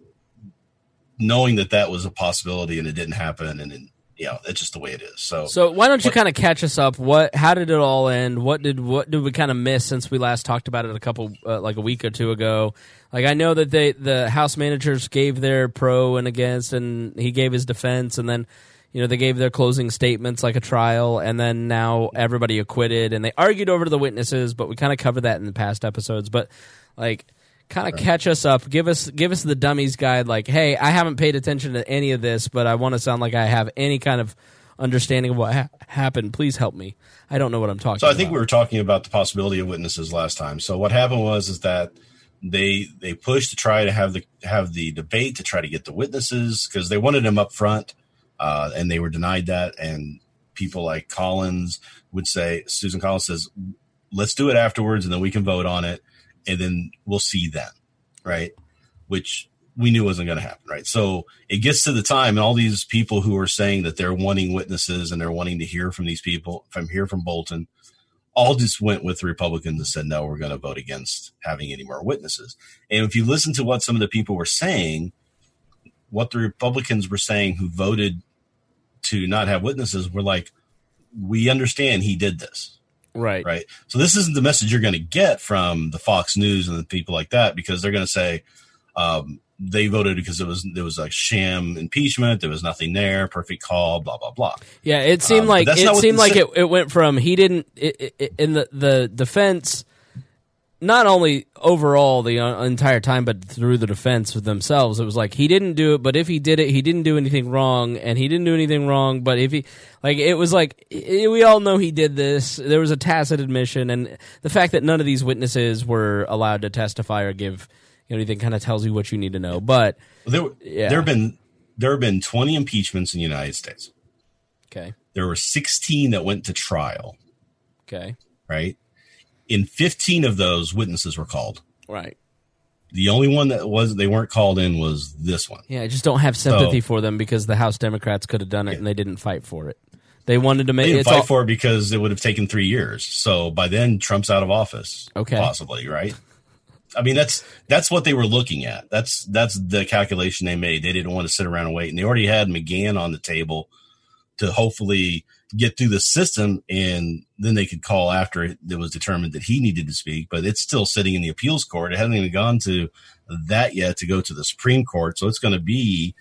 knowing that that was a possibility and it didn't happen, and, and you know, it's just the way it is. So, So why don't you kind of catch us up? What? How did it all end? What did what did we kind of miss since we last talked about it a couple uh, like a week or two ago? Like I know that they the house managers gave their pro and against, and he gave his defense, and then you know they gave their closing statements like a trial, and then now everybody acquitted, and they argued over the witnesses, but we kind of covered that in the past episodes. But like kind of catch us up. Give us give us the dummies guide like hey i haven't paid attention to any of this but i want to sound like i have any kind of understanding of what ha- happened. Please help me. I don't know what i'm talking So I about. think we were talking about the possibility of witnesses last time. So what happened was is that they they pushed to try to have the have the debate to try to get the witnesses because they wanted them up front, uh, and they were denied that. And people like Collins would say, Susan Collins says, "Let's do it afterwards, and then we can vote on it, and then we'll see then." Right, which we knew wasn't going to happen. Right, so it gets to the time, and all these people who are saying that they're wanting witnesses and they're wanting to hear from these people, from hear from Bolton all just went with the Republicans and said, no, we're going to vote against having any more witnesses. And if you listen to what some of the people were saying, what the Republicans were saying who voted to not have witnesses were like, we understand he did this. Right Right. So this isn't the message you're going to get from the Fox News and the people like that because they're going to say, um, they voted because it was there was a sham impeachment. There was nothing there. Perfect call. Blah blah blah. yeah it seemed Um, like it seemed like it, it went from he didn't it, it, in the the defense not only overall the uh, entire time but through the defense themselves it was like he didn't do it but if he did it he didn't do anything wrong and he didn't do anything wrong but if he like it was like we all know he did this there was a tacit admission and the fact that none of these witnesses were allowed to testify or give you know, anything kind of tells you what you need to know but There, Yeah. there have been there have been 20 impeachments in the United States. okay There were 16 that went to trial, okay right? In 15 of those, witnesses were called. right The only one that was they weren't called in was this one. Yeah, I just don't have sympathy So- for them because the House Democrats could have done it and they didn't fight for it. They wanted to make They didn't it's fight all, for it because it would have taken three years. So by then, Trump's out of office. Okay. possibly right. I mean, that's that's what they were looking at. That's that's the calculation they made. They didn't want to sit around and wait, and they already had McGahn on the table to hopefully get through the system, and then they could call after it was determined that he needed to speak. But it's still sitting in the appeals court. It hasn't even gone to that yet to go to the Supreme Court. So it's going to be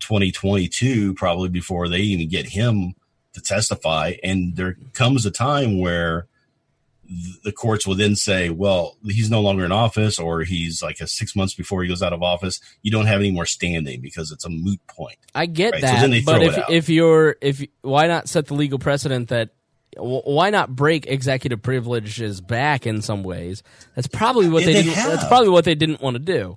2022 probably before they even get him to testify. And there comes a time where the courts will then say, well, he's no longer in office or he's like a six months before he goes out of office. You don't have any more standing because it's a moot point. I get Right, so that, they but if if you're if why not set the legal precedent that why not break executive privileges back in some ways? That's probably what they, they didn't. That's probably what they didn't want to do.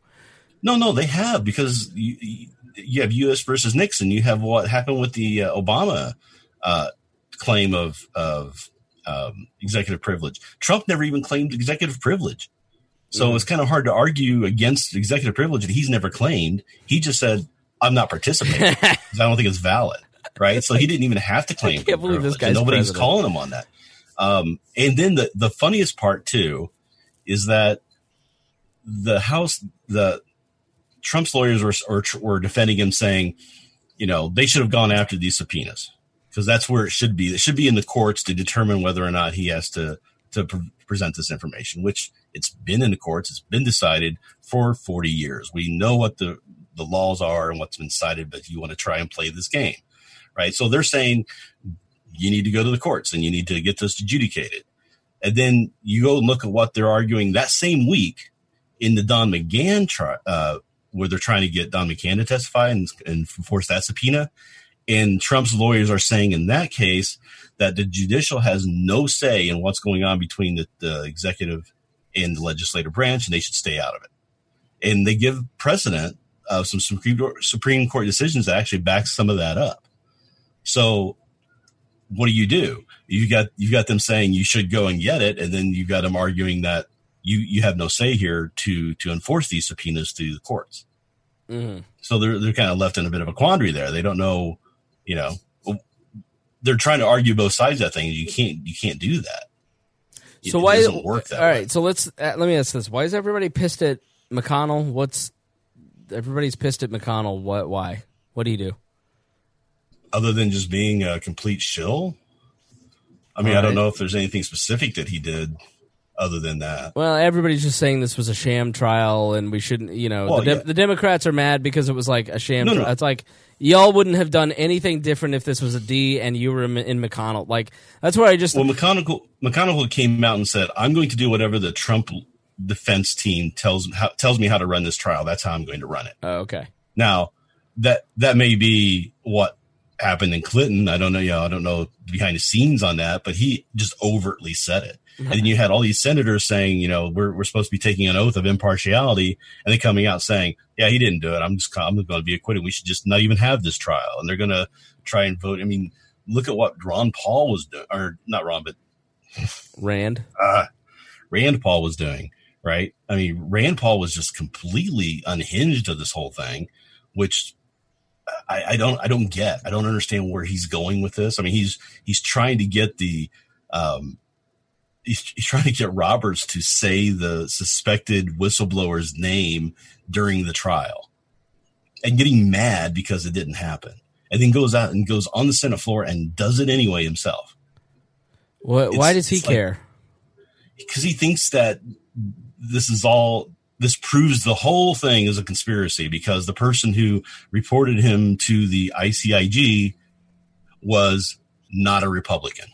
No, no, they have because you, you- you have U.S. versus Nixon. You have what happened with the uh, Obama uh, claim of of um, executive privilege. Trump never even claimed executive privilege. So it's kind of hard to argue against executive privilege that he's never claimed. He just said, "I'm not participating [LAUGHS] I don't think it's valid." Right? So he [LAUGHS] didn't even have to claim. can't believe this and guy's Nobody's president. calling him on that. Um, and then the the funniest part too is that the House, the Trump's lawyers were or, were defending him, saying, you know, they should have gone after these subpoenas because that's where it should be. It should be in the courts to determine whether or not he has to to pre- present this information. Which it's been in the courts. It's been decided for forty years. We know what the the laws are and what's been cited, but you want to try and play this game, right? So they're saying you need to go to the courts and you need to get this adjudicated. And then you go and look at what they're arguing that same week in the Don McGahn trial, uh, where they're trying to get Don McGahn to testify and, and force that subpoena. And Trump's lawyers are saying in that case that the judicial has no say in what's going on between the, the executive and the legislative branch, and they should stay out of it. And they give precedent of some Supreme Court, decisions that actually back some of that up. So what do you do? You got you've got them saying you should go and get it, and then you've got them arguing that you you have no say here to to enforce these subpoenas through the courts. Mhm. So they're they're kind of left in a bit of a quandary there. They don't know, you know, they're trying to argue both sides of that thing. You can't you can't do that. It- So why doesn't work that All way. so let's uh, let me ask this: Why is everybody pissed at McConnell? What's everybody's pissed at McConnell? What? Why? What do you do? Other than just being a complete shill. I mean, All I don't know if there's anything specific that he did other than that. Well, everybody's just saying this was a sham trial, and we shouldn't. You know, Well, the, de- yeah. the Democrats are mad because it was like a sham. No, trial. no. It's like y'all wouldn't have done anything different if this was a D and you were in, in McConnell. Like that's where I just Well, McConnell McConnell came out and said, "I'm going to do whatever the Trump defense team tells how, tells me how to run this trial. That's how I'm going to run it." oh, okay. Now, that that may be what happened in Clinton. I don't know. You know, I don't know behind the scenes on that, but he just overtly said it. And then you had all these senators saying, you know, we're we're supposed to be taking an oath of impartiality, and then coming out saying, "Yeah, he didn't do it. I'm just I'm going to be acquitted. We should just not even have this trial." And they're going to try and vote. I mean, look at what Ron Paul was doing, or not Ron, but Rand. uh, Rand Paul was doing, right? I mean, Rand Paul was just completely unhinged of this whole thing, which I, I don't, I don't get. I don't understand where he's going with this. I mean, he's he's trying to get the, um, he's, he's trying to get Roberts to say the suspected whistleblower's name during the trial, and getting mad because it didn't happen, and then goes out and goes on the Senate floor and does it anyway himself What? Why does he care? because he thinks that this is all this proves the whole thing is a conspiracy because the person who reported him to the ICIG was not a Republican.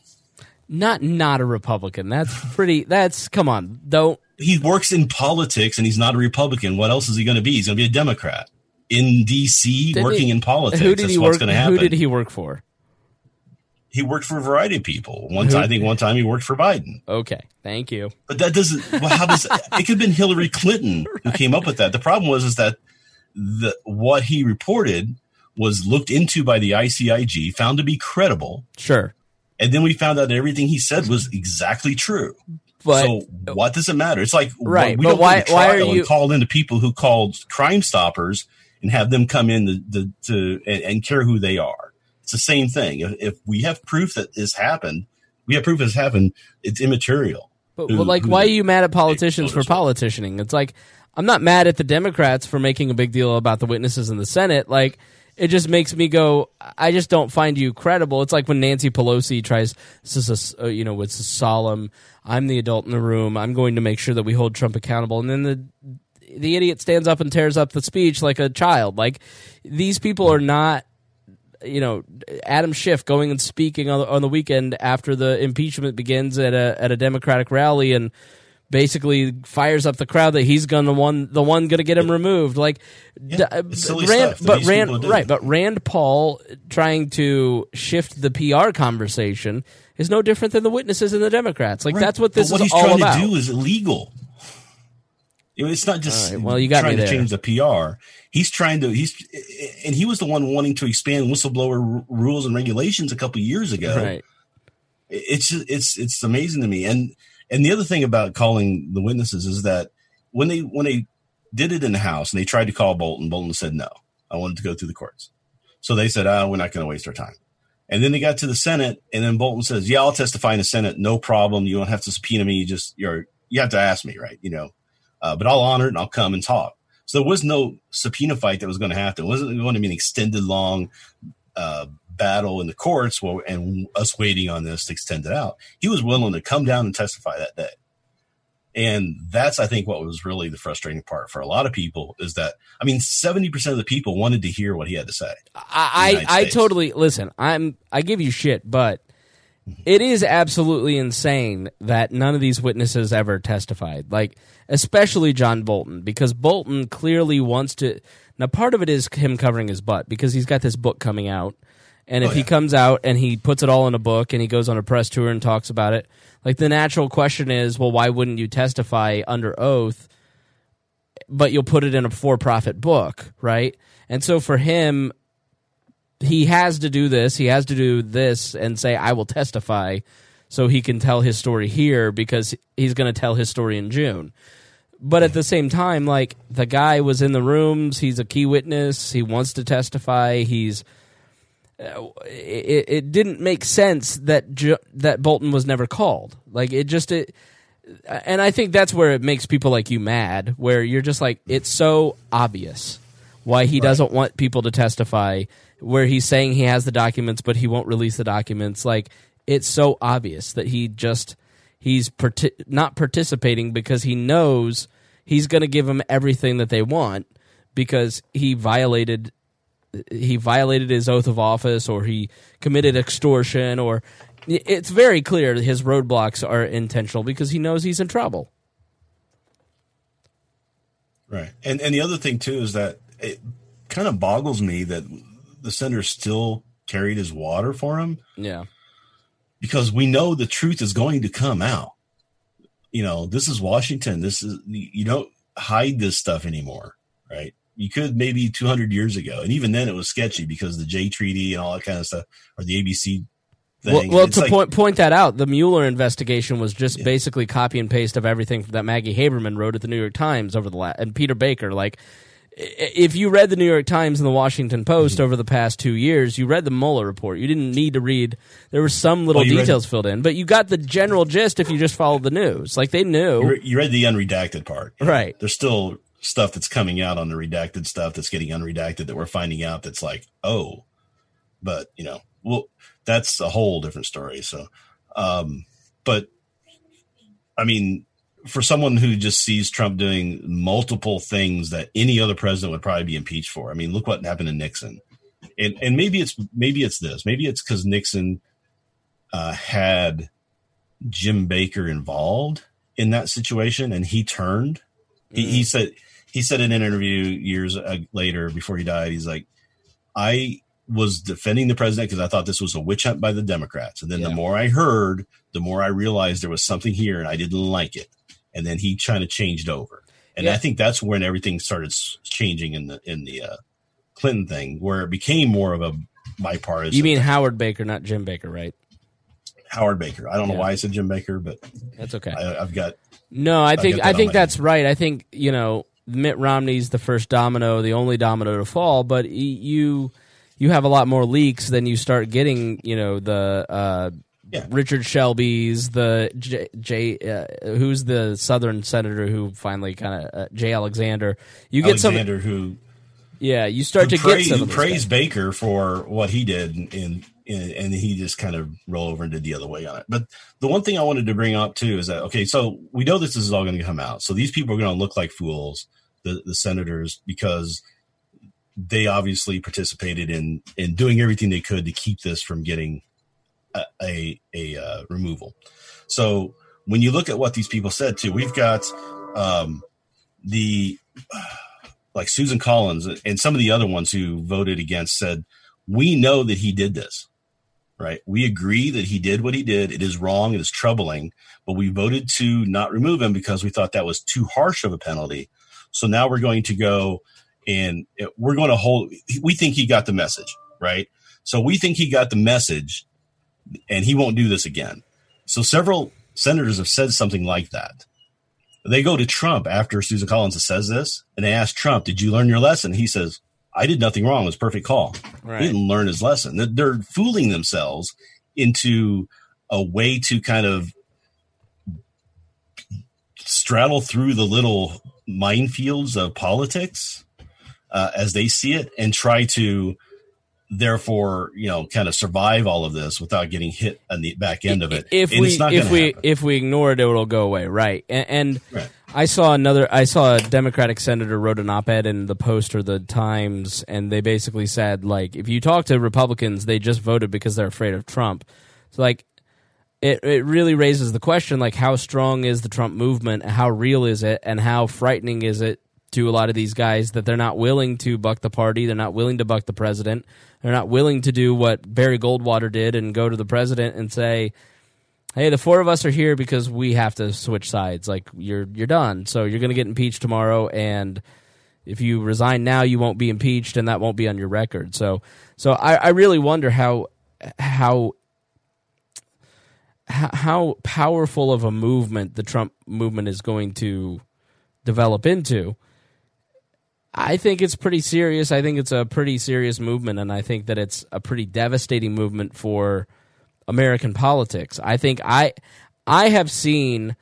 Not not a Republican. That's pretty. That's come on. Don't. He works in politics and he's not a Republican. What else is he going to be? He's going to be a Democrat in DC Didn't working he- in politics. Who did That's he what's work? going to happen. Who did he work for? He worked for a variety of people. One Who- time, I think one time he worked for Biden. Okay, thank you. But that doesn't. Well, how does [LAUGHS] it could have been Hillary Clinton who came up with that? The problem was is that the what he reported was looked into by the ICIG, found to be credible, Sure, and then we found out that everything he said was exactly true. but so what does it matter? It's like Right, we but don't why- to why are you- and call in the people who called Crime Stoppers and have them come in to, to, to and, and care who they are? It's the same thing. If, if we have proof that this happened, we have proof it's happened. It's immaterial. But who- like, why are you mad at politicians for politicianing? It's like I'm not mad at the Democrats for making a big deal about the witnesses in the Senate. Like, it just makes me go. I just don't find you credible. It's like when Nancy Pelosi tries, this is a, uh, you know, it's a solemn. I'm the adult in the room. I'm going to make sure that we hold Trump accountable, and then the the idiot stands up and tears up the speech like a child. Like these people are not you know Adam Schiff going and speaking on the, on the weekend after the impeachment begins at a at a Democratic rally and basically fires up the crowd that he's gonna one the one gonna get him removed like d- uh, silly Rand, but Rand right but Rand Paul trying to shift the PR conversation is no different than the witnesses and the Democrats like Right. that's what this But what is he's all trying about to do is illegal. It's not just right, well, you got trying to change the PR. He's trying to he's and he was the one wanting to expand whistleblower r- rules and regulations a couple years ago. right It's just, it's it's amazing to me. And and the other thing about calling the witnesses is that when they when they did it in the House and they tried to call Bolton, Bolton said no. I wanted to go through the courts. So they said, "Ah, we're not going to waste our time." And then they got to the Senate, and then Bolton says, "Yeah, I'll testify in the Senate, no problem. You don't have to subpoena me. You just you're you have to ask me, right? You know, uh, but I'll honor it and I'll come and talk." So there was no subpoena fight that was going to happen. It wasn't going to be an extended long uh, battle in the courts while, and us waiting on this to extend it out. He was willing to come down and testify that day. And that's, I think, what was really the frustrating part for a lot of people is that, I mean, 70% of the people wanted to hear what he had to say. I, I, I totally listen. I'm I give you shit, but mm-hmm. it is absolutely insane that none of these witnesses ever testified. Like especially John Bolton, because Bolton clearly wants to. Now, part of it is him covering his butt because he's got this book coming out, and if Oh, he comes out and he puts it all in a book and he goes on a press tour and talks about it, like the natural question is, well, why wouldn't you testify under oath? But you'll put it in a for-profit book, right? And so for him, he has to do this. He has to do this and say, I will testify so he can tell his story here because he's going to tell his story in June. But at the same time, like the guy was in the rooms, he's a key witness, he wants to testify, he's. Uh, It, it didn't make sense that Ju- that Bolton was never called. Like it just it, and I think that's where it makes people like you mad, where you're just like, it's so obvious why he doesn't want people to testify, where he's saying he has the documents, but he won't release the documents. Like, it's so obvious that he just, he's parti- not participating because he knows he's going to give them everything that they want because he violated he violated his oath of office or he committed extortion or it's very clear that his roadblocks are intentional because he knows he's in trouble. Right. And and the other thing too is that it kind of boggles me that the senator still carried his water for him Yeah. because we know the truth is going to come out. You know, this is Washington. This is you don't hide this stuff anymore, right? You could maybe 200 years ago, and even then it was sketchy because the Jay Treaty and all that kind of stuff, or the ABC thing. Well, well to like- point point that out, the Mueller investigation was just basically copy and paste of everything that Maggie Haberman wrote at the New York Times over the last, and Peter Baker. Like, if you read the New York Times and the Washington Post Mm-hmm. over the past two years, you read the Mueller report. You didn't need to read. There were some little Well, you read- details filled in, but you got the general gist if you just followed the news. Like they knew. you re- you read the unredacted part, Right. There's still stuff that's coming out on the redacted stuff that's getting unredacted that we're finding out that's like, oh, but you know, well, that's a whole different story. So, um, but I mean, for someone who just sees Trump doing multiple things that any other president would probably be impeached for, I mean, look what happened to Nixon, and and maybe it's maybe it's this, maybe it's because Nixon uh, had Jim Baker involved in that situation, and he turned. He, he said he said in an interview years uh, later before he died, he's like, I was defending the president because I thought this was a witch hunt by the Democrats, and then the more I heard, the more I realized there was something here, and I didn't like it. And then he kind of changed over, and Yeah. I think that's when everything started changing in the in the uh, Clinton thing, where it became more of a bipartisan. You mean Howard Baker, not Jim Baker, right? Howard Baker? I don't know Yeah. why I said Jim Baker, but That's okay. I, I've got No, I think get I, that think that's right. I think you know Mitt Romney's the first domino, the only domino to fall. But you you have a lot more leaks than you start getting. You know the uh, Yeah. Richard Shelby's, the J, J uh, who's the Southern senator who finally kind of uh, Jay Alexander. You get Alexander who yeah. You start to praise, get some who of those guys. Baker for what he did, and, and and he just kind of roll over and did the other way on it. But the one thing I wanted to bring up too is that okay, so we know this is all going to come out. So these people are going to look like fools, the the senators, because they obviously participated in in doing everything they could to keep this from getting a a, a uh, removal. So when you look at what these people said too, we've got um, the [SIGHS] like Susan Collins and some of the other ones who voted against said, we know that he did this, right? We agree that he did what he did. It is wrong. It is troubling, but we voted to not remove him because we thought that was too harsh of a penalty. So now we're going to go and we're going to hold, we think he got the message, right? So we think he got the message and he won't do this again. So several senators have said something like that. they go to Trump after Susan Collins says this, and they ask Trump, "Did you learn your lesson?" He says, "I did nothing wrong. It was a perfect call." Right. He didn't learn his lesson. They're- fooling themselves into a way to kind of straddle through the little minefields of politics uh, as they see it, and try to therefore you know kind of survive all of this without getting hit on the back end of it. If And we it's not if we happen. if we ignore it, it'll go away, right? And, and Right. I saw another. I saw a Democratic senator wrote an op-ed in the Post or the Times, and they basically said like, if you talk to Republicans, they just voted because they're afraid of Trump. So like, it it really raises the question like, how strong is the Trump movement? How real is it? And how frightening is it to a lot of these guys that they're not willing to buck the party, they're not willing to buck the president, they're not willing to do what Barry Goldwater did and go to the president and say hey, the four of us are here because we have to switch sides. Like you're you're done, so you're going to get impeached tomorrow, and if you resign now, you won't be impeached, and that won't be on your record. So, so I, I really wonder how how how how powerful of a movement the Trump movement is going to develop into. I think it's pretty serious. I think it's a pretty serious movement, and I think that it's a pretty devastating movement for American politics. I think I I have seen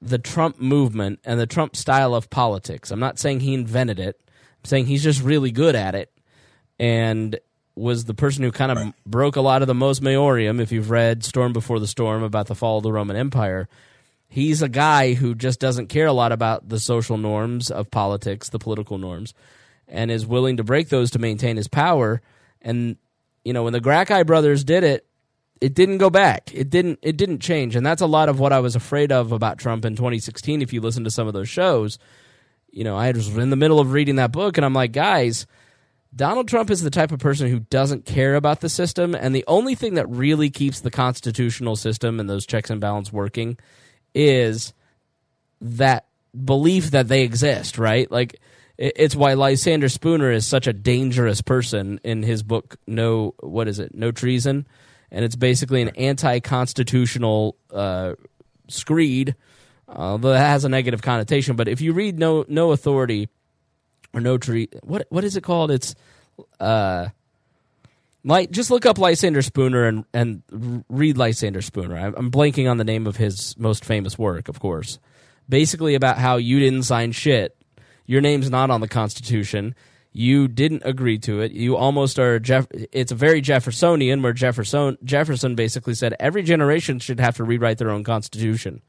the Trump movement and the Trump style of politics. I'm not saying he invented it. I'm saying he's just really good at it and was the person who kind of broke a lot of the mos maiorum if you've read Storm Before the Storm about the fall of the Roman Empire. He's a guy who just doesn't care a lot about the social norms of politics, the political norms, and is willing to break those to maintain his power. And you know, when the Gracchi brothers did it, it didn't go back. It didn't it didn't change. And that's a lot of what I was afraid of about Trump in 2016 if you listen to some of those shows. You know, I was in the middle of reading that book and I'm like, guys, Donald Trump is the type of person who doesn't care about the system and the only thing that really keeps the constitutional system and those checks and balance working is that belief that they exist, right? Like it's why Lysander Spooner is such a dangerous person in his book No what is it? No Treason. And it's basically an anti-constitutional uh, screed, although that has a negative connotation. But if you read No No Authority or No Tree, what what is it called? It's uh, just look up Lysander Spooner and and read Lysander Spooner. I'm, I'm blanking on the name of his most famous work, of course. Basically about how you didn't sign shit. Your name's not on the Constitution. You didn't agree to it. You almost are. Jeff- it's a very Jeffersonian, where Jefferson Jefferson basically said every generation should have to rewrite their own constitution.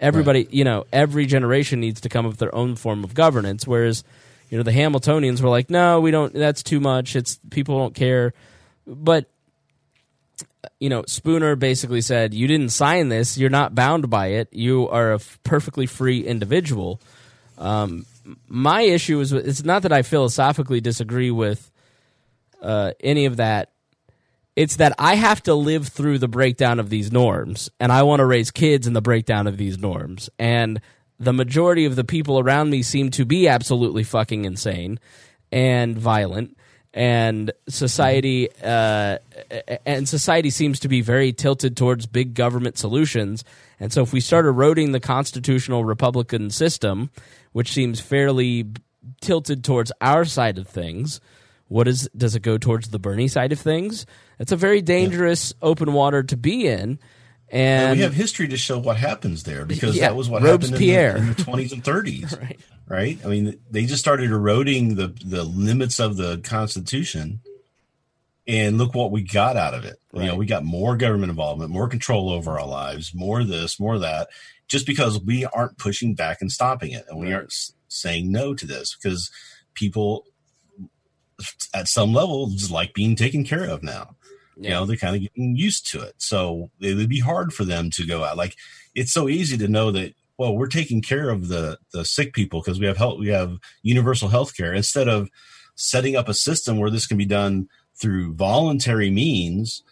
Everybody, you know, every generation needs to come up with their own form of governance. Whereas, you know, the Hamiltonians were like, no, we don't. That's too much. It's people don't care. But you know, Spooner basically said, "You didn't sign this. You're not bound by it. You are a f- perfectly free individual." Um, my issue is it's not that I philosophically disagree with uh, any of that. It's that I have to live through the breakdown of these norms, and I want to raise kids in the breakdown of these norms. And the majority of the people around me seem to be absolutely fucking insane and violent and society uh, and society seems to be very tilted towards big government solutions and so if we start eroding the constitutional republican system which seems fairly tilted towards our side of things what is does it go towards the bernie side of things it's a very dangerous open water to be in and And we have history to show what happens there because Yeah, that was what happened in the, in the 20s and 30s. [LAUGHS] Right. right? I mean, they just started eroding the, the limits of the Constitution. And look what we got out of it. You know, we got more government involvement, more control over our lives, more this, more that, just because we aren't pushing back and stopping it. And we Right. aren't saying no to this because people at some level just like being taken care of now. You know they're kind of getting used to it. So it would be hard for them to go out. Like it's so easy to know that well we're taking care of the the sick people because we have health we have universal health care instead of setting up a system where this can be done through voluntary means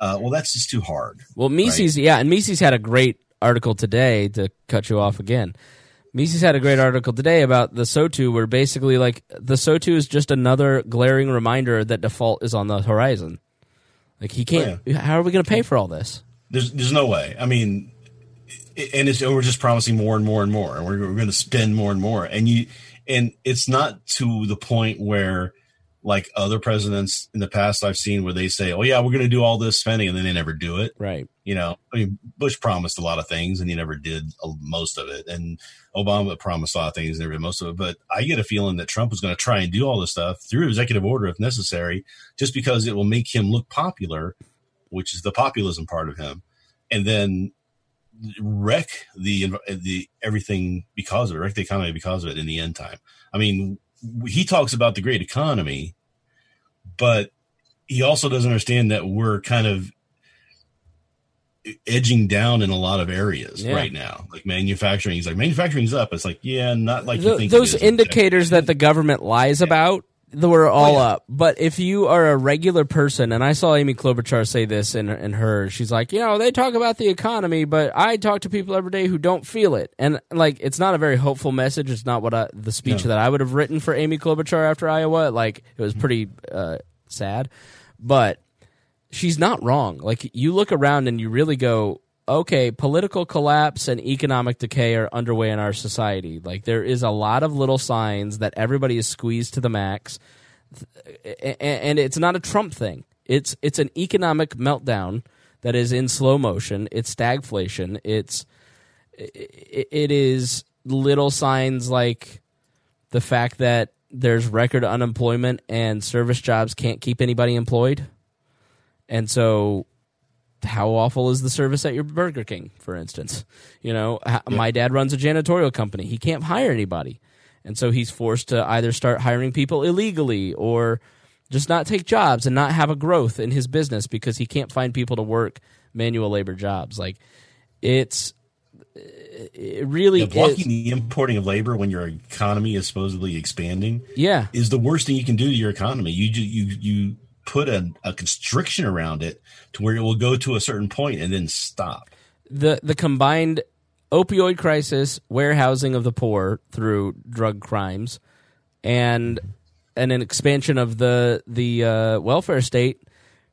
uh, well that's just too hard Well, Mises, yeah, and Mises had a great article today to cut you off again. Mises had a great article today about the SOTU, where basically, like, the SOTU is just another glaring reminder that default is on the horizon. Like, he can't. Oh, how are we going to pay for all this? there's there's no way i mean and it's and we're just promising more and more and more, and we're, we're going to spend more and more, and you and it's not to the point where like other presidents in the past I've seen where they say, "Oh yeah, we're going to do all this spending," and then they never do it. Right. You know, I mean, Bush promised a lot of things and he never did a- most of it, and Obama promised a lot of things and never did most of it. But I get a feeling that Trump is going to try and do all this stuff through executive order if necessary, just because it will make him look popular, which is the populism part of him, and then wreck the the everything because of it, wreck the economy because of it in the end time. I mean, he talks about the great economy, but he also doesn't understand that we're kind of edging down in a lot of areas Yeah. right now. Like manufacturing, he's like manufacturing's up. It's like yeah, not like you Th- think. those it is. indicators that the government lies about were all up. But if you are a regular person and i saw amy klobuchar say this in, in her she's like you know they talk about the economy but i talk to people every day who don't feel it. And like it's not a very hopeful message. It's not what I, the speech No. that i would have written for amy klobuchar after iowa. Like it was pretty uh, sad. But she's not wrong. Like you look around and you really go, okay, political collapse and economic decay are underway in our society. Like there is a lot of little signs that everybody is squeezed to the max, and it's not a Trump thing. It's it's an economic meltdown that is in slow motion. It's stagflation. It's it, it is little signs like the fact that there's record unemployment and service jobs can't keep anybody employed. And so how awful is the service at your Burger King, for instance? You know, h- my dad runs a janitorial company. He can't hire anybody. And so he's forced to either start hiring people illegally or just not take jobs and not have a growth in his business because he can't find people to work manual labor jobs. Like it's it really Yeah, blocking is, the importing of labor when your economy is supposedly expanding yeah. is the worst thing you can do to your economy. You you you put a, a constriction around it to where it will go to a certain point and then stop. the the combined opioid crisis, warehousing of the poor through drug crimes, and and an expansion of the the uh, welfare state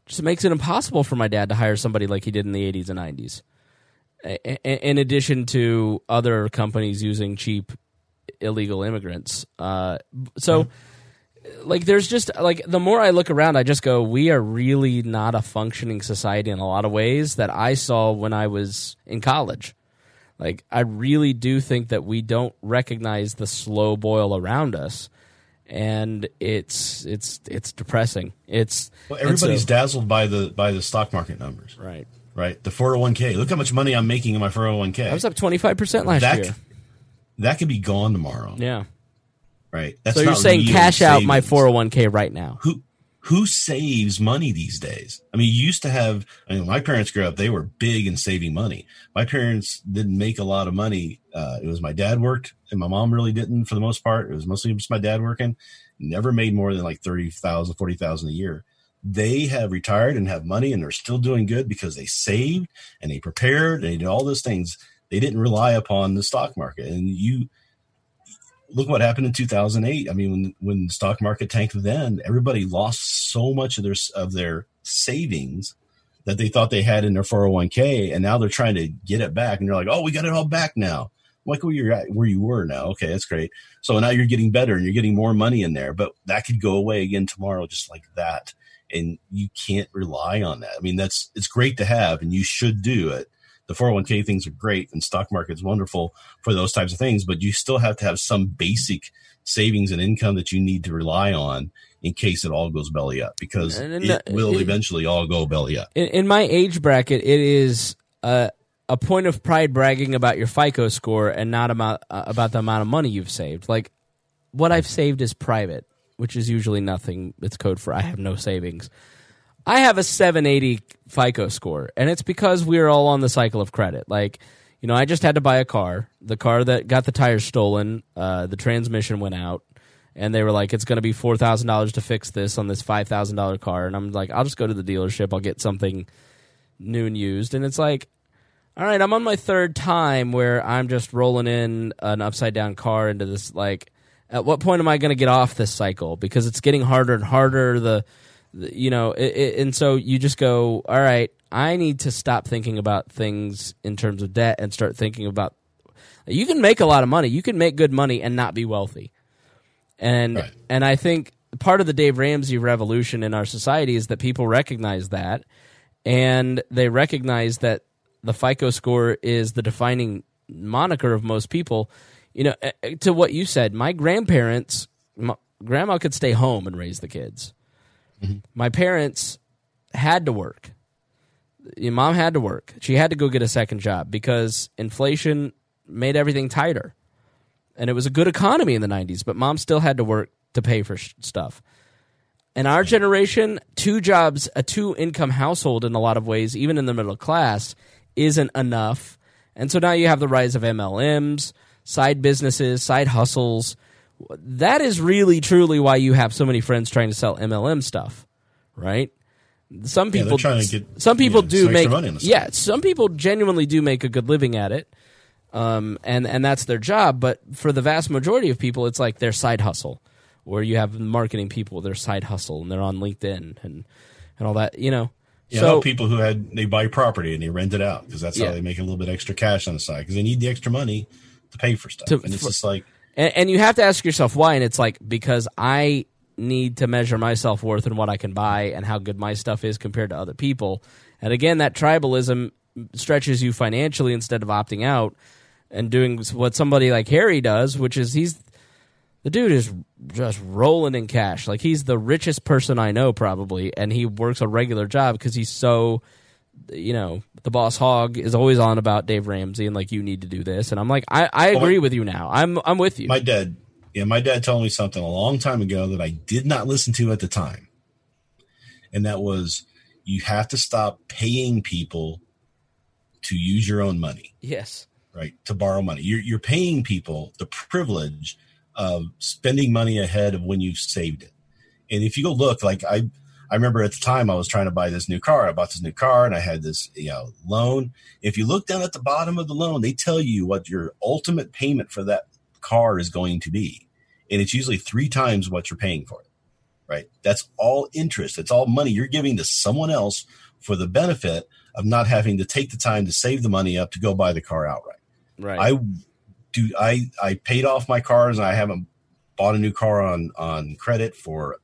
just makes it impossible for my dad to hire somebody like he did in the 80s and 90s. A- a- In addition to other companies using cheap illegal immigrants, uh, so like there's just like the more I look around, I just go, we are really not a functioning society in a lot of ways that I saw when I was in college. Like I really do think that we don't recognize the slow boil around us, and it's it's it's depressing. It's Well, everybody's so- dazzled by the by the stock market numbers, right. right? The 401k. Look how much money I'm making in my 401k. I was up twenty five percent last that year. that could be gone tomorrow, Yeah. Right? That's So you're saying cash out my four hundred one k right now? who who saves money these days? I mean, you used to have. I mean, my parents grew up, they were big in saving money. My parents didn't make a lot of money. Uh, it was my dad worked, and my mom really didn't for the most part. It was mostly just my dad working. Never made more than like 30,000, 40,000 a year. They have retired and have money, and they're still doing good because they saved and they prepared and they did all those things. They didn't rely upon the stock market, and you look what happened in 2008 i mean when when the stock market tanked then everybody lost so much of their of their savings that they thought they had in their 401k and now they're trying to get it back and they're like oh we got it all back now. Like where you're at where you were now. Okay that's great. So now you're getting better and you're getting more money in there but that could go away again tomorrow just like that and you can't rely on that. I mean that's it's great to have and you should do it the 401k things are great and stock market's wonderful for those types of things, but you still have to have some basic savings and income that you need to rely on in case it all goes belly up because And- and it the- will it- eventually all go belly up. in, in my age bracket, it is a a point of pride bragging about your FICO score and not about uh, about the amount of money you've saved. Like what I've saved is private, which is usually nothing. It's code for I have no savings. I have a 780 FICO score, and it's because we're all on the cycle of credit. Like, you know, I just had to buy a car. The car that got the tires stolen, uh, the transmission went out, and they were like, "It's going to be four thousand dollars to fix this on this five thousand dollar car." And I'm like, "I'll just go to the dealership. I'll get something new and used." And it's like, all right, I'm on my third time where I'm just rolling in an upside down car into this. Like, at what point am I going to get off this cycle? Because it's getting harder and harder. The, the you know, it, it, and so you just go, all right, I need to stop thinking about things in terms of debt and start thinking about you can make a lot of money. You can make good money and not be wealthy. And Right. and I think part of the Dave Ramsey revolution in our society is that people recognize that and they recognize that the FICO score is the defining moniker of most people. You know, eh, eh, to what you said, my grandparents, my, grandma could stay home and raise the kids. Mm-hmm. My parents had to work. Your mom had to work. She had to go get a second job because inflation made everything tighter. And it was a good economy in the 90s, but mom still had to work to pay for sh- stuff. In our generation, two jobs, a two income household in a lot of ways, even in the middle class, isn't enough. And so now you have the rise of MLMs, side businesses, side hustles. That is really truly why you have so many friends trying to sell MLM stuff, right? Some Yeah, people trying to get, some people know, do some make money on the side. yeah, some people genuinely do make a good living at it. Um, and and that's their job, but for the vast majority of people it's like their side hustle. Or you have marketing people, their side hustle and they're on LinkedIn and and all that, you know. You so people who had they buy property and they rent it out because that's Yeah. how they make a little bit extra cash on the side because they need the extra money to pay for stuff. To- and it's for- just like And, and you have to ask yourself why. And it's like because I need to measure my self worth and what I can buy and how good my stuff is compared to other people. And again, that tribalism stretches you financially instead of opting out and doing what somebody like Harry does, which is he's the dude is just rolling in cash. Like he's the richest person I know probably, and he works a regular job because he's so you know, the boss hog is always on about Dave Ramsey and like you need to do this, and I'm like, I, I oh, Well, agree with you now. I'm I'm with you. my dad yeah my dad told me something a long time ago that i did not listen to at the time. And that was you have to stop paying people to use your own money. Yes, right to borrow money. You're, you're paying people the privilege of spending money ahead of when you've saved it. And if you go look like i i remember at the time i was trying to buy this new car. I bought this new car and i had this you know loan. If you look down at the bottom of the loan they tell you what your ultimate payment for that car is going to be. And it's usually three times what you're paying for it right? That's all interest. It's all money. You're giving to someone else for the benefit of not having to take the time to save the money up to go buy the car outright. Right. I do I I paid off my cars. And I haven't bought a new car on on credit for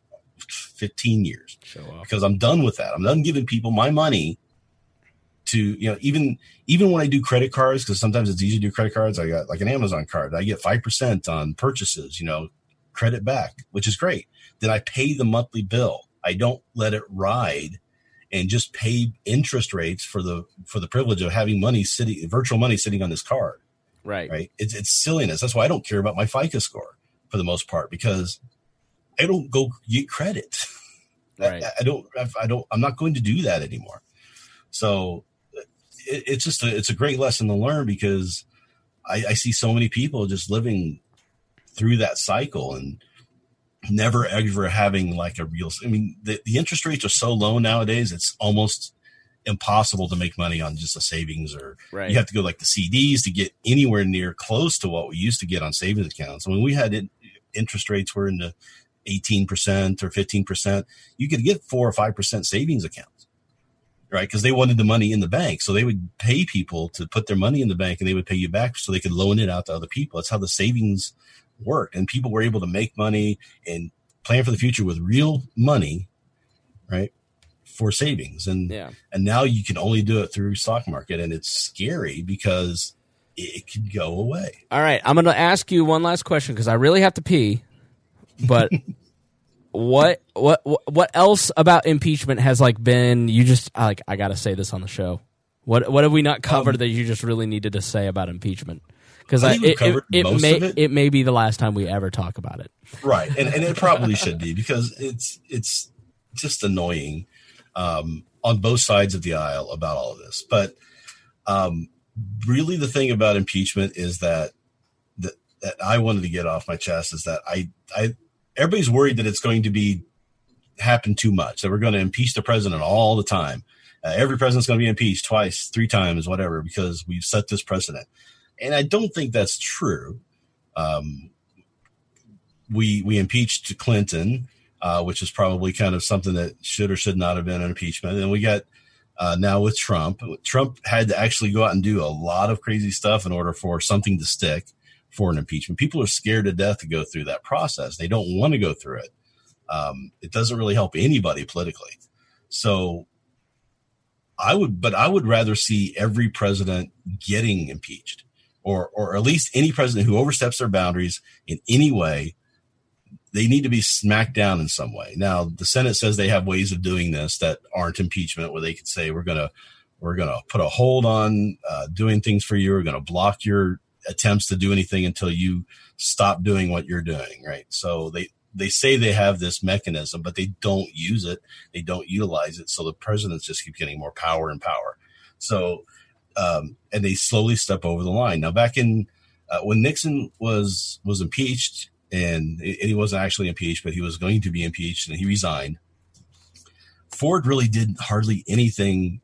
15 years because I'm done with that. I'm done giving people my money to you know even even when I do credit cards because sometimes it's easy to do credit cards. I got like an Amazon card. I get five percent on purchases. You know, credit back, which is great. Then I pay the monthly bill. I don't let it ride and just pay interest rates for the for the privilege of having money sitting virtual money sitting on this card Right. right? It's it's silliness. That's why I don't care about my FICO score for the most part because I don't go get credit. [LAUGHS] Right. I, I don't. I don't. I'm not going to do that anymore. So it, it's just a, it's a great lesson to learn because I, I see so many people just living through that cycle and never ever having like a real. I mean, the, the interest rates are so low nowadays. It's almost impossible to make money on just a savings or Right. you have to go like the CDs to get anywhere near close to what we used to get on savings accounts. I mean, we had it, interest rates were in the 18% or 15%. You could get four or 5% savings accounts, right? Because they wanted the money in the bank. So they would pay people to put their money in the bank and they would pay you back so they could loan it out to other people. That's how the savings worked. And people were able to make money and plan for the future with real money, right? For savings. And Yeah. and now you can only do it through stock market and it's scary because it can go away All right. I'm going to ask you one last question because I really have to pee. But what what what- what else about impeachment has like been? You just I, like I got to say this on the show. What what have we not covered that you just really needed to say about impeachment? Because Um, it, it, covered it may of it. may be the last time we ever talk about it. right and, and it probably should be [LAUGHS] because it's it's just annoying um, on both sides of the aisle about all of this but um, really the thing about impeachment is that, that that i wanted to get off my chest is that i i everybody's worried that it's going to be happen too much that we're going to impeach the president all the time. Uh, every president's going to be impeached twice three times whatever because we've set this precedent. And i don't think that's true. Um, we we impeached Clinton, uh, which is probably kind of something that should or should not have been an impeachment. And we got Uh, now with Trump, Trump had to actually go out and do a lot of crazy stuff in order for something to stick for an impeachment. People are scared to death to go through that process. They don't want to go through it. Um, it doesn't really help anybody politically. So I would, but I would rather see every president getting impeached, or or at least any president who oversteps their boundaries in any way. They need to be smacked down in some way. Now, the Senate says they have ways of doing this that aren't impeachment, where they could say we're gonna we're gonna put a hold on uh, doing things for you. We're gonna block your attempts to do anything until you stop doing what you're doing. Right. So they they say they have this mechanism, but they don't use it. They don't utilize it. So the presidents just keep getting more power and power. So, um, and they slowly step over the line. Now, back in uh, when Nixon was was impeached, and, and he wasn't actually impeached, but he was going to be impeached, and he resigned. Ford really did hardly anything,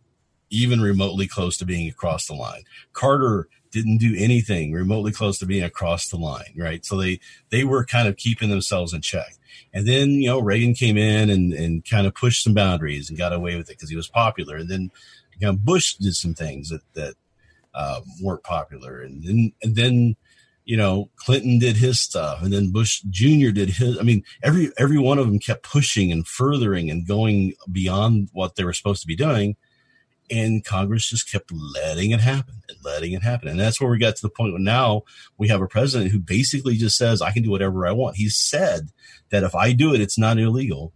even remotely close to being across the line. Carter didn't do anything remotely close to being across the line, right? So they they were kind of keeping themselves in check. And then you know Reagan came in and and kind of pushed some boundaries and got away with it because he was popular. And then you know Bush did some things that that uh, weren't popular. And then and then you know Clinton did his stuff, and then Bush Jr. did his. I mean, every every one of them kept pushing and furthering and going beyond what they were supposed to be doing and Congress just kept letting it happen and letting it happen. And that's where we got to the point where now we have a president who basically just says, I can do whatever I want. He said that if I do it, it's not illegal,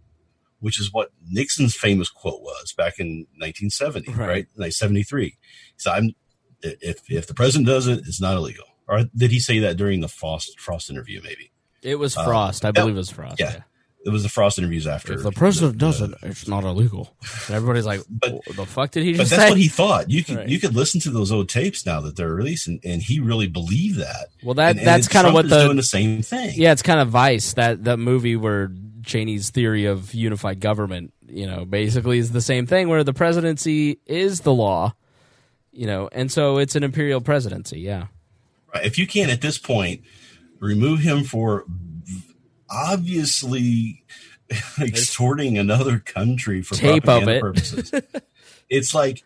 which is what Nixon's famous quote was back in 1970, right? right? 1973. So I'm, if, if the president does it, it's not illegal. Or did he say that during the Frost, Frost interview, maybe? It was Frost. Um, I believe it was Frost. yeah. yeah it was the Frost interviews after. If the president the, does it, it's not illegal. And everybody's like, but, "The fuck did he just?" But that's say? what he thought. You could right. you could listen to those old tapes now that they're released, and, and he really believed that. Well, that and, that's kind of what the doing the same thing. Yeah, it's kind of Vice that that movie where Cheney's theory of unified government, you know, basically is the same thing where the presidency is the law, you know, and so it's an imperial presidency. Yeah. Right. If you can at this point remove him for obviously [LAUGHS] extorting another country for Tape propaganda purposes. [LAUGHS] it's like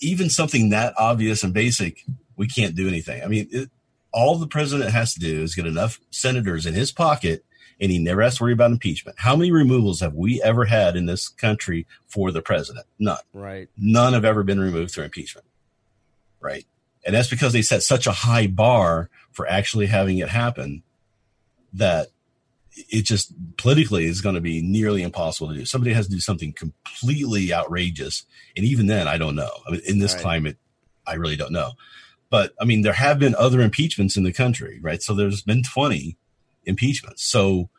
even something that obvious and basic, we can't do anything. I mean, it, all the president has to do is get enough senators in his pocket and he never has to worry about impeachment. How many removals have we ever had in this country for the president? None. Right. None have ever been removed through impeachment. Right. And that's because they set such a high bar for actually having it happen that it just politically is going to be nearly impossible to do. Somebody has to do something completely outrageous, and even then, I don't know. I mean, in this right. climate, I really don't know. But I mean, there have been other impeachments in the country, right? So there's been 20 impeachments. So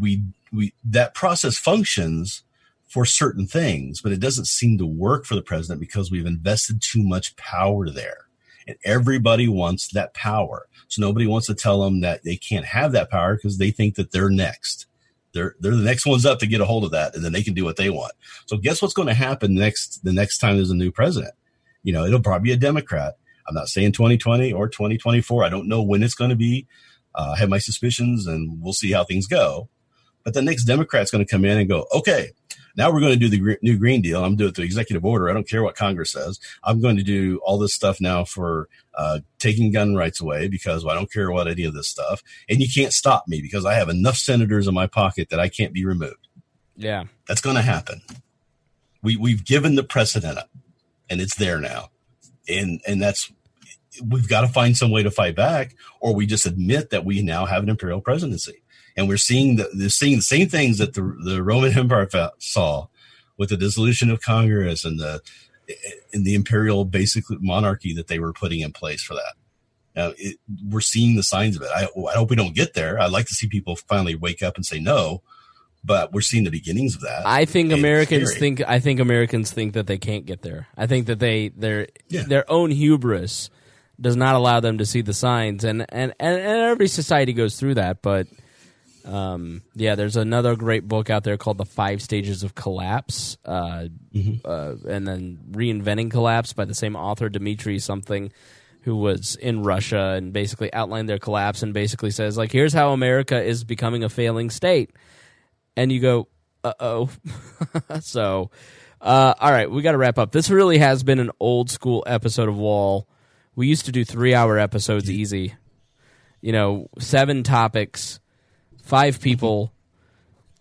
we we that process functions for certain things, but it doesn't seem to work for the president because we've invested too much power there and everybody wants that power. So nobody wants to tell them that they can't have that power because they think that they're next. They're they're the next ones up to get a hold of that, and then they can do what they want. So guess what's going to happen next? The next time there's a new president, you know, it'll probably be a Democrat. I'm not saying 2020 or 2024. I don't know when it's going to be. Uh, I have my suspicions, and we'll see how things go. But the next Democrat's going to come in and go, okay, now we're going to do the new Green Deal. I'm doing it through executive order. I don't care what Congress says. I'm going to do all this stuff now for uh, taking gun rights away because well, I don't care about any of this stuff. And you can't stop me because I have enough senators in my pocket that I can't be removed. Yeah, that's going to happen. We we've given the precedent up, and it's there now, and and that's we've got to find some way to fight back, or we just admit that we now have an imperial presidency and we're seeing the they're seeing the same things that the the Roman [LAUGHS] Empire saw with the dissolution of Congress and the in the imperial basic monarchy that they were putting in place for that. Now, it, we're seeing the signs of it. I, I hope we don't get there. I'd like to see people finally wake up and say no, but we're seeing the beginnings of that. I think Americans think. I think Americans think that they can't get there. I think that they their yeah. their own hubris does not allow them to see the signs, and and and, and every society goes through that, but um, yeah, there's another great book out there called The Five Stages of Collapse, uh, mm-hmm. uh, and then Reinventing Collapse by the same author, Dimitri something, who was in Russia and basically outlined their collapse and basically says, like, here's how America is becoming a failing state. And you go, uh oh. [LAUGHS] so Uh, all right, we got to wrap up. This really has been an old school episode of Wall. We used to do three hour episodes easy. You know, seven topics, five people,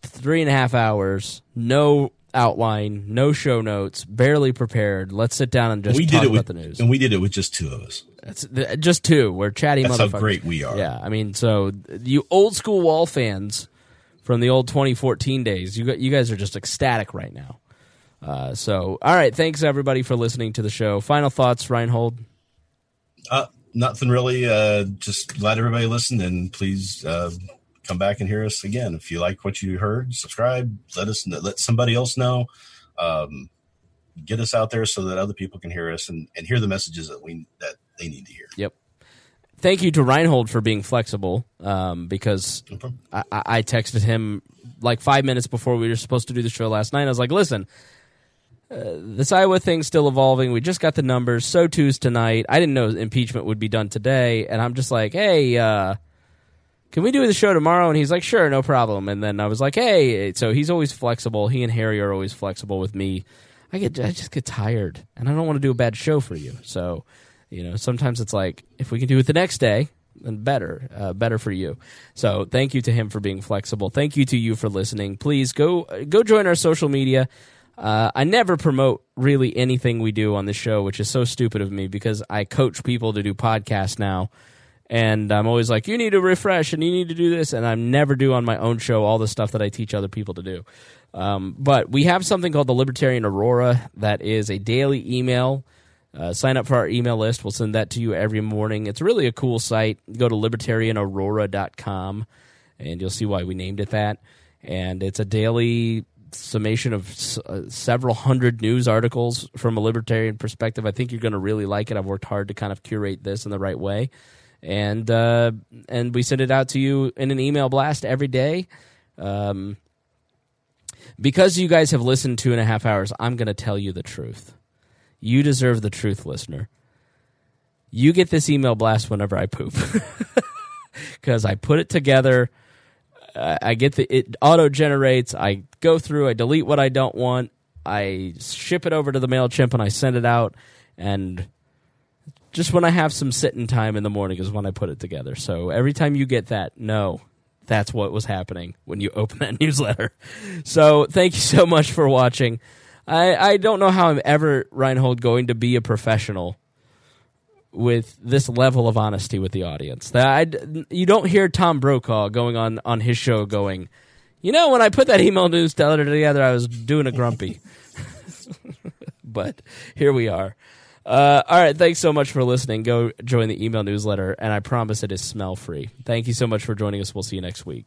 three and a half hours, no outline, no show notes, barely prepared. Let's sit down and just we talk did it about with, the news. and we did it with just two of us. That's th- just two. We're chatty That's how great we are. Yeah, I mean, so you old school wall fans from the old 2014 days, you you guys are just ecstatic right now. Uh, so, all right, thanks everybody for listening to the show. Final thoughts, Reinhold. Uh, nothing really. Uh, just glad everybody listened, and please uh, come back and hear us again. If you like what you heard, subscribe. Let us know, let somebody else know. Um, get us out there so that other people can hear us and, and hear the messages that we that they need to hear. Yep. Thank you to Reinhold for being flexible um, because No. I, I I texted him like five minutes before we were supposed to do the show last night. I was like, listen, uh, this Iowa thing's still evolving. We just got the numbers. SOTU's tonight. I didn't know impeachment would be done today. And I'm just like, hey, uh, can we do the show tomorrow? And he's like, sure, no problem. And then I was like, hey, so he's always flexible. He and Harry are always flexible with me. I get, I just get tired, and I don't want to do a bad show for you. So, you know, sometimes it's like if we can do it the next day, then better, uh, better for you. So, thank you to him for being flexible. Thank you to you for listening. Please go go join our social media. Uh, I never promote really anything we do on the show, which is so stupid of me because I coach people to do podcasts now and I'm always like, you need to refresh and you need to do this, and I never do on my own show all the stuff that I teach other people to do. Um, but we have something called the Libertarian Aurora that is a daily email. Uh, sign up for our email list. We'll send that to you every morning. It's really a cool site. Go to libertarianaurora.com and you'll see why we named it that. And it's a daily summation of s- uh, several hundred news articles from a libertarian perspective. I think you're going to really like it. I've worked hard to kind of curate this in the right way and uh, and we send it out to you in an email blast every day. Um, because you guys have listened two and a half hours, I'm going to tell you the truth. You deserve the truth, listener. You get this email blast whenever I poop [LAUGHS] because I put it together. I get the it auto generates. I go through. I delete what I don't want. I ship it over to the Mailchimp and I send it out. And just when I have some sitting time in the morning is when I put it together. So every time you get that, no, that's what was happening when you [LAUGHS] open that newsletter. So thank you so much for watching. I, I don't know how I'm ever, Reinhold, going to be a professional with this level of honesty with the audience. That I, you don't hear Tom Brokaw going on, on his show going, you know, when I put that email newsletter together, I was doing a grumpy. [LAUGHS] but here we are. Uh, all right. Thanks so much for listening. Go join the email newsletter, and I promise it is smell free. Thank you so much for joining us. We'll see you next week.